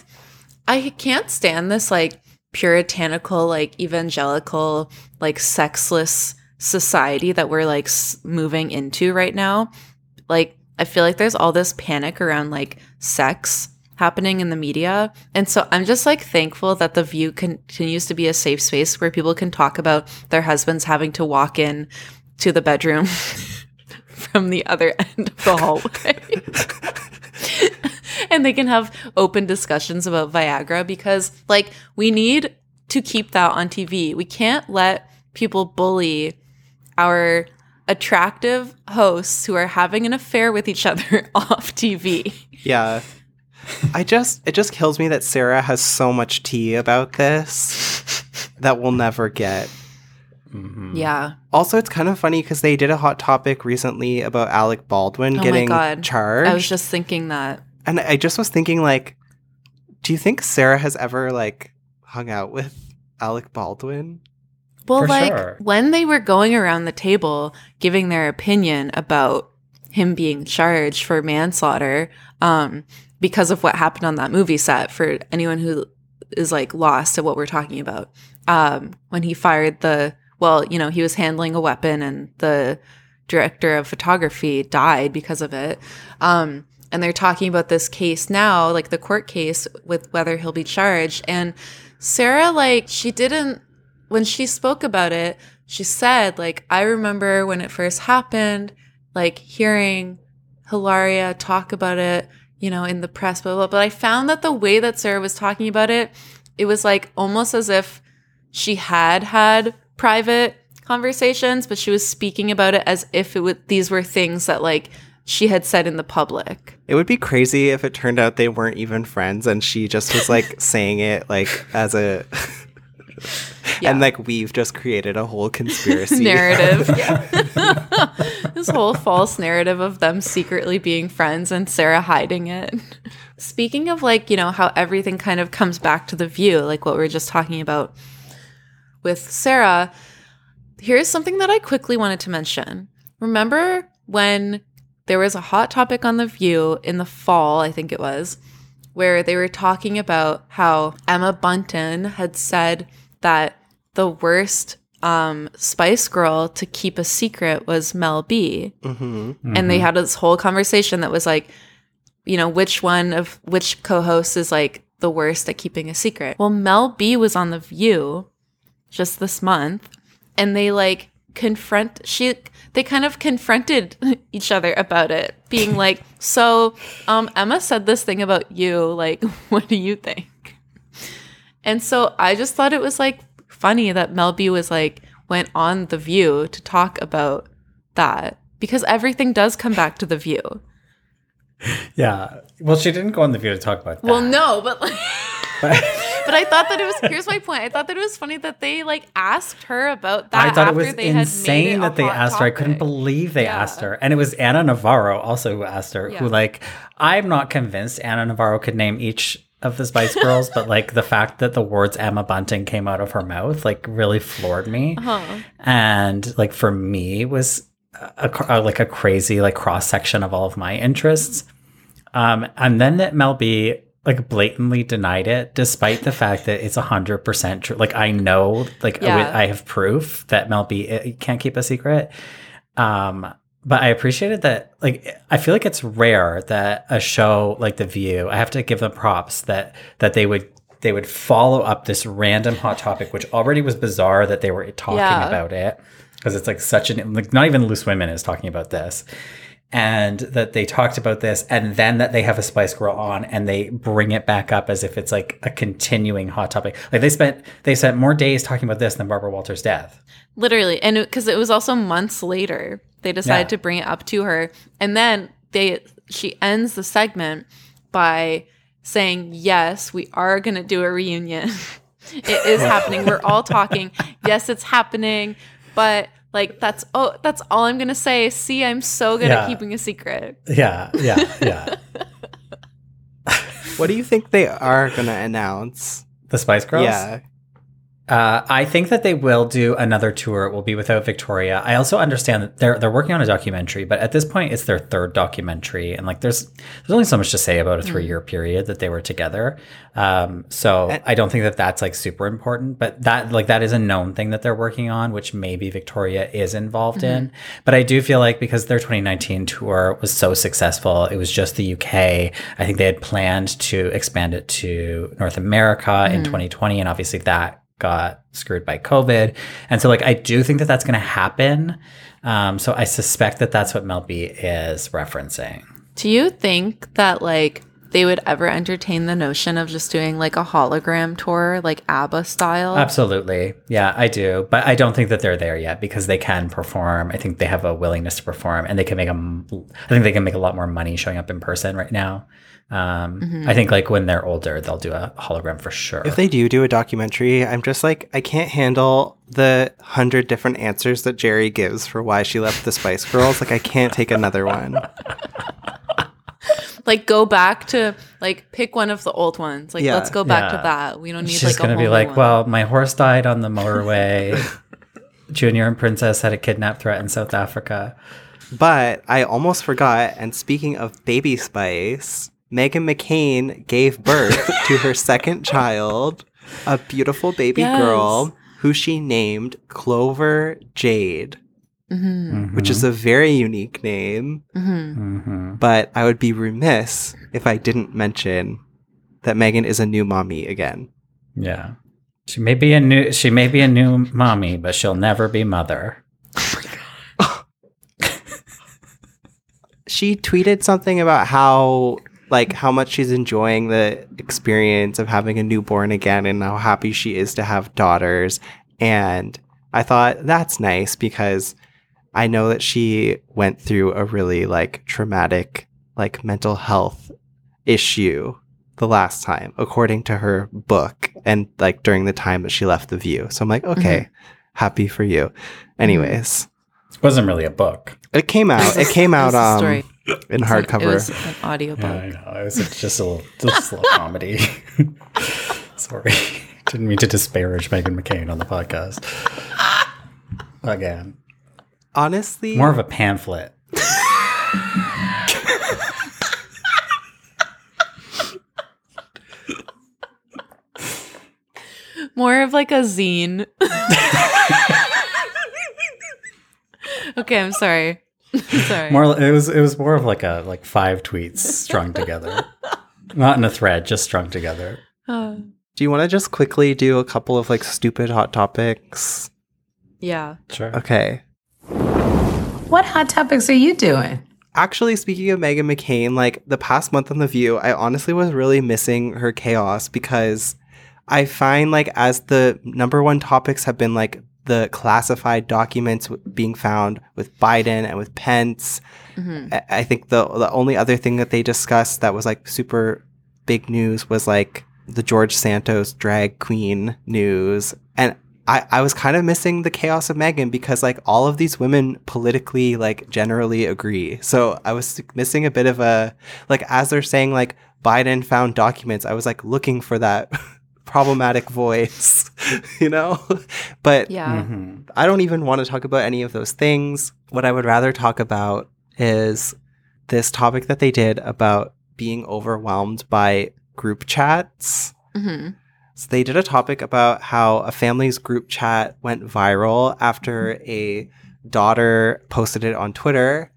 I can't stand this like puritanical like evangelical like sexless society that we're like moving into right now. Like I feel like there's all this panic around like sex happening in the media. And so I'm just like thankful that the view continues to be a safe space where people can talk about their husbands having to walk in to the bedroom from the other end of the hallway. and they can have open discussions about Viagra because, like, we need to keep that on TV. We can't let people bully our attractive hosts who are having an affair with each other off TV. Yeah. I just it just kills me that Sara has so much tea about this that we'll never get. Mm-hmm. Yeah. Also, it's kind of funny because they did a hot topic recently about Alec Baldwin Oh getting my God. charged. I was just thinking that. And I just was thinking, like, do you think Sara has ever like hung out with Alec Baldwin? Well, For like sure. when they were going around the table giving their opinion about him being charged for manslaughter, um, because of what happened on that movie set, for anyone who is like lost at what we're talking about, um, when he fired the, well, you know, he was handling a weapon and the director of photography died because of it. Um, and they're talking about this case now, like the court case with whether he'll be charged. And Sara, like, she didn't, when she spoke about it, she said, like, I remember when it first happened, like, hearing Hilaria talk about it, you know, in the press, blah, blah, blah. But I found that the way that Sara was talking about it, it was like almost as if she had had private conversations, but she was speaking about it as if it would, these were things that, like, she had said in the public. It would be crazy if it turned out they weren't even friends and she just was like saying it like as a and like we've just created a whole conspiracy narrative. this whole false narrative of them secretly being friends and Sara hiding it. Speaking of like, you know, how everything kind of comes back to the view, like what we were just talking about with Sara, here's something that I quickly wanted to mention. Remember when there was a hot topic on The View in the fall, I think it was, where they were talking about how Emma Bunton had said that the worst um, Spice Girl to keep a secret was Mel B. Mm-hmm. And they had this whole conversation that was like, you know, which one of which co host is like the worst at keeping a secret? Well, Mel B was on The View just this month and they like confront, she, they kind of confronted each other about it, being like, so um, Emma said this thing about you. Like, what do you think? And so I just thought it was like funny that Mel B was like, went on The View to talk about that because everything does come back to The View. Yeah. Well, she didn't go on the view to talk about that. Well, no, but like, but I thought that it was. Here's my point. I thought that it was funny that they like asked her about that. I thought it was they had it insane that they asked her. I couldn't believe they asked her. And it was Ana Navarro also who asked her, who like, I'm not convinced Ana Navarro could name each of the Spice Girls, but like the fact that the words Emma Bunting came out of her mouth like really floored me. Uh-huh. And like for me was a, a- like a crazy like cross section of all of my interests. Um, and then that Mel B like blatantly denied it, despite the fact that it's hundred percent true. Like I know, like Yeah. I have proof that Mel B can't keep a secret. Um, but I appreciated that. Like I feel like it's rare that a show like The View, I have to give them props that that they would they would follow up this random hot topic, which already was bizarre that they were talking Yeah. about it because it's like such an like not even Loose Women is talking about this and that they talked about this and then that they have a spice girl on and they bring it back up as if it's like a continuing hot topic like they spent they spent more days talking about this than barbara walters death Literally, and because it was also months later, they decided Yeah. to bring it up to her, and then they she ends the segment by saying, "Yes, we are going to do a reunion. it is happening. We're all talking. Yes, it's happening, but." Like that's oh that's all I'm gonna say. See, I'm so good Yeah. at keeping a secret. yeah yeah yeah What do you think they are going to announce? the spice girls Yeah. Uh, I think that they will do another tour. It will be without Victoria. I also understand that they're they're working on a documentary, but at this point, it's their third documentary, and like there's there's only so much to say about a three year period that they were together. Um, so I don't think that that's like super important, but that like that is a known thing that they're working on, which maybe Victoria is involved in. But I do feel like because their 2019 tour was so successful, it was just the UK. I think they had planned to expand it to North America in Mhm. 2020, and obviously that got screwed by COVID. And so, like, I do think that that's going to happen. Um, so I suspect that that's what Mel B is referencing. Do you think that like they would ever entertain the notion of just doing like a hologram tour, like ABBA style? Absolutely. Yeah, I do. But I don't think that they're there yet because they can perform. I think they have a willingness to perform and they can make a, I think they can make a lot more money showing up in person right now. Um, Mhm. I think like when they're older, they'll do a hologram for sure. If they do do a documentary, I'm just like, I can't handle the hundred different answers that Geri gives for why she left the Spice Girls. Like, I can't take another one. Like go back to like pick one of the old ones. Like Yeah. let's go back Yeah. to that. We don't need She's like a gonna be like, one. well, my horse died on the motorway. Junior and Princess had a kidnap threat in South Africa. But I almost forgot. And speaking of baby spice, Meghan McCain gave birth to her second child, a beautiful baby Yes. girl who she named Clover Jade, Mm-hmm. which is a very unique name. Mm-hmm. But I would be remiss if I didn't mention that Meghan is a new mommy again. Yeah. She may be a new she may be a new mommy, but she'll never be mother. she tweeted something about how like how much she's enjoying the experience of having a newborn again and how happy she is to have daughters. And i thought that's nice because i know that she went through a really like traumatic like mental health issue the last time according to her book and like during the time that she left the view. So i'm like mm-hmm. okay happy for you. Mm-hmm. Anyways It wasn't really a book. it came out. It came out was um story. in It hardcover. was an audiobook. Yeah, I know. It was just a little, just a little comedy. Sorry. Didn't mean to disparage Meghan McCain on the podcast. Again. Honestly, More of a pamphlet. More of like a zine. okay, I'm sorry. sorry. More it was it was more of like a like five tweets strung together. Not in a thread, just strung together. Uh, do you want to just quickly do a couple of like stupid hot topics? yeah. Sure. Okay. What hot topics are you doing? Actually, speaking of Meghan McCain, like the past month on The View, I honestly was really missing her chaos because I find like as the number one topics have been like the classified documents being found with Biden and with Pence. Mhm. I- I think the the only other thing that they discussed that was like super big news was like the George Santos drag queen news. And I, I was kind of missing the chaos of Meghan because like all of these women politically like generally agree. So I was missing a bit of a like as they're saying like Biden found documents, I was like looking for that problematic voice, you know? But Yeah. Mhm. I don't even want to talk about any of those things. What I would rather talk about is this topic that they did about being overwhelmed by group chats. hmm So they did a topic about how a family's group chat went viral after a daughter posted it on Twitter.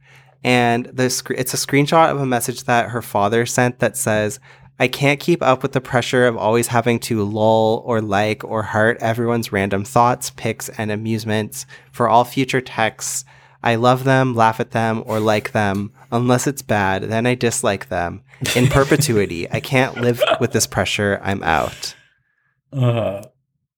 And the sc- it's a screenshot of a message that her father sent that says, I can't keep up with the pressure of always having to lull or like or heart everyone's random thoughts, pics, and amusements for all future texts. I love them, laugh at them, or like them. Unless it's bad, then I dislike them. In perpetuity, I can't live with this pressure. I'm out. Uh,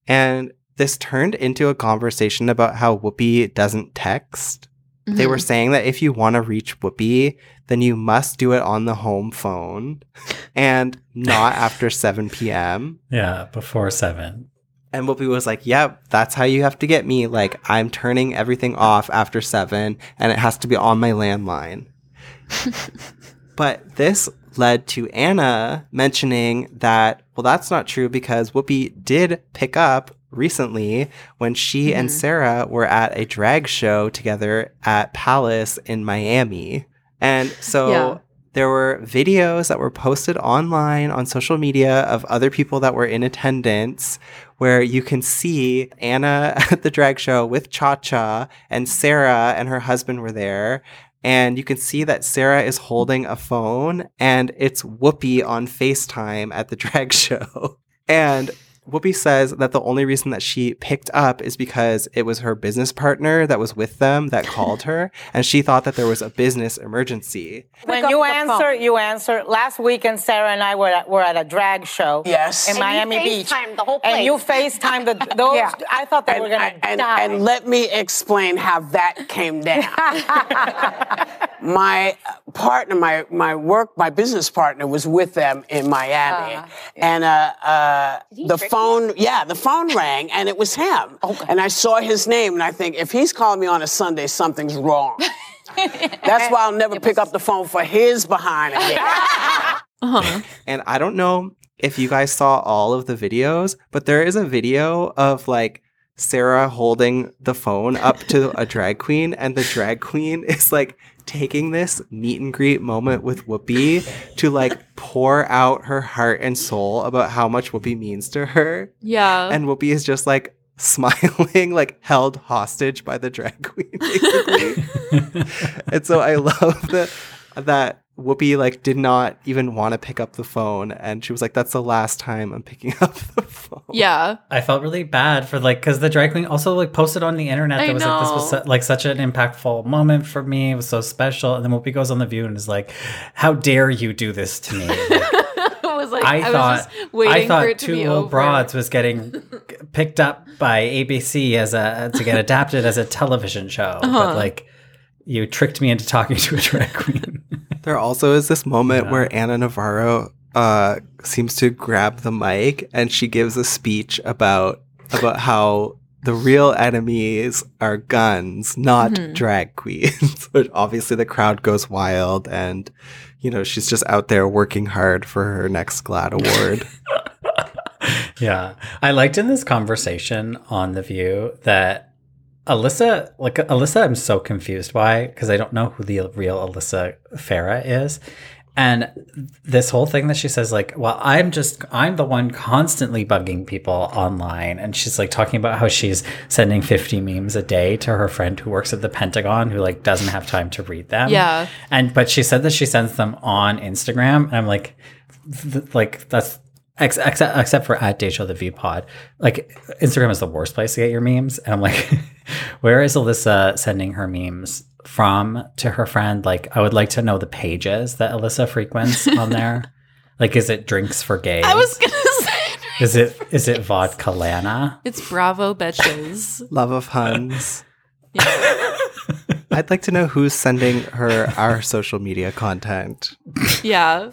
And this turned into a conversation about how Whoopi doesn't text. They were Mhm. saying that if you want to reach Whoopi, then you must do it on the home phone and not after 7 p.m. yeah, before seven. And Whoopi was like, Yep, that's how you have to get me. Like, I'm turning everything off after 7 and it has to be on my landline. But this led to Ana mentioning that, well, that's not true because Whoopi did pick up recently when she and mm-hmm. Sara were at a drag show together at Palace in Miami. And so Yeah. there were videos that were posted online on social media of other people that were in attendance where you can see Ana at the drag show with Cha Cha and Sara and her husband were there. And you can see that Sara is holding a phone and it's Whoopi on FaceTime at the drag show. And Whoopi says that the only reason that she picked up is because it was her business partner that was with them that called her, and she thought that there was a business emergency. When you answer, you answer. Last weekend, Sara and I were at, were at a drag show. Yes. In And you Miami Beach. FaceTimed the whole And you place. FaceTimed the, those. I thought they and, were going to and, die. and let me explain how that came down. my partner, my my work, my business partner was with them in Miami, and uh, uh, the phone, yeah, the phone rang, and it was him. And I saw his name, and I think if he's calling me on a Sunday, something's wrong. That's why I'll never pick up the phone for his behind again. Uh-huh. And I don't know if you guys saw all of the videos, but there is a video of like Sara holding the phone up to a drag queen, and the drag queen is like taking this meet and greet moment with Whoopi to like pour out her heart and soul about how much Whoopi means to her. Yeah. And Whoopi is just like smiling, like held hostage by the drag queen, basically. and so I love that that Whoopi like did not even want to pick up the phone, and she was like, "That's the last time I'm picking up the phone." Yeah. I felt really bad for like because the drag queen also like posted on the internet I that was like this was su- like such an impactful moment for me. It was so special, and then Whoopi goes on the View and is like, "How dare you do this to me?" Like, I was like, I, I, thought was just waiting I thought for it to two be old over. broads was getting picked up by ABC as a to get adapted as a television show, Uh-huh. but like you tricked me into talking to a drag queen. There also is this moment where Ana Navarro uh, seems to grab the mic and she gives a speech about about how the real enemies are guns, not Mhm. drag queens. But obviously, the crowd goes wild, and you know she's just out there working hard for her next GLAAD award. Yeah. I liked in this conversation on The View that Alyssa, like Alyssa, I'm so confused why because I don't know who the real Alyssa Farah is. And this whole thing that she says, like, well, I'm just, I'm the one constantly bugging people online. And she's like talking about how she's sending 50 memes a day to her friend who works at the Pentagon who like doesn't have time to read them. Yeah. And, but she said that she sends them on Instagram. And I'm like, th- like, that's, except, except for at Deja the V Pod, like Instagram is the worst place to get your memes. And I'm like, where is Alyssa sending her memes from to her friend? Like, I would like to know the pages that Alyssa frequents on there. like, is it drinks for gays? I was gonna say Is it is it vodka Lana? it's Bravo bitches. Love of Huns. I'd like to know who's sending her our social media content. yeah.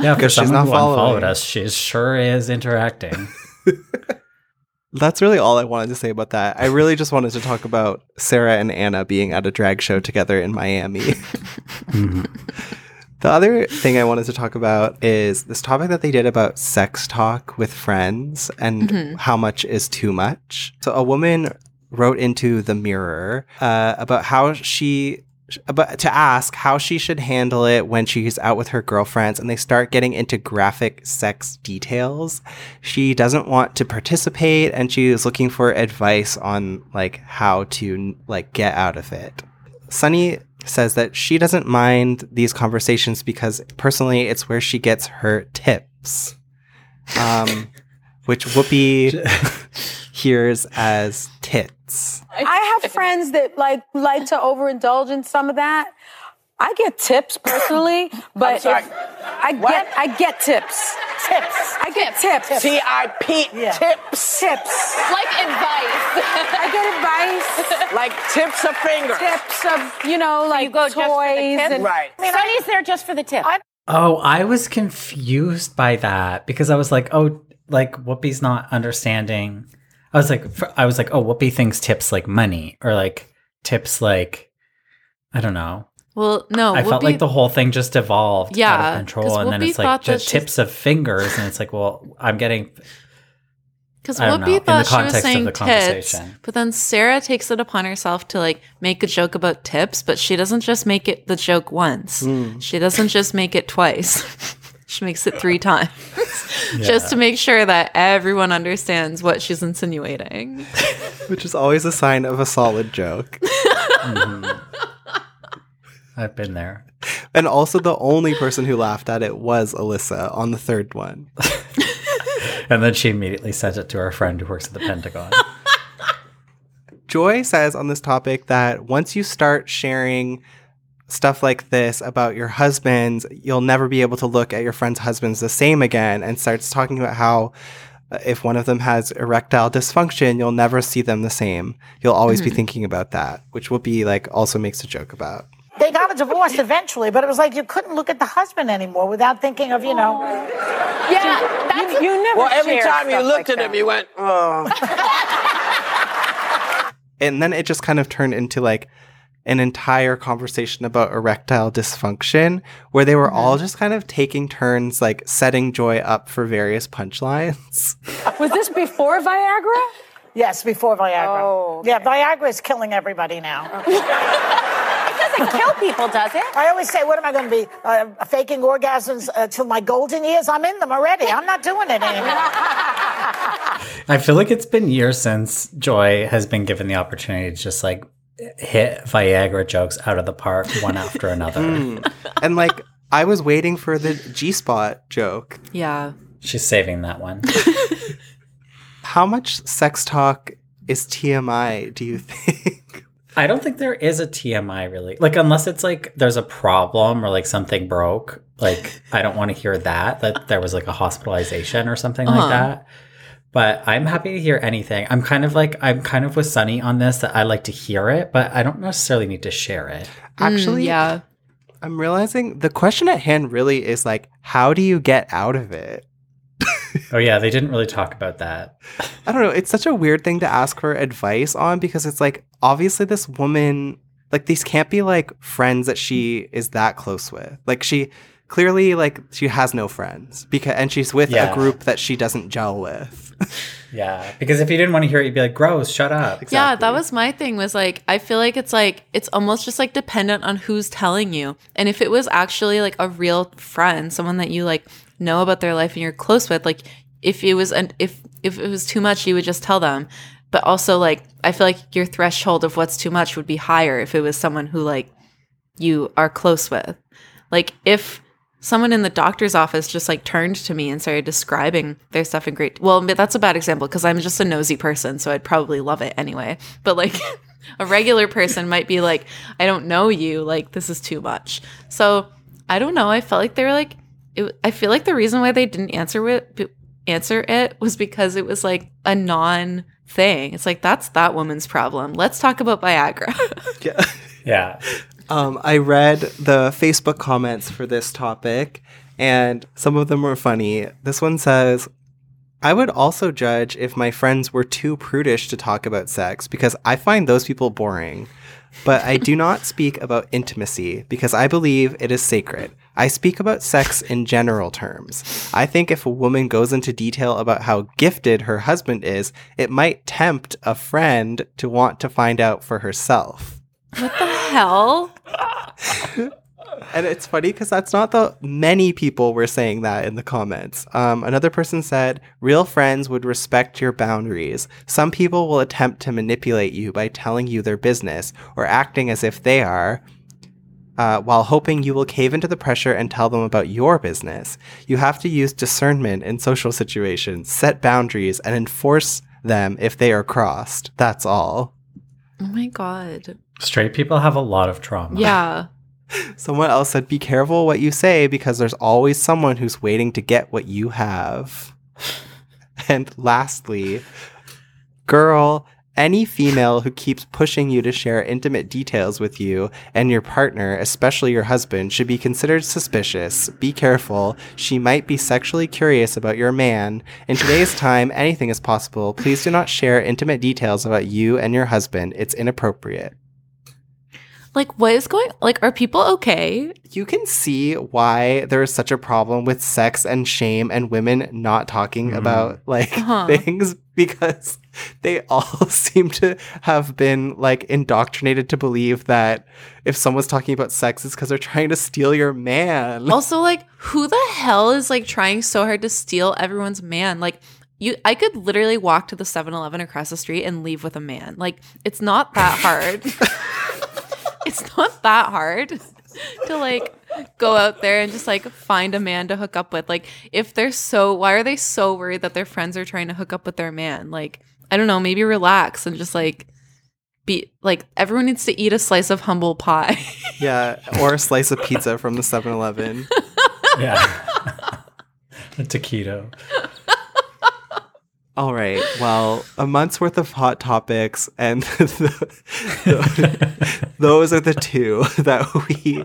Yeah, Because she's someone not following. us, she sure is interacting. That's really all I wanted to say about that. I really just wanted to talk about Sara and Ana being at a drag show together in Miami. The other thing I wanted to talk about is this topic that they did about sex talk with friends and Mhm. how much is too much. So a woman wrote into the Mirror uh, about how she about to ask how she should handle it when she's out with her girlfriends and they start getting into graphic sex details. She doesn't want to participate and she is looking for advice on like how to like get out of it. Sunny says that she doesn't mind these conversations because personally it's where she gets her tips. Um, which Whoopi hears as tits. I have friends that like like to overindulge in some of that. I get tips personally, but sorry. if- I get I get tips. Tips. I get tips. T-I-P, tips. Tips. Like advice. I get advice. Like tips of fingers. Tips of you know like you go just for the toys tip? and Right. Sunny's there just for the tip. Oh, I was confused by that because I was like, oh, like Whoopi's not understanding. I was like, I was like, oh, Whoopi thinks tips like money or like tips like, I don't know. Well, no. I felt like the whole thing just evolved out of control, and then it's like thought that just she's- tips of fingers, and it's like, well, I'm getting Because I don't know, Whoopi in the thought she was context of saying the tips, conversation. but then Sara takes it upon herself to like make a joke about tips, but she doesn't just make it the joke once. Mm. She doesn't just make it twice. she makes it three times, Yeah. just to make sure that everyone understands what she's insinuating. Which is always a sign of a solid joke. Mm-hmm. I've been there. And also, the only person who laughed at it was Alyssa on the third one. And then she immediately sent it to our friend who works at the Pentagon. Joy says on this topic that once you start sharing stuff like this about your husbands, you'll never be able to look at your friends' husbands the same again, and starts talking about how uh, if one of them has erectile dysfunction, you'll never see them the same. You'll always be Mhm. thinking about that, which Whoopi like also makes a joke about. They got a divorce eventually, but it was like you couldn't look at the husband anymore without thinking of, you know. Yeah, that's you, you never Well, every time you looked like at him, you went, oh. And then it just kind of turned into like an entire conversation about erectile dysfunction where they were all just kind of taking turns like setting Joy up for various punchlines. Was this before Viagra? Yes, before Viagra. Oh, Yeah, Viagra is killing everybody now. It doesn't kill people, does it? I always say, what am I going to be? Uh, faking orgasms uh, till my golden years? I'm in them already. I'm not doing it anymore. I feel like it's been years since Joy has been given the opportunity to just like hit Viagra jokes out of the park one after another. Mm. And like, I was waiting for the G spot joke. Yeah. She's saving that one. How much sex talk is TMI, do you think? I don't think there is a TMI really. Like unless it's like there's a problem or like something broke. Like I don't want to hear that that there was like a hospitalization or something Uh-huh. like that. But I'm happy to hear anything. I'm kind of like I'm kind of with Sunny on this that I like to hear it, but I don't necessarily need to share it. Mm, Actually, yeah. I'm realizing the question at hand really is like, how do you get out of it? Oh yeah, they didn't really talk about that. I don't know. It's such a weird thing to ask for advice on because it's like, obviously, this woman, like, these can't be like friends that she is that close with. Like, she clearly, like, she has no friends because, and she's with Yeah. a group that she doesn't gel with. Yeah, because if you didn't want to hear it, you'd be like, "Gross, shut up." Yeah, that was my thing was like I feel like it's like it's almost just like dependent on who's telling you. And if it was actually like a real friend, someone that you like know about their life and you're close with, like if it was an if if it was too much, you would just tell them. But also like I feel like your threshold of what's too much would be higher if it was someone who like you are close with. Like if someone in the doctor's office just like turned to me and started describing their stuff in great well but that's a bad example because i'm just a nosy person so i'd probably love it anyway. But like a regular person might be like i don't know you. Like this is too much. So i don't know. I felt like they were like it, i feel like the reason why they didn't answer it answer it was because it was like a non thing it's like that's that woman's problem. Let's talk about viagra. Yeah. Yeah. Um, I read the Facebook comments for this topic, and some of them were funny. This one says, I would also judge if my friends were too prudish to talk about sex because I find those people boring. But I do not speak about intimacy because I believe it is sacred. I speak about sex in general terms. I think if a woman goes into detail about how gifted her husband is, it might tempt a friend to want to find out for herself. what the hell And it's funny because that's not the many people were saying that in the comments. Um, another person said, Real friends would respect your boundaries. Some people will attempt to manipulate you by telling you their business or acting as if they are, uh, while hoping you will cave into the pressure and tell them about your business. You have to use discernment in social situations, set boundaries, and enforce them if they are crossed. That's all. oh my god Straight people have a lot of trauma. yeah Someone else said, Be careful what you say because there's always someone who's waiting to get what you have. and lastly, girl, any female who keeps pushing you to share intimate details with you and your partner, especially your husband, should be considered suspicious. Be careful. She might be sexually curious about your man. In today's time, anything is possible. Please do not share intimate details about you and your husband. It's inappropriate. Like what is going like are people okay? You can see why there is such a problem with sex and shame and women not talking about like Uh-huh. things because they all seem to have been like indoctrinated to believe that if someone's talking about sex it's because they're trying to steal your man. also like who the hell is like trying so hard to steal everyone's man? Like you i could literally walk to the 7-eleven across the street and leave with a man. Like it's not that hard it's not that hard to like go out there and just like find a man to hook up with like if they're so why are they so worried that their friends are trying to hook up with their man like i don't know maybe relax and just like be like everyone needs to eat a slice of humble pie yeah, or a slice of pizza from the 7-Eleven. Yeah. a taquito. All right. Well, a month's worth of hot topics, and the, the- those are the two that we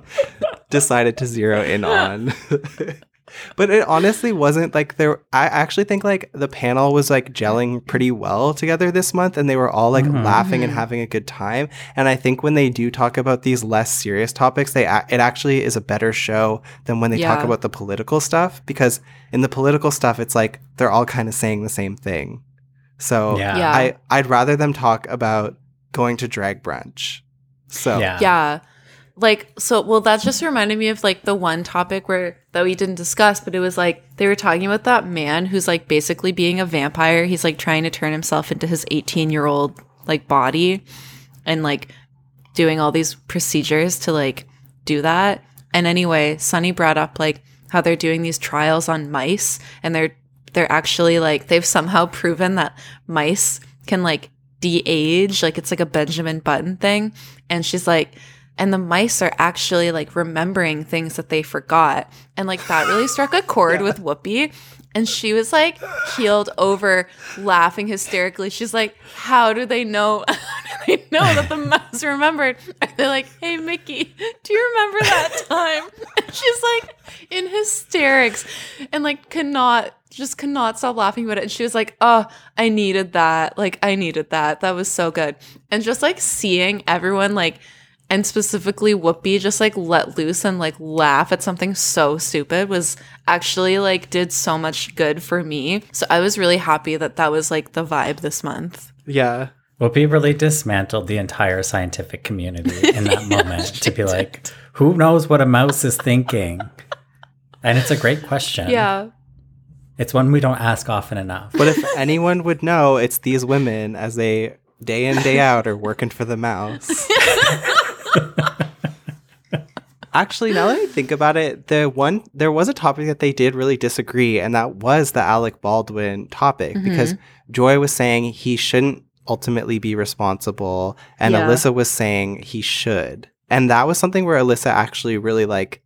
decided to zero in on. but it honestly wasn't like there. I actually think like the panel was like gelling pretty well together this month, and they were all like Mhm. laughing and Mhm. having a good time. And I think when they do talk about these less serious topics, they a- it actually is a better show than when they talk about the political stuff because in the political stuff, it's like they're all kind of saying the same thing. So Yeah. Yeah. I I'd rather them talk about going to drag brunch. So Yeah. Like so well that just reminded me of like the one topic where that we didn't discuss, but it was like they were talking about that man who's like basically being a vampire. He's like trying to turn himself into his 18-year-old like body and like doing all these procedures to like do that. And anyway, Sunny brought up like how they're doing these trials on mice and they're they're actually like they've somehow proven that mice can like de-age like it's like a benjamin button thing and she's like and the mice are actually like remembering things that they forgot. And like that really struck a chord with whoopi. And she was like keeled over laughing hysterically. She's like how do they know? How do they know that the mouse remembered? And they're like hey mickey do you remember that time? And she's like in hysterics and like cannot just cannot stop laughing about it. And she was like oh i needed that. Like i needed that. That was so good. And just like seeing everyone like and specifically Whoopi just like let loose and like laugh at something so stupid was actually like did so much good for me. So I was really happy that that was like the vibe this month. Yeah. Whoopi really dismantled the entire scientific community in that moment to be like, who knows what a mouse is thinking? And it's a great question. Yeah. It's one we don't ask often enough. But if anyone would know, it's these women as they day in day out are working for the mouse. Actually, now that I think about it, the one there was a topic that they did really disagree, and that was the Alec Baldwin topic Mhm. because Joy was saying he shouldn't ultimately be responsible, and Yeah. Alyssa was saying he should. And that was something where Alyssa actually really like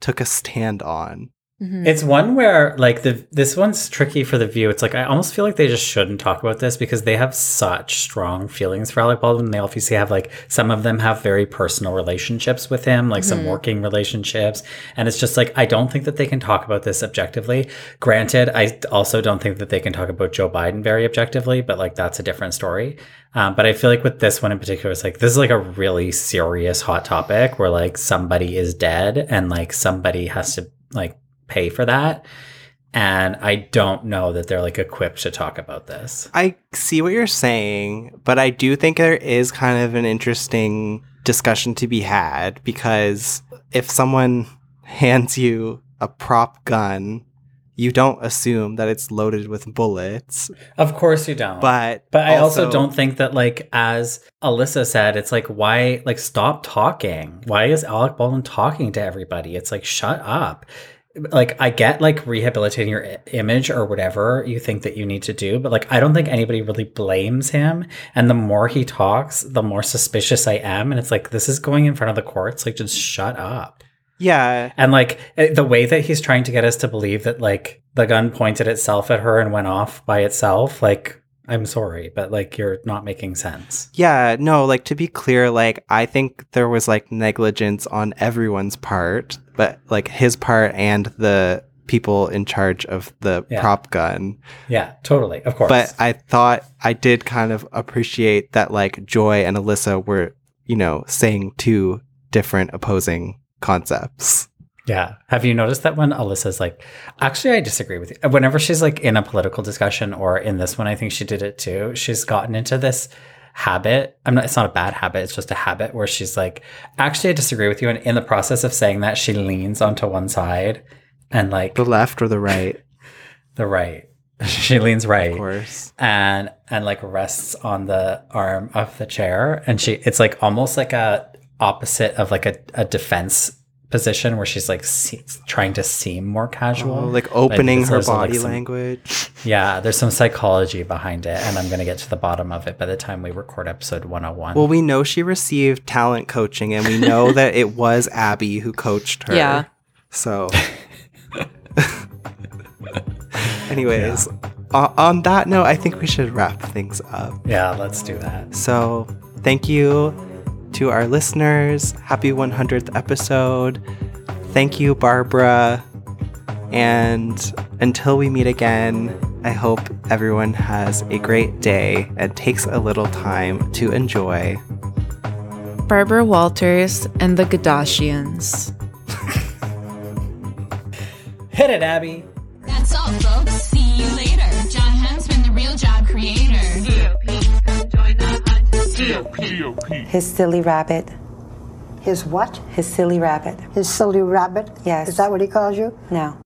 took a stand on. It's one where like the this one's tricky for the view. It's like I almost feel like they just shouldn't talk about this because they have such strong feelings for Alec Baldwin. They obviously have like some of them have very personal relationships with him, like some Mhm. working relationships, and it's just like I don't think that they can talk about this objectively. Granted, I also don't think that they can talk about Joe Biden very objectively, but like that's a different story. Um, but I feel like with this one in particular, it's like this is like a really serious hot topic where like somebody is dead and like somebody has to like pay for that. And I don't know that they're like equipped to talk about this. I see what you're saying, but I do think there is kind of an interesting discussion to be had because if someone hands you a prop gun, you don't assume that it's loaded with bullets. Of course you don't. But But I also, also- don't think that like as Alyssa said, it's like why like stop talking. Why is Alec Baldwin talking to everybody? It's like shut up. Like I get like rehabilitating your i- image or whatever you think that you need to do, but like I don't think anybody really blames him. And the more he talks, the more suspicious I am. And it's like this is going in front of the courts. Like just shut up. Yeah. And like eh, the way that he's trying to get us to believe that like the gun pointed itself at her and went off by itself, like I'm sorry, but like you're not making sense. Yeah, no, like to be clear, like I think there was like negligence on everyone's part, but like his part and the people in charge of the Yeah. prop gun. Yeah, totally. Of course. But I thought I did kind of appreciate that like Joy and Alyssa were, you know, saying two different opposing concepts. Yeah. Have you noticed that when Alyssa's like, actually, I disagree with you. Whenever she's like in a political discussion or in this one, I think she did it too. She's gotten into this habit. I'm not, it's not a bad habit. It's just a habit where she's like, actually, I disagree with you. And in the process of saying that, she leans onto one side and like The left or the right? the right. she leans right. Of course. And and like rests on the arm of the chair. And she it's like almost like a opposite of like a, a defense position where she's like se- trying to seem more casual. Oh, like But I think opening her there's, like, body some- language. Yeah, there's some psychology behind it. And I'm going to get to the bottom of it by the time we record episode 101. Well, we know she received talent coaching and we know that it was Abby who coached her. Yeah. So Anyways, o- on that note, I think we should wrap things up. yeah, let's do that. So, thank you to our listeners. Happy 100th episode. Thank you, Barbara. And until we meet again, I hope everyone has a great day and takes a little time to enjoy. Barbara Walters and the Gadashians. Hit it, Abby. That's That's all, folks. See you later. Jon Huntsman, the real job creator. His silly rabbit. His what? His silly rabbit. His silly rabbit? Yes. Is that what he calls you? No.